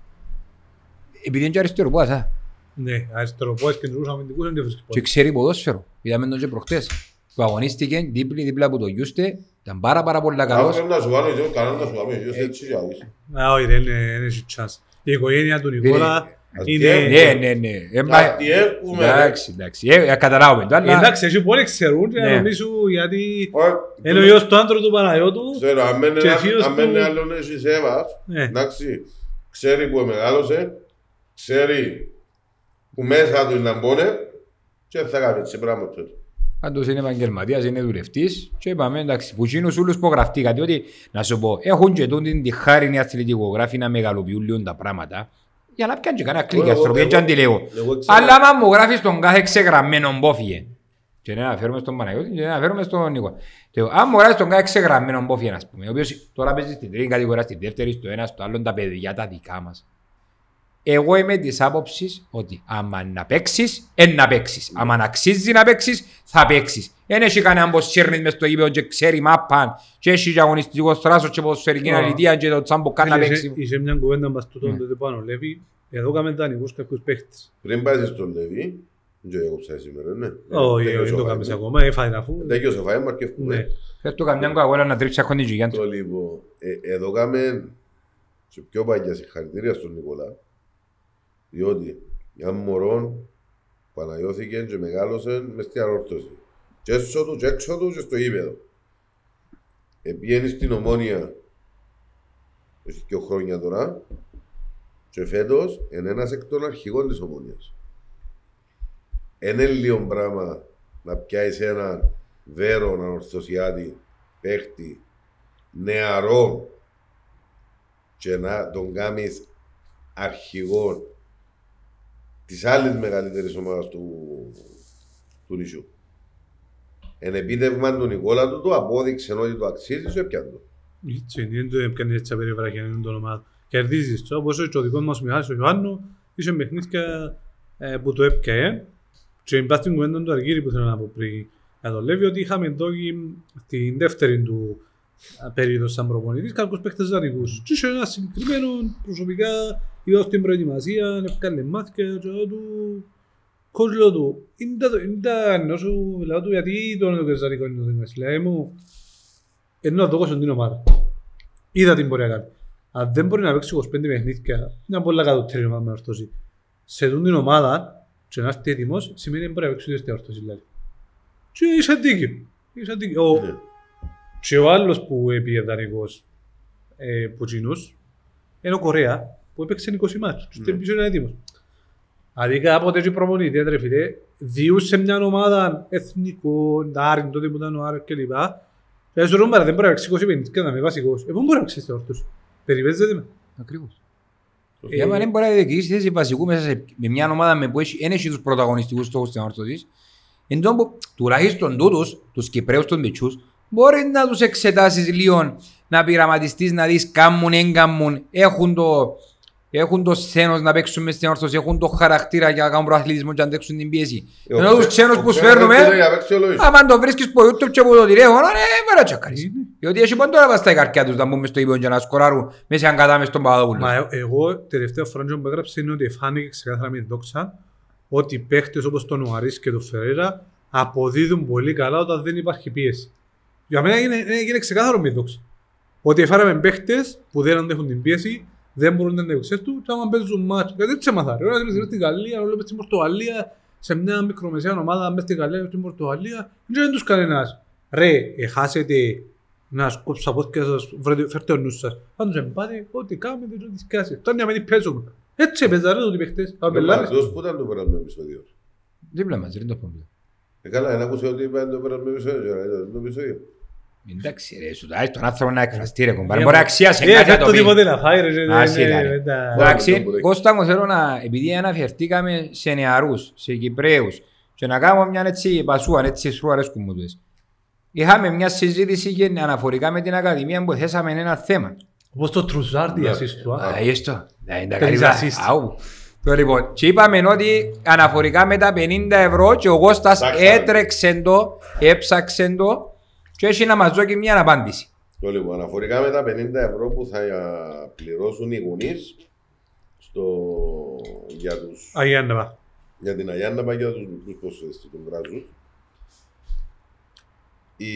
επειδή είναι και αριστερό, πού α, Ναι, αριστεροπόες και τους αμυντικούς δεν βρίσκεις και πόδι. ξέρει ποδόσφαιρο. Είδαμε τον και προχτές. Που αγωνίστηκε δίπλη δίπλα από το Γιούστε, ήταν πάρα πάρα πολύ Αν καλός. πρέπει να σου κάνω, εγώ κανένα να σου κάνω, εγώ έτσι για δεις. Α, όχι, δεν είναι- δεν έχει chance. Η οικογένεια του Νικόλα Ας είναι... διέ- Ναι, ναι, ναι. Ε, μα- Κάτι έχουμε. ρε. Εντάξει, εντάξει. Ε, ε, καταλάβουμε το, αλλά... Εντάξει, εσύ πολλοί ξέρουν και Ναι. νομίζουν γιατί Όχι, είναι ο γιος του άντρου του Παναγιώτου. Ξέρω, αν μένει Και ένα- φίλος αν μένει του- άλλον έχει σέβας, Ναι. εντάξει, ξέρει που μεγάλωσε, ξέρει που μέσα του είναι να μπώνε και θα κάνει έτσι πράγμα τότε. Άντως είναι επαγγελματίας, είναι δουλευτής και είπαμε εντάξει, που εκείνους όλους που γραφτήκα, διότι να σου πω, έχουν και τούτη τη χάρη οι αθλητικογράφοι να μεγαλοποιούν λίγο τα πράγματα, για να πιάνε και κανένα κλικ, Εγώ- αστροπία εγώ- και αντιλέγω. εγώ ξέρω- Αλλά άμα μου γράφεις τον κάθε ξεγραμμένο μπόφιε, και να αναφέρουμε στον Παναγιώτη και να αναφέρουμε στον Νίκο. Και Αν μου γράφεις τον κάθε ξεγραμμένο μπόφιε, ας πούμε, ο οποίος τώρα παίζει στην τρίτη κατηγορία, στην δεύτερη, στο ένα, στο άλλο, τα παιδιά τα δικά μας. Εγώ είμαι της άποψης ότι άμα να παίξεις, εν να παίξεις. Άμα να αξίζει να παίξεις, θα παίξεις. Δεν έχει κανέναν που σύρνει μες στο γήπεδο και ξέρει μάπαν και έχει και αγωνιστικός θράσος και ποδοσφαιρική Α. αλήθεια και το τσάμπο καν να Είχε- παίξει. Είχε μια κουβέντα μας τούτο Ναι. τότε πάνω, Λέβη. Εδώ κάμε δανεικούς κάποιους παίχτες. Πριν πάει στον Λεβί, δεν ξέρω εγώ ψάει σήμερα, ναι. Όχι, Τέλειωσε όχι, δεν ο το Φάιμ, κάνεις ναι. ακόμα, έφαγε αφού. Τέλειωσε ο Φάιμ, αρκεύκουμε. Ναι. Θες του καμιά κοαγόλα να τρίψει ακόμη τη γιγιά Το του. λοιπόν, ε, εδώ κάμε σε πιο παγιά συγχαρητήρια στον Νικολά. Διότι μια μωρό παναγιώθηκε και μεγάλωσε μες στην αρρώστωση. Και έσω του, και έξω του και στο γήπεδο. Επήγαινε στην Ομόνια έχει δύο χρόνια τώρα και φέτος είναι ένας εκ των αρχηγών της Ομόνιας. Είναι λίγο πράγμα να πιάσεις έναν βέρο ανορθωσιάτη παίχτη νεαρό και να τον κάνεις αρχηγό της άλλης μεγαλύτερης ομάδας του, του νησιού. Εν επίτευγμα του Νικόλα του το απόδειξε ότι το αξίζει και έπιανε το. Έτσι είναι, δεν το έπιανε έτσι απεριβράχια, είναι το όνομα. Κερδίζεις το, όπως και ο δικός μας Μιχάλης ο Ιωάννου, είχε παιχνίδια ε, που το έπιανε. Και μπας στην κουβέντα του Αργύρη που θέλω να πω πριν για τον Λέβη, ότι είχαμε εδώ την δεύτερη του ε, περίοδο σαν προπονητής κάποιους παίχτες δανεικούς. Και είχε ένα συγκεκριμένο προσωπικά, είδα στην προετοιμασία, έφκαλε μάθηκια και λέω του Coach λέω του, είναι τα- είναι τα ενώ σου, λέω του, γιατί το είναι το δανεικό είναι το δικό Λέει μου, ενώ να το δώσω την ομάδα. Είδα την μπορεί να κάνει. Αν δεν μπορεί να παίξει 25 παιχνίδια, μια πολλά κατωτέρη ομάδα με ορθώση. Σε αυτήν την ομάδα, και να έρθει έτοιμος, σημαίνει ότι μπορεί να παίξει ούτε στην ορθώση. Δηλαδή. Και είσαι δίκιο. Είσαι δίκιο. Ο- Ναι. Και ο άλλος που έπιε δανεικός ε, που τσινούς, είναι ο Κορέα, που έπαιξε 20 μάτς. Και Ναι. στην πίσω είναι έτοιμος. Δηλαδή κάποτε και προπονητή, ρε φίλε, διούσε μια ομάδα εθνικών, Άρην τότε που ήταν ο Άρη κλπ. Και σου ρούμπαρα, δεν μπορεί να παίξεις 20 παιχνίδια να είμαι βασικός. Ε, πού μπορεί να παίξεις στην όρθωση. Περιπέζεται με. Ακριβώς. Ε, Για μένα δεν μπορεί να διεκδικήσεις θέση βασικού μέσα σε, με μια ομάδα με που έχει, δεν έχει τους πρωταγωνιστικούς στόχους στην όρθωσης. Εν τω που τουλάχιστον τούτους, τους Κυπρέους των Μητσούς, μπορεί να τους εξετάσεις λίγο, να πειραματιστείς, να δεις κάμουν, έγκαμουν, έχουν το, έχουν το σθένος να παίξουν μες στην όρθωση, έχουν το χαρακτήρα για να κάνουν προαθλητισμό και να αντέξουν την πίεση. Ε, Ενώ ο τους ξέ- ξένους ο που ξένος σφέρνουμε, έρχεται για να παίξει ο Λόις. άμα το βρίσκεις από YouTube και από το τηλέφωνο, ναι, μπορεί να τσακάρεις. Διότι έχει πόντο να πας στα καρκιά τους να μπουν μες στο ύπο και να σκοράρουν μέσα αν κατά μες στον Παπαδόπουλο. Μα ε- εγώ τελευταία φορά που έγραψε είναι ότι φάνηκε ξεκάθαρα με την δόξα ότι οι παίχτες όπως τον Ουαρίς και τον Φερέρα αποδίδουν πολύ καλά όταν δεν υπάρχει πίεση. Για μένα είναι, είναι, είναι ξεκάθαρο με την δόξα. Ότι φάραμε παίχτες που δεν αντέχουν την πίεση, δεν μπορούν να αντέξουν τους και άμα παίζουν μάτσο. Γιατί έτσι έμαθα. Ρε, όταν στην Γαλλία, όλο στην Πορτογαλία, σε μια μικρομεσαία ομάδα μέσα στην Γαλλία, στην Πορτογαλία, δεν τους κανένας. Ρε, εχάσετε να σκόψω από πόδια σας, βρείτε- φέρτε ο νους σας. Πάντως δεν πάτε, ό,τι κάνετε, ό,τι σκάσετε. Τώρα για να μην παίζουμε. Έτσι έπαιζαν ρε ότι παίχτες. Ο Απελάρες. Μαρτός που ήταν το περασμένο επεισόδιο. Δίπλα μας, δεν το πρόβλημα. Ε, καλά, δεν άκουσε ότι είπαν το περασμένο επεισόδιο. ρε, ήταν το επεισόδιο. Εντάξει ρε, σου δάει τον άνθρωπο να εκφραστεί ρε κομπάρε. Ε, Μπορεί να αξιάσει Ε, κάτι να φέρ' το το πει. τίποτε να φάει ρε. Α, ρε, σίγα, ναι, ρε. με τα- Ωραία. Εντάξει, μπορεί. Κώστα μου θέλω να, επειδή αναφερθήκαμε σε νεαρούς, σε Κυπρέους και να κάνουμε μια έτσι πασούα, έτσι σου αρέσκουν μου τούτες. Είχαμε μια συζήτηση και αναφορικά με την Ακαδημία που θέσαμε ένα θέμα. Όπως το τρουζάρτι Ναι. ασίστ του. α. Α, έστω. Δεν είναι τα Παίρνεις καλύτερα. assist. Αου. Το λοιπόν, και είπαμε ότι αναφορικά με τα 50 ευρώ και ο Κώστας Ψάξαμε. έτρεξε το, έψαξε το και έχει να μας δώσει μια απάντηση. Το λοιπόν, αναφορικά με τα 50 ευρώ που θα α, πληρώσουν οι γονείς στο, για, τους, Αγιάννεβα. για την Αγιάνναπα και για τους μικρούς ποσοστές των βράζους. Η,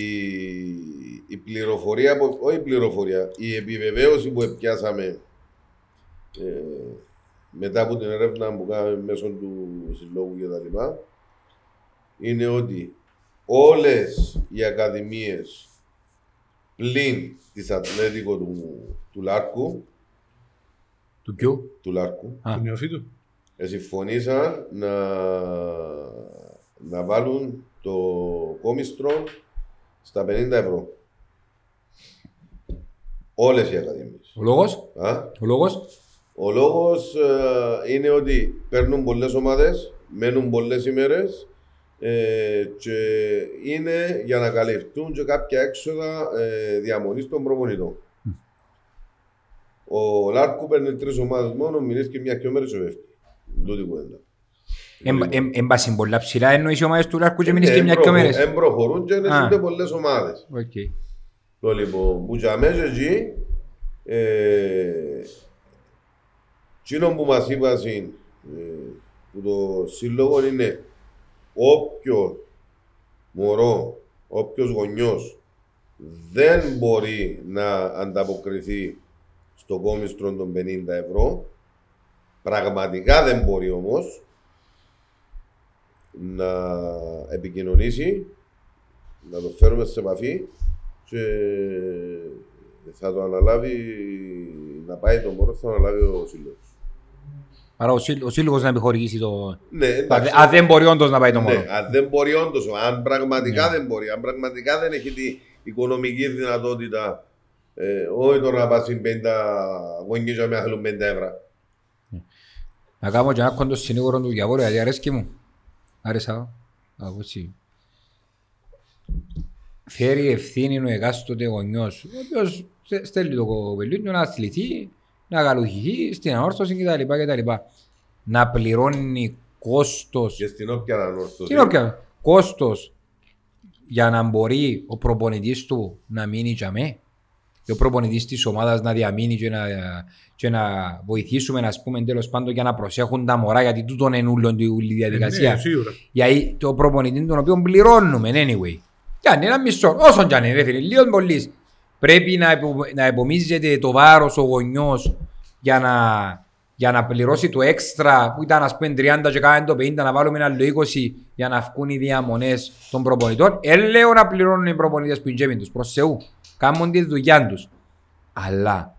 η πληροφορία, που, όχι η πληροφορία, η επιβεβαίωση που πιάσαμε ε, μετά από την έρευνα που κάναμε μέσω του συλλόγου και τα λοιπά, είναι ότι όλες οι ακαδημίες πλην της Ατλέτικο του, του Λάρκου, Του ποιου; του Λάρκου Α. Του νεοφύτου. ε, συμφωνήσαν να, να βάλουν το κόμιστρο στα 50 ευρώ. Όλες οι ακαδημίες. Ο λόγος, Α; ο λόγος, Ο λόγος ε, είναι ότι παίρνουν πολλές ομάδες, μένουν πολλές ημέρες ε, και είναι για να καλυφθούν και κάποια έξοδα ε, διαμονής των προπονητών. Ο Λάρκου παίρνει τρεις ομάδες μόνο, μιλήσει και μια και μέρες και φεύγει. Τούτη κουβέντα. έμπασαν πολλά ψηλά εννοείς οι ομάδες του Λάρκου και μείνεις Ε, και μια δυο μέρες. Εν προχωρούν και Α. είναι πολλές ομάδες. Οκ. Το λοιπόν, που για μέσα εκεί, ε, εκείνο που μας είπαν ε, που το σύλλογο είναι όποιος μωρό, όποιος γονιός δεν μπορεί να ανταποκριθεί στο κόμιστρο των 50 ευρώ, πραγματικά δεν μπορεί όμως να επικοινωνήσει, να το φέρουμε σε επαφή και θα το αναλάβει, να πάει το μωρό, θα αναλάβει ο σύλλογος. Άρα ο σύλλ- ο σύλλογος να επιχορηγήσει το... Ναι, Αν εντάξει. δεν- Αν δεν μπορεί όντως να πάει το μόνο. Ναι, αν δεν μπορεί όντως, αν πραγματικά Ναι. δεν μπορεί, αν πραγματικά δεν έχει την οικονομική δυνατότητα, ε, όχι τώρα να πάει στην 50 γονείς για να θέλουν 50 ευρώ. Να κάνω και ένα κοντό συνήγορο του διαβόλου, γιατί αρέσκει μου. Άρεσα. Από έτσι. Φέρει ευθύνη ο εκάστοτε γονιός, ο οποίος στε- στέλνει το κοπελούι του να αθληθεί, να καλουχηθεί στην ανόρθωση κτλ. κτλ. Να πληρώνει κόστος Και στην όποια ανόρθωση. Τι είναι όποια. Κόστος για να μπορεί ο προπονητής του να μείνει για μέ. Και ο προπονητής της ομάδας να διαμείνει και να, και να βοηθήσουμε, να πούμε, τέλος πάντων, για να προσέχουν τα μωρά, γιατί τούτον είναι ούλον τη ούλη διαδικασία. Ναι, σίγουρα. Γιατί το προπονητή τον οποίο πληρώνουμε, anyway. Κι αν είναι ένα μισό, όσον κι αν είναι, ρε φίλε, λίγος πολύ. Πρέπει να, υπο, να επομίζεται το βάρος ο γονιός για να, για να πληρώσει το έξτρα που ήταν, ας πούμε, 30 και κάνει το 50, να βάλουμε ένα άλλο 20 για να βγουν οι διαμονές των προπονητών. Ε, λέω να πληρώνουν οι προπονητές που είναι τους προς Θεού. Κάνουν τη δουλειά τους. Αλλά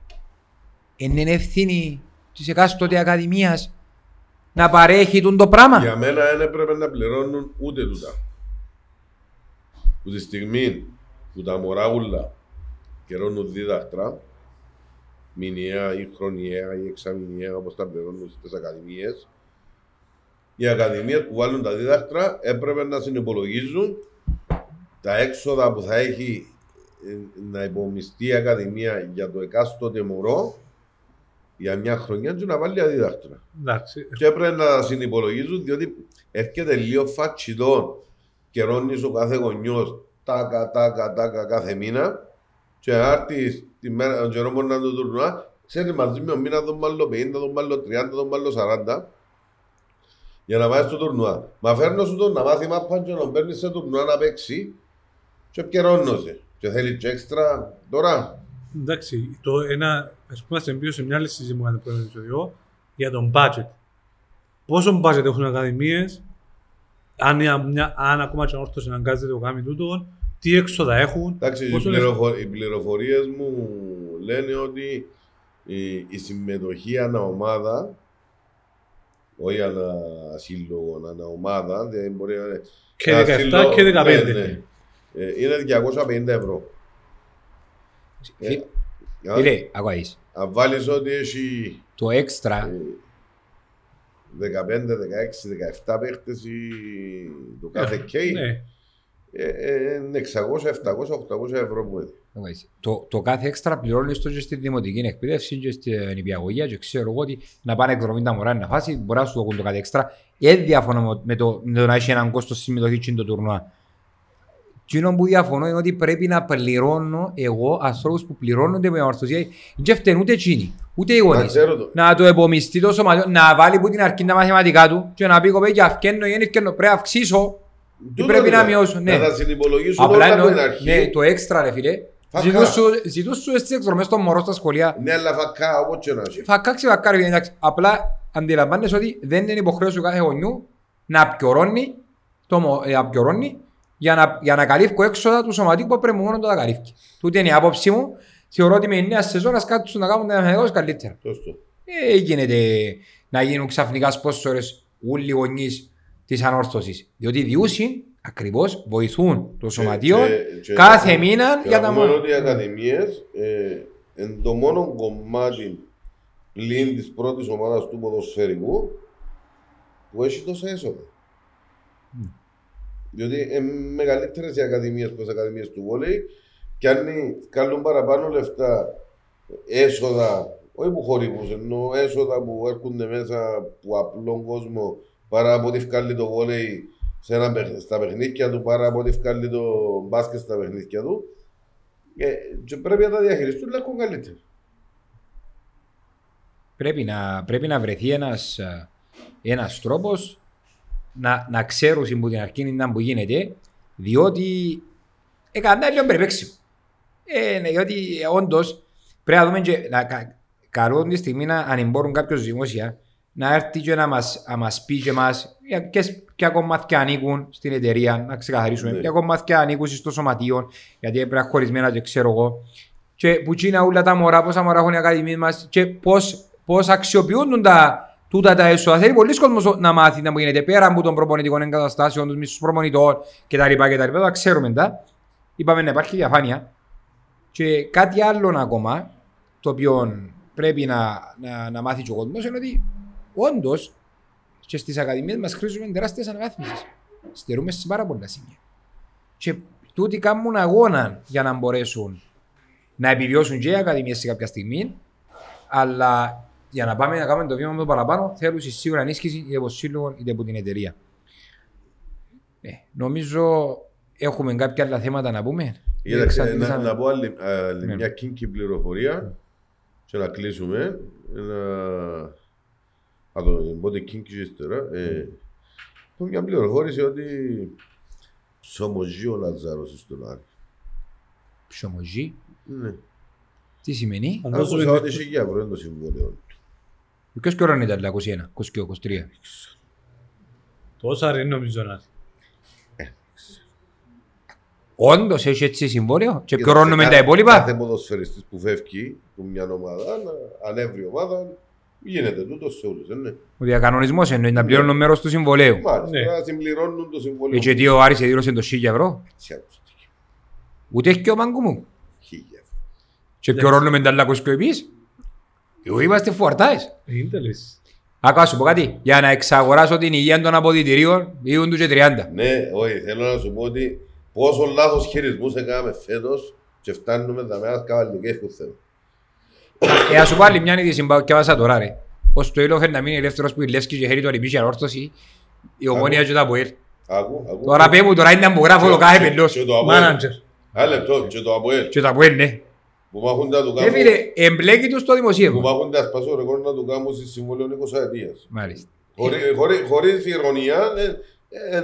είναι ευθύνη της εκάστοτε ακαδημίας να παρέχει τον το πράγμα. Για μένα δεν έπρεπε να πληρώνουν ούτε τούτα. Που τη στιγμή που τα μωρά ούλα καιρώνουν δίδακτρα, μηνιαία ή χρονιαία ή εξαμηνιαία όπως τα πληρώνουν στις ακαδημίες, οι ακαδημίες που βάλουν τα δίδακτρα έπρεπε να συνυπολογίζουν τα έξοδα που θα έχει ε, να υπομειστεί η ακαδημία για το εκάστοτε μωρό για μια χρονιά και να βάλει αδίδακτρα Εντάξει. και έπρεπε να τα συνυπολογίζουν διότι έρχεται λίγο φατσιτό καιρώνεις ο κάθε γονιός τάκα, τάκα, τάκα κάθε μήνα και άρτη τη μέρα, τον καιρό μπορεί να το τουρνουά, ξέρει μαζί με ο μήνα τον μάλλον 50, τον μάλλον 30, τον μάλλον 40 για να πάει στο τουρνουά. Μα φέρνω σου τον να μάθει μάπα και να τον παίρνεις σε τουρνουά να παίξει και καιρώνωσε. Και θέλει και έξτρα τώρα. Εντάξει, το ένα, ας πούμε, σε μπει σε μια άλλη συζήτηση που κάνετε πριν το επεισόδιο για τον budget. Πόσο budget έχουν οι ακαδημίες, αν, η- μια, αν ακόμα και όρθος αναγκάζεται το κάνει τούτο, τι έξοδα έχουν, Εντάξει, οι, πόσο πληροφο... οι πληροφορίες μου λένε ότι η, η συμμετοχή ανά ομάδα, όχι ανά σύλλογο, ανά ομάδα, δηλαδή μπορεί να είναι. και ένα 17 σύλλογο- και 15. ναι, ναι. Ε, είναι 250 ευρώ. Ε, α, Φίλε, ακούεις. Αν βάλεις ότι έχει Το έξτρα, ε, 15, 16, 17 παίχτες ή το κάθε κέι, 600, 700, 800 ευρώ που είναι. ακούεις. το, το κάθε έξτρα πληρώνεις το και στη δημοτική εκπαίδευση και στην υπηαγωγία και ξέρω εγώ ότι να πάνε εκδρομή τα μωρά να φάσει, μπορεί να σου δοκούν το κάθε έξτρα. Ε, διαφωνώ με- με το, με το να έχει έναν κόστος συμμετοχής και το τουρνουά. Εκείνο που διαφωνώ είναι ότι πρέπει να πληρώνω εγώ ανθρώπους που πληρώνονται με ορθωσία και φταίνουν ούτε εκείνοι, ούτε οι Μα γονείς. ξέρω το. να το επομιστεί το σωματιό, να βάλει που την αρχή τα μαθηματικά του και να πει κοπέκια αυκένω ή ευκένω, πρέπει να αυξήσω ή Τούτο πρέπει να δηλαδή. μειώσω. Ναι. Να τα συνυπολογίσουν Απλά όλα από την εννοώ, αρχή. ναι, το έξτρα ρε φίλε, Φακά. ζητούν σου, ζητούν σου στις εκδρομές των μωρών στα σχολεία. Ναι, αλλά φακά, όπως και να έχει. Φακάξει φακά ρε φίλε, εντάξει. Απλά αντιλαμβάνεσαι ότι δεν είναι υποχρέωση του κάθε γονιού να απειορώνει, το, μω- ε, απειορώνει για να, για να καλύφει έξοδα του σωματίου που πρέπει μόνο να τα καλύφει. Τούτη είναι η άποψη μου. Θεωρώ ότι με η νέα σεζόν ας κάτσουν να κάνουν τα μαθηματικά καλύτερα. Σωστό. Ε, γίνεται να γίνουν ξαφνικά σπόσορες όλοι οι γονείς της ανόρθωσης. Διότι διούσιν Ακριβώς βοηθούν το σωματείο και- και- κάθε μήνα Και για να τα πούμε μόνα. ότι οι ακαδημίες ε, είναι το μόνο κομμάτι πλην της πρώτης ομάδας του ποδοσφαιρικού που έχει τόσα έσοδα. Διότι είναι μεγαλύτερες οι ακαδημίες από τις ακαδημίες του βόλεϊ και αν κάνουν παραπάνω λεφτά έσοδα, όχι που χορηγούς, ενώ έσοδα που έρχονται μέσα από απλόν κόσμο παρά από ό,τι βγάλει το βόλεϊ σε ένα, παιχ- στα παιχνίδια του, παρά από ό,τι βγάλει το μπάσκετ στα παιχνίδια του. Ε, και πρέπει να τα διαχειριστούν λίγο καλύτερα. Πρέπει να, πρέπει να βρεθεί ένας, ε, ένας τρόπος να, να ξέρουν που την αρχή είναι που γίνεται, διότι έκανα λίγο περιπέξιμο. Ε, ναι, διότι ε, όντως πρέπει να δούμε και να, κα, καλό τη στιγμή να αν μπορούν κάποιος δημόσια να έρθει και να μας, να μας πει και εμάς για ποιες- ποια κομμάτια ανήκουν στην εταιρεία, να ξεκαθαρίσουμε, Ναι. ποια κομμάτια ανήκουν στο σωματείο, γιατί πρέπει να είναι χωρισμένα και ξέρω εγώ. Και που τσίνα όλα τα μωρά, πόσα μωρά έχουν οι ακαδημίες μας και πώς, πώς αξιοποιούν τα, τούτα τα έσοδα. Θέλει πολλοί κόσμος να μάθει να μου γίνεται πέρα από των προπονητικών εγκαταστάσεων, τους μισούς προπονητών κτλ. κτλ. Τα ξέρουμε τα. Είπαμε να υπάρχει διαφάνεια. Και κάτι άλλο ακόμα, το οποίο πρέπει να, να, να μάθει και ο κόσμος, είναι ότι όντως και στις ακαδημίες μας χρήζουμε τεράστιες αναβάθμισεις. Στερούμε σε πάρα πολλά σημεία. Και τούτοι κάνουν αγώνα για να μπορέσουν να επιβιώσουν και οι ακαδημίες σε κάποια στιγμή, αλλά για να πάμε να κάνουμε το βήμα με το παραπάνω, θέλουν σίγουρα ενίσχυση είτε από σύλλογο είτε από την εταιρεία. Ε, νομίζω έχουμε κάποια άλλα θέματα να πούμε. Κοίταξε, να, Εξαντλήσαμε. να πω άλλη, άλλη Ναι. μια κίνκη πληροφορία και να κλείσουμε. Ένα... Θα το πω την κίνκη ύστερα. Ε, πω μια πληροφόρηση ότι ψωμοζεί ο Λαζάρος στον Άρη. Ψωμοζή. Ναι. Τι σημαίνει; Αν δώσουμε Άκουσα ότι την- είχε για ευρώ είναι το συμβόλαιο. Ποιος καιρό ήταν τα 21, 22, 23. Τόσα ρε νομίζω να Όντως έχει έτσι συμβόλαιο και Κοίταξε, πληρώνουμε τα κάθε- υπόλοιπα; Κάθε ποδοσφαιριστής που φεύγει από μια ομάδα, να ανέβρει ομάδα, γίνεται τούτος σε όλους, δεν είναι. Ο διακανονισμός εννοεί να πληρώνουν μέρος του συμβολέου. Μάλιστα, Ναι. να συμπληρώνουν το συμβόλαιο. Ε, Και τι ο Άρης εδήλωσε το 1000 ευρώ. Έτσι ακούστηκε. Ούτε έχει και ο μάγκου μου. Χίλια. Και πληρώνουμε τα άλλα και εμείς. Εγώ είμαστε φορτάες. Είναι λες. Άκουα σου πω κάτι. Για να εξαγοράσω την υγεία των αποδητηρίων, ήγουν τους και 30. Ναι, όχι, θέλω να σου πω ότι πόσο λάθος χειρισμούς έκαναμε φέτος και φτάνουμε τα μέρα καβαλικές που θέλουμε. Ε, ας σου πω άλλη μια είδηση που διάβασα τώρα ρε. Ως το ήλιο να μείνει ελεύθερος που η Λεύσκη και χέρι του ανυπήσει ανόρθωση, η ομόνια και τα Αποέλ. Άκου, άκου. Τώρα πέ μου τώρα είναι να μου γράφω το κάθε πελός. Και το Αποέλ. Μάνατζερ. Ένα λεπτό, και το Αποέλ. Και τα Αποέλ, ναι. Που μάχουν τα του Ε, κάμου, φίλε, εμπλέκει τους στο που δημοσίευμα. μάχουν τα σπάσω ρεκόρ να του κάνουν στη συμβολή 20 ετίας. Μάλιστα. Χωρί- χωρί- Χωρίς ηρωνία, ε, ε,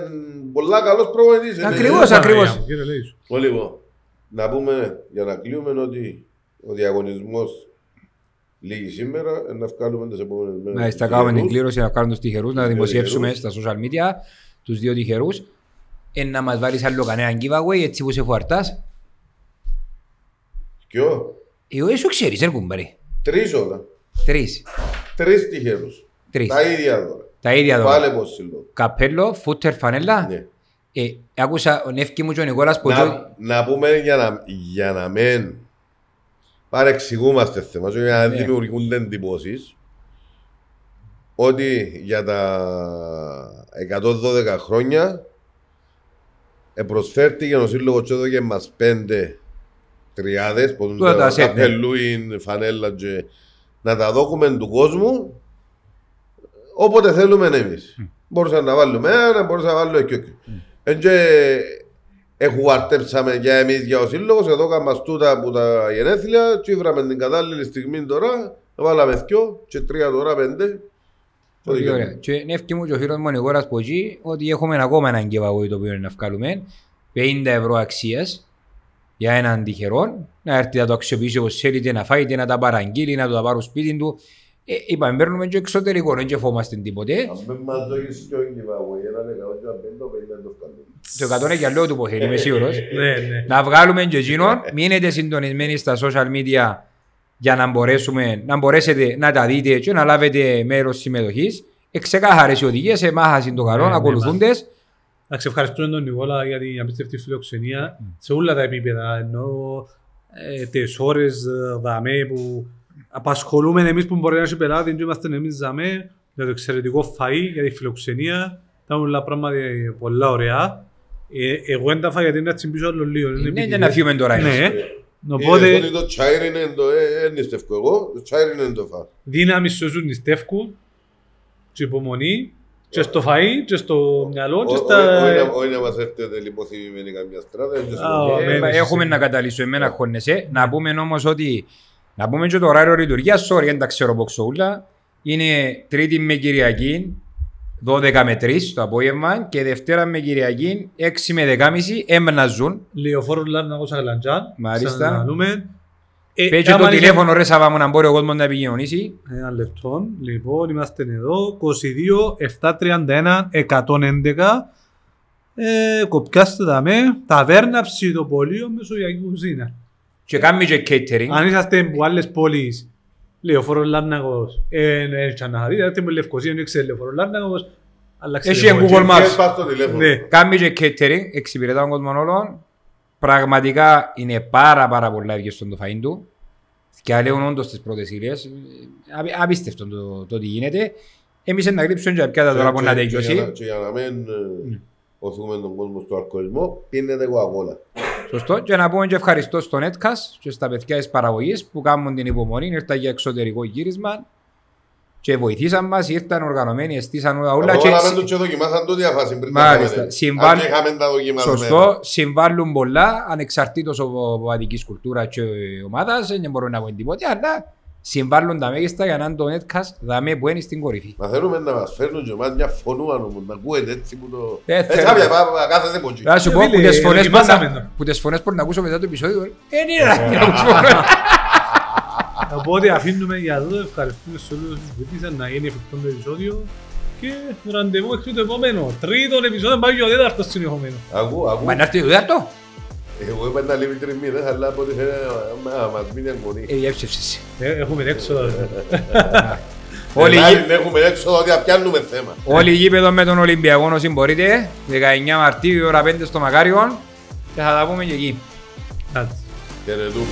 πολλά καλός προπονητής. ε, Ακριβώς, ναι. ακριβώς. Κύριε Λέησου. Ω, Λοιπόν, να πούμε για να κλείουμε ότι ο διαγωνισμός λύγει σήμερα, ε, να βγάλουμε τις επόμενες μέρες. Μάλιστα, τους κάνουμε την τυχερούς. κλήρωση να κάνουμε τους τυχερούς, να Τους δύο δημοσιεύσουμε τυχερούς. στα social media τους δύο τυχερούς. Ε, να μας βάλεις άλλο κανένα giveaway, έτσι που σε φουαρτάς. Ποιο; Εγώ σου ξέρεις, έρχομαι ρε. Τρεις όλα. Τρεις. Τρεις τυχερούς. Τρεις. Τα ίδια δώρα. Τα ίδια Πάλι εδώ. πως συλλόγω. Καπέλο, φούτερ, φανέλα. Ναι. Ε, άκουσα ο Νεύκη μου και ο Νικόλας που το- Να, να πούμε για να, για να μην παρεξηγούμαστε θέμα, για να Ναι. δημιουργούνται εντυπώσεις ότι για τα 112 χρόνια προσφέρθηκε ο Σύλλογος και έδωκε μας πέντε τριάδες που Τούτα τα τα σετ, ναι. καπελούιν, φανέλα και να τα δώκουμε του κόσμου όποτε θέλουμε εμείς. Μπορούσα να βάλουμε ένα, μπορούσα να βάλουμε και όχι. Εν και εχουαρτέψαμε για εμείς για ο σύλλογος, εδώ κάναμε τούτα από τα γενέθλια και ήβραμε την κατάλληλη στιγμή τώρα, βάλαμε δυο και τρία τώρα πέντε. Πολύ ωραία. Και Νεύκη μου και ο φίλος μου ο Νικόλας που εκεί ότι έχουμε ακόμα έναν giveaway το οποίο είναι να βγάλουμε 50 ευρώ αξίας για έναν τυχερό να έρθει να το αξιοποιήσει όπως θέλετε να φάει είτε να τα παραγγείλει, να το τα πάρει σπίτι του. Ε, είπαμε, παίρνουμε και εξωτερικό, δεν και φοβάστε τίποτε. Αν δεν μας δώσεις και ο giveaway, έναν εκατό και ένα πέντε, πέντε το βγάλουμε. Το 100 είναι για λόγω του ποχέρι, είμαι σίγουρος. Ναι, ναι. να βγάλουμε και εκείνον, μείνετε συντονισμένοι στα social media για να μπορέσουμε, να μπορέσετε να τα δείτε και να λάβετε μέρος συμμετοχής. Εξεκάθαρες οι οδηγίες, εμάχασαν το καλό, Ναι, ναι, ακολουθούντες. Να ξευχαριστούμε τον Νικόλα για την απίστευτη φιλοξενία σε όλα τα επίπεδα. Ενώ ε, τις ώρες ε, δαμέ που απασχολούμε εμείς που μπορεί να έχει πελάτη και είμαστε εμείς δαμέ για το εξαιρετικό φαΐ, για τη φιλοξενία. Τα όλα πράγματα ε, πολλά ωραία. Ε, εγώ δεν τα φάω γιατί είναι να τσιμπήσω άλλο λίγο. είναι Ναι, επιτυχία. για να φύγουμε τώρα. Ναι. εμείς. Οπότε Οπότε... το τσάιρ είναι το... ε, ε, νηστεύω εγώ, το τσάιρ είναι το φα. δύναμη σε όσους νηστεύκουν και υπομονή και στο φαΐ και στο μυαλό και στα... Όχι να μας έρθετε λιποθυμημένοι καμιά στράτα. είναι Α, σημαντικό. Ε, μένεις, Έχουμε εσύ. να καταλύσω, εμένα χώνεσαι. Να πούμε όμως ότι να πούμε και το ωράριο λειτουργίας, sorry, δεν τα ξέρω από ξούλα. Είναι Τρίτη με Κυριακή, 12 με 3 το απόγευμα και Δευτέρα με Κυριακή, 6 με 10.30 έμναζουν. Λεωφόρο Λάρναγος Αγλαντζάν. Μάλιστα. Ξαναλούμε. Ε, Πέτσε άμα το είχε- τηλέφωνο ρε Σαββά μου να μπορεί ο κόσμος να επικοινωνήσει. Ένα λεπτό. Λοιπόν, είμαστε εδώ. 22 731 111. Ε, κοπιάστε τα με. Ταβέρνα ψητοπολείο Μεσογειακή κουζίνα. Και κάνουμε και catering. Αν είσαστε από άλλες πόλεις, Λεωφόρο Λάρναγος, ε, ε, και να δείτε, είστε με Λευκοσία, δεν ξέρετε Λεωφόρο Λάρναγος, αλλάξτε Έχει τηλέφωνο. Google Maps. Και πας στο τηλέφωνο. Ναι. Κάνουμε και catering, εξυπηρετά τον κόσμο όλων. Πραγματικά είναι πάρα πάρα πολλά ευκαιρία το φαΐν του. Και λέουν όντως τις πρώτες ύλες. Απ- Απίστευτο το, το τι γίνεται. Εμείς να κρύψουμε και πια τα τώρα που να Και- και για να- τελειώσει. Και για να μην ε, οθούμε τον κόσμο στο αλκοολισμό, πίνετε κοκακόλα. Σωστό. Και να πούμε και ευχαριστώ στο Netcast και στα παιδιά της παραγωγής που κάνουν την υπομονή. Ήρθαν για εξωτερικό γύρισμα και βοηθήσαν μας. Ήρθαν οργανωμένοι, εστίσαν όλα. όλα και Αποβάλαμε συ- το και δοκιμάσαν το διαφάση πριν τα Μάλιστα. κάνουμε. Συμβάν- Αν και είχαμε τα δοκιμασμένα. Σωστό, συμβάλλουν πολλά ανεξαρτήτως από αδικής κουλτούρας και ομάδας, δεν μπορούν να πω τίποτε, αλλά συμβάλλουν τα μέγιστα για να είναι το netcast δαμέ που είναι στην κορυφή. Μα θέλουμε να μας φέρνουν και εμάς μια φωνούα όμως, να ακούετε έτσι που το... Ε, Έτσι θέλω. άπια, πά- πά- κάθεσαι από εκεί. Θα σου Ε, πω φίλε, που τις φωνές που δοκιμάσαμε να- το. που τις φωνές που να ακούσω μετά το επεισόδιο, δεν είναι να ακούσω φωνές. Οπότε αφήνουμε για εδώ, ευχαριστούμε σε όλους τους βοήθησαν να γίνει εφικτό το επεισόδιο και ραντεβού μέχρι το επόμενο. Τρίτον επεισόδιο, πάει και ο τέταρτος συνεχομένο. Ακού, ακού. Μα να έρθει το δάρτο, Εγώ είπα να λείπει τρεις μήνες, αλλά από ό,τι φαίνεται μα- μας μείνει αγωνή. ε, διέψευσες. Ε, Έχουμε έξω. Όλοι Μεγάλη, γη- Έχουμε έξω ότι πιάνουμε θέμα. Όλοι γήπεδο με τον Ολυμπιακό όσοι μπορείτε, 19 Μαρτίου, η ώρα 5 στο Μακάριον και θα τα πούμε και εκεί. Εντάξει. Χαιρετούμε.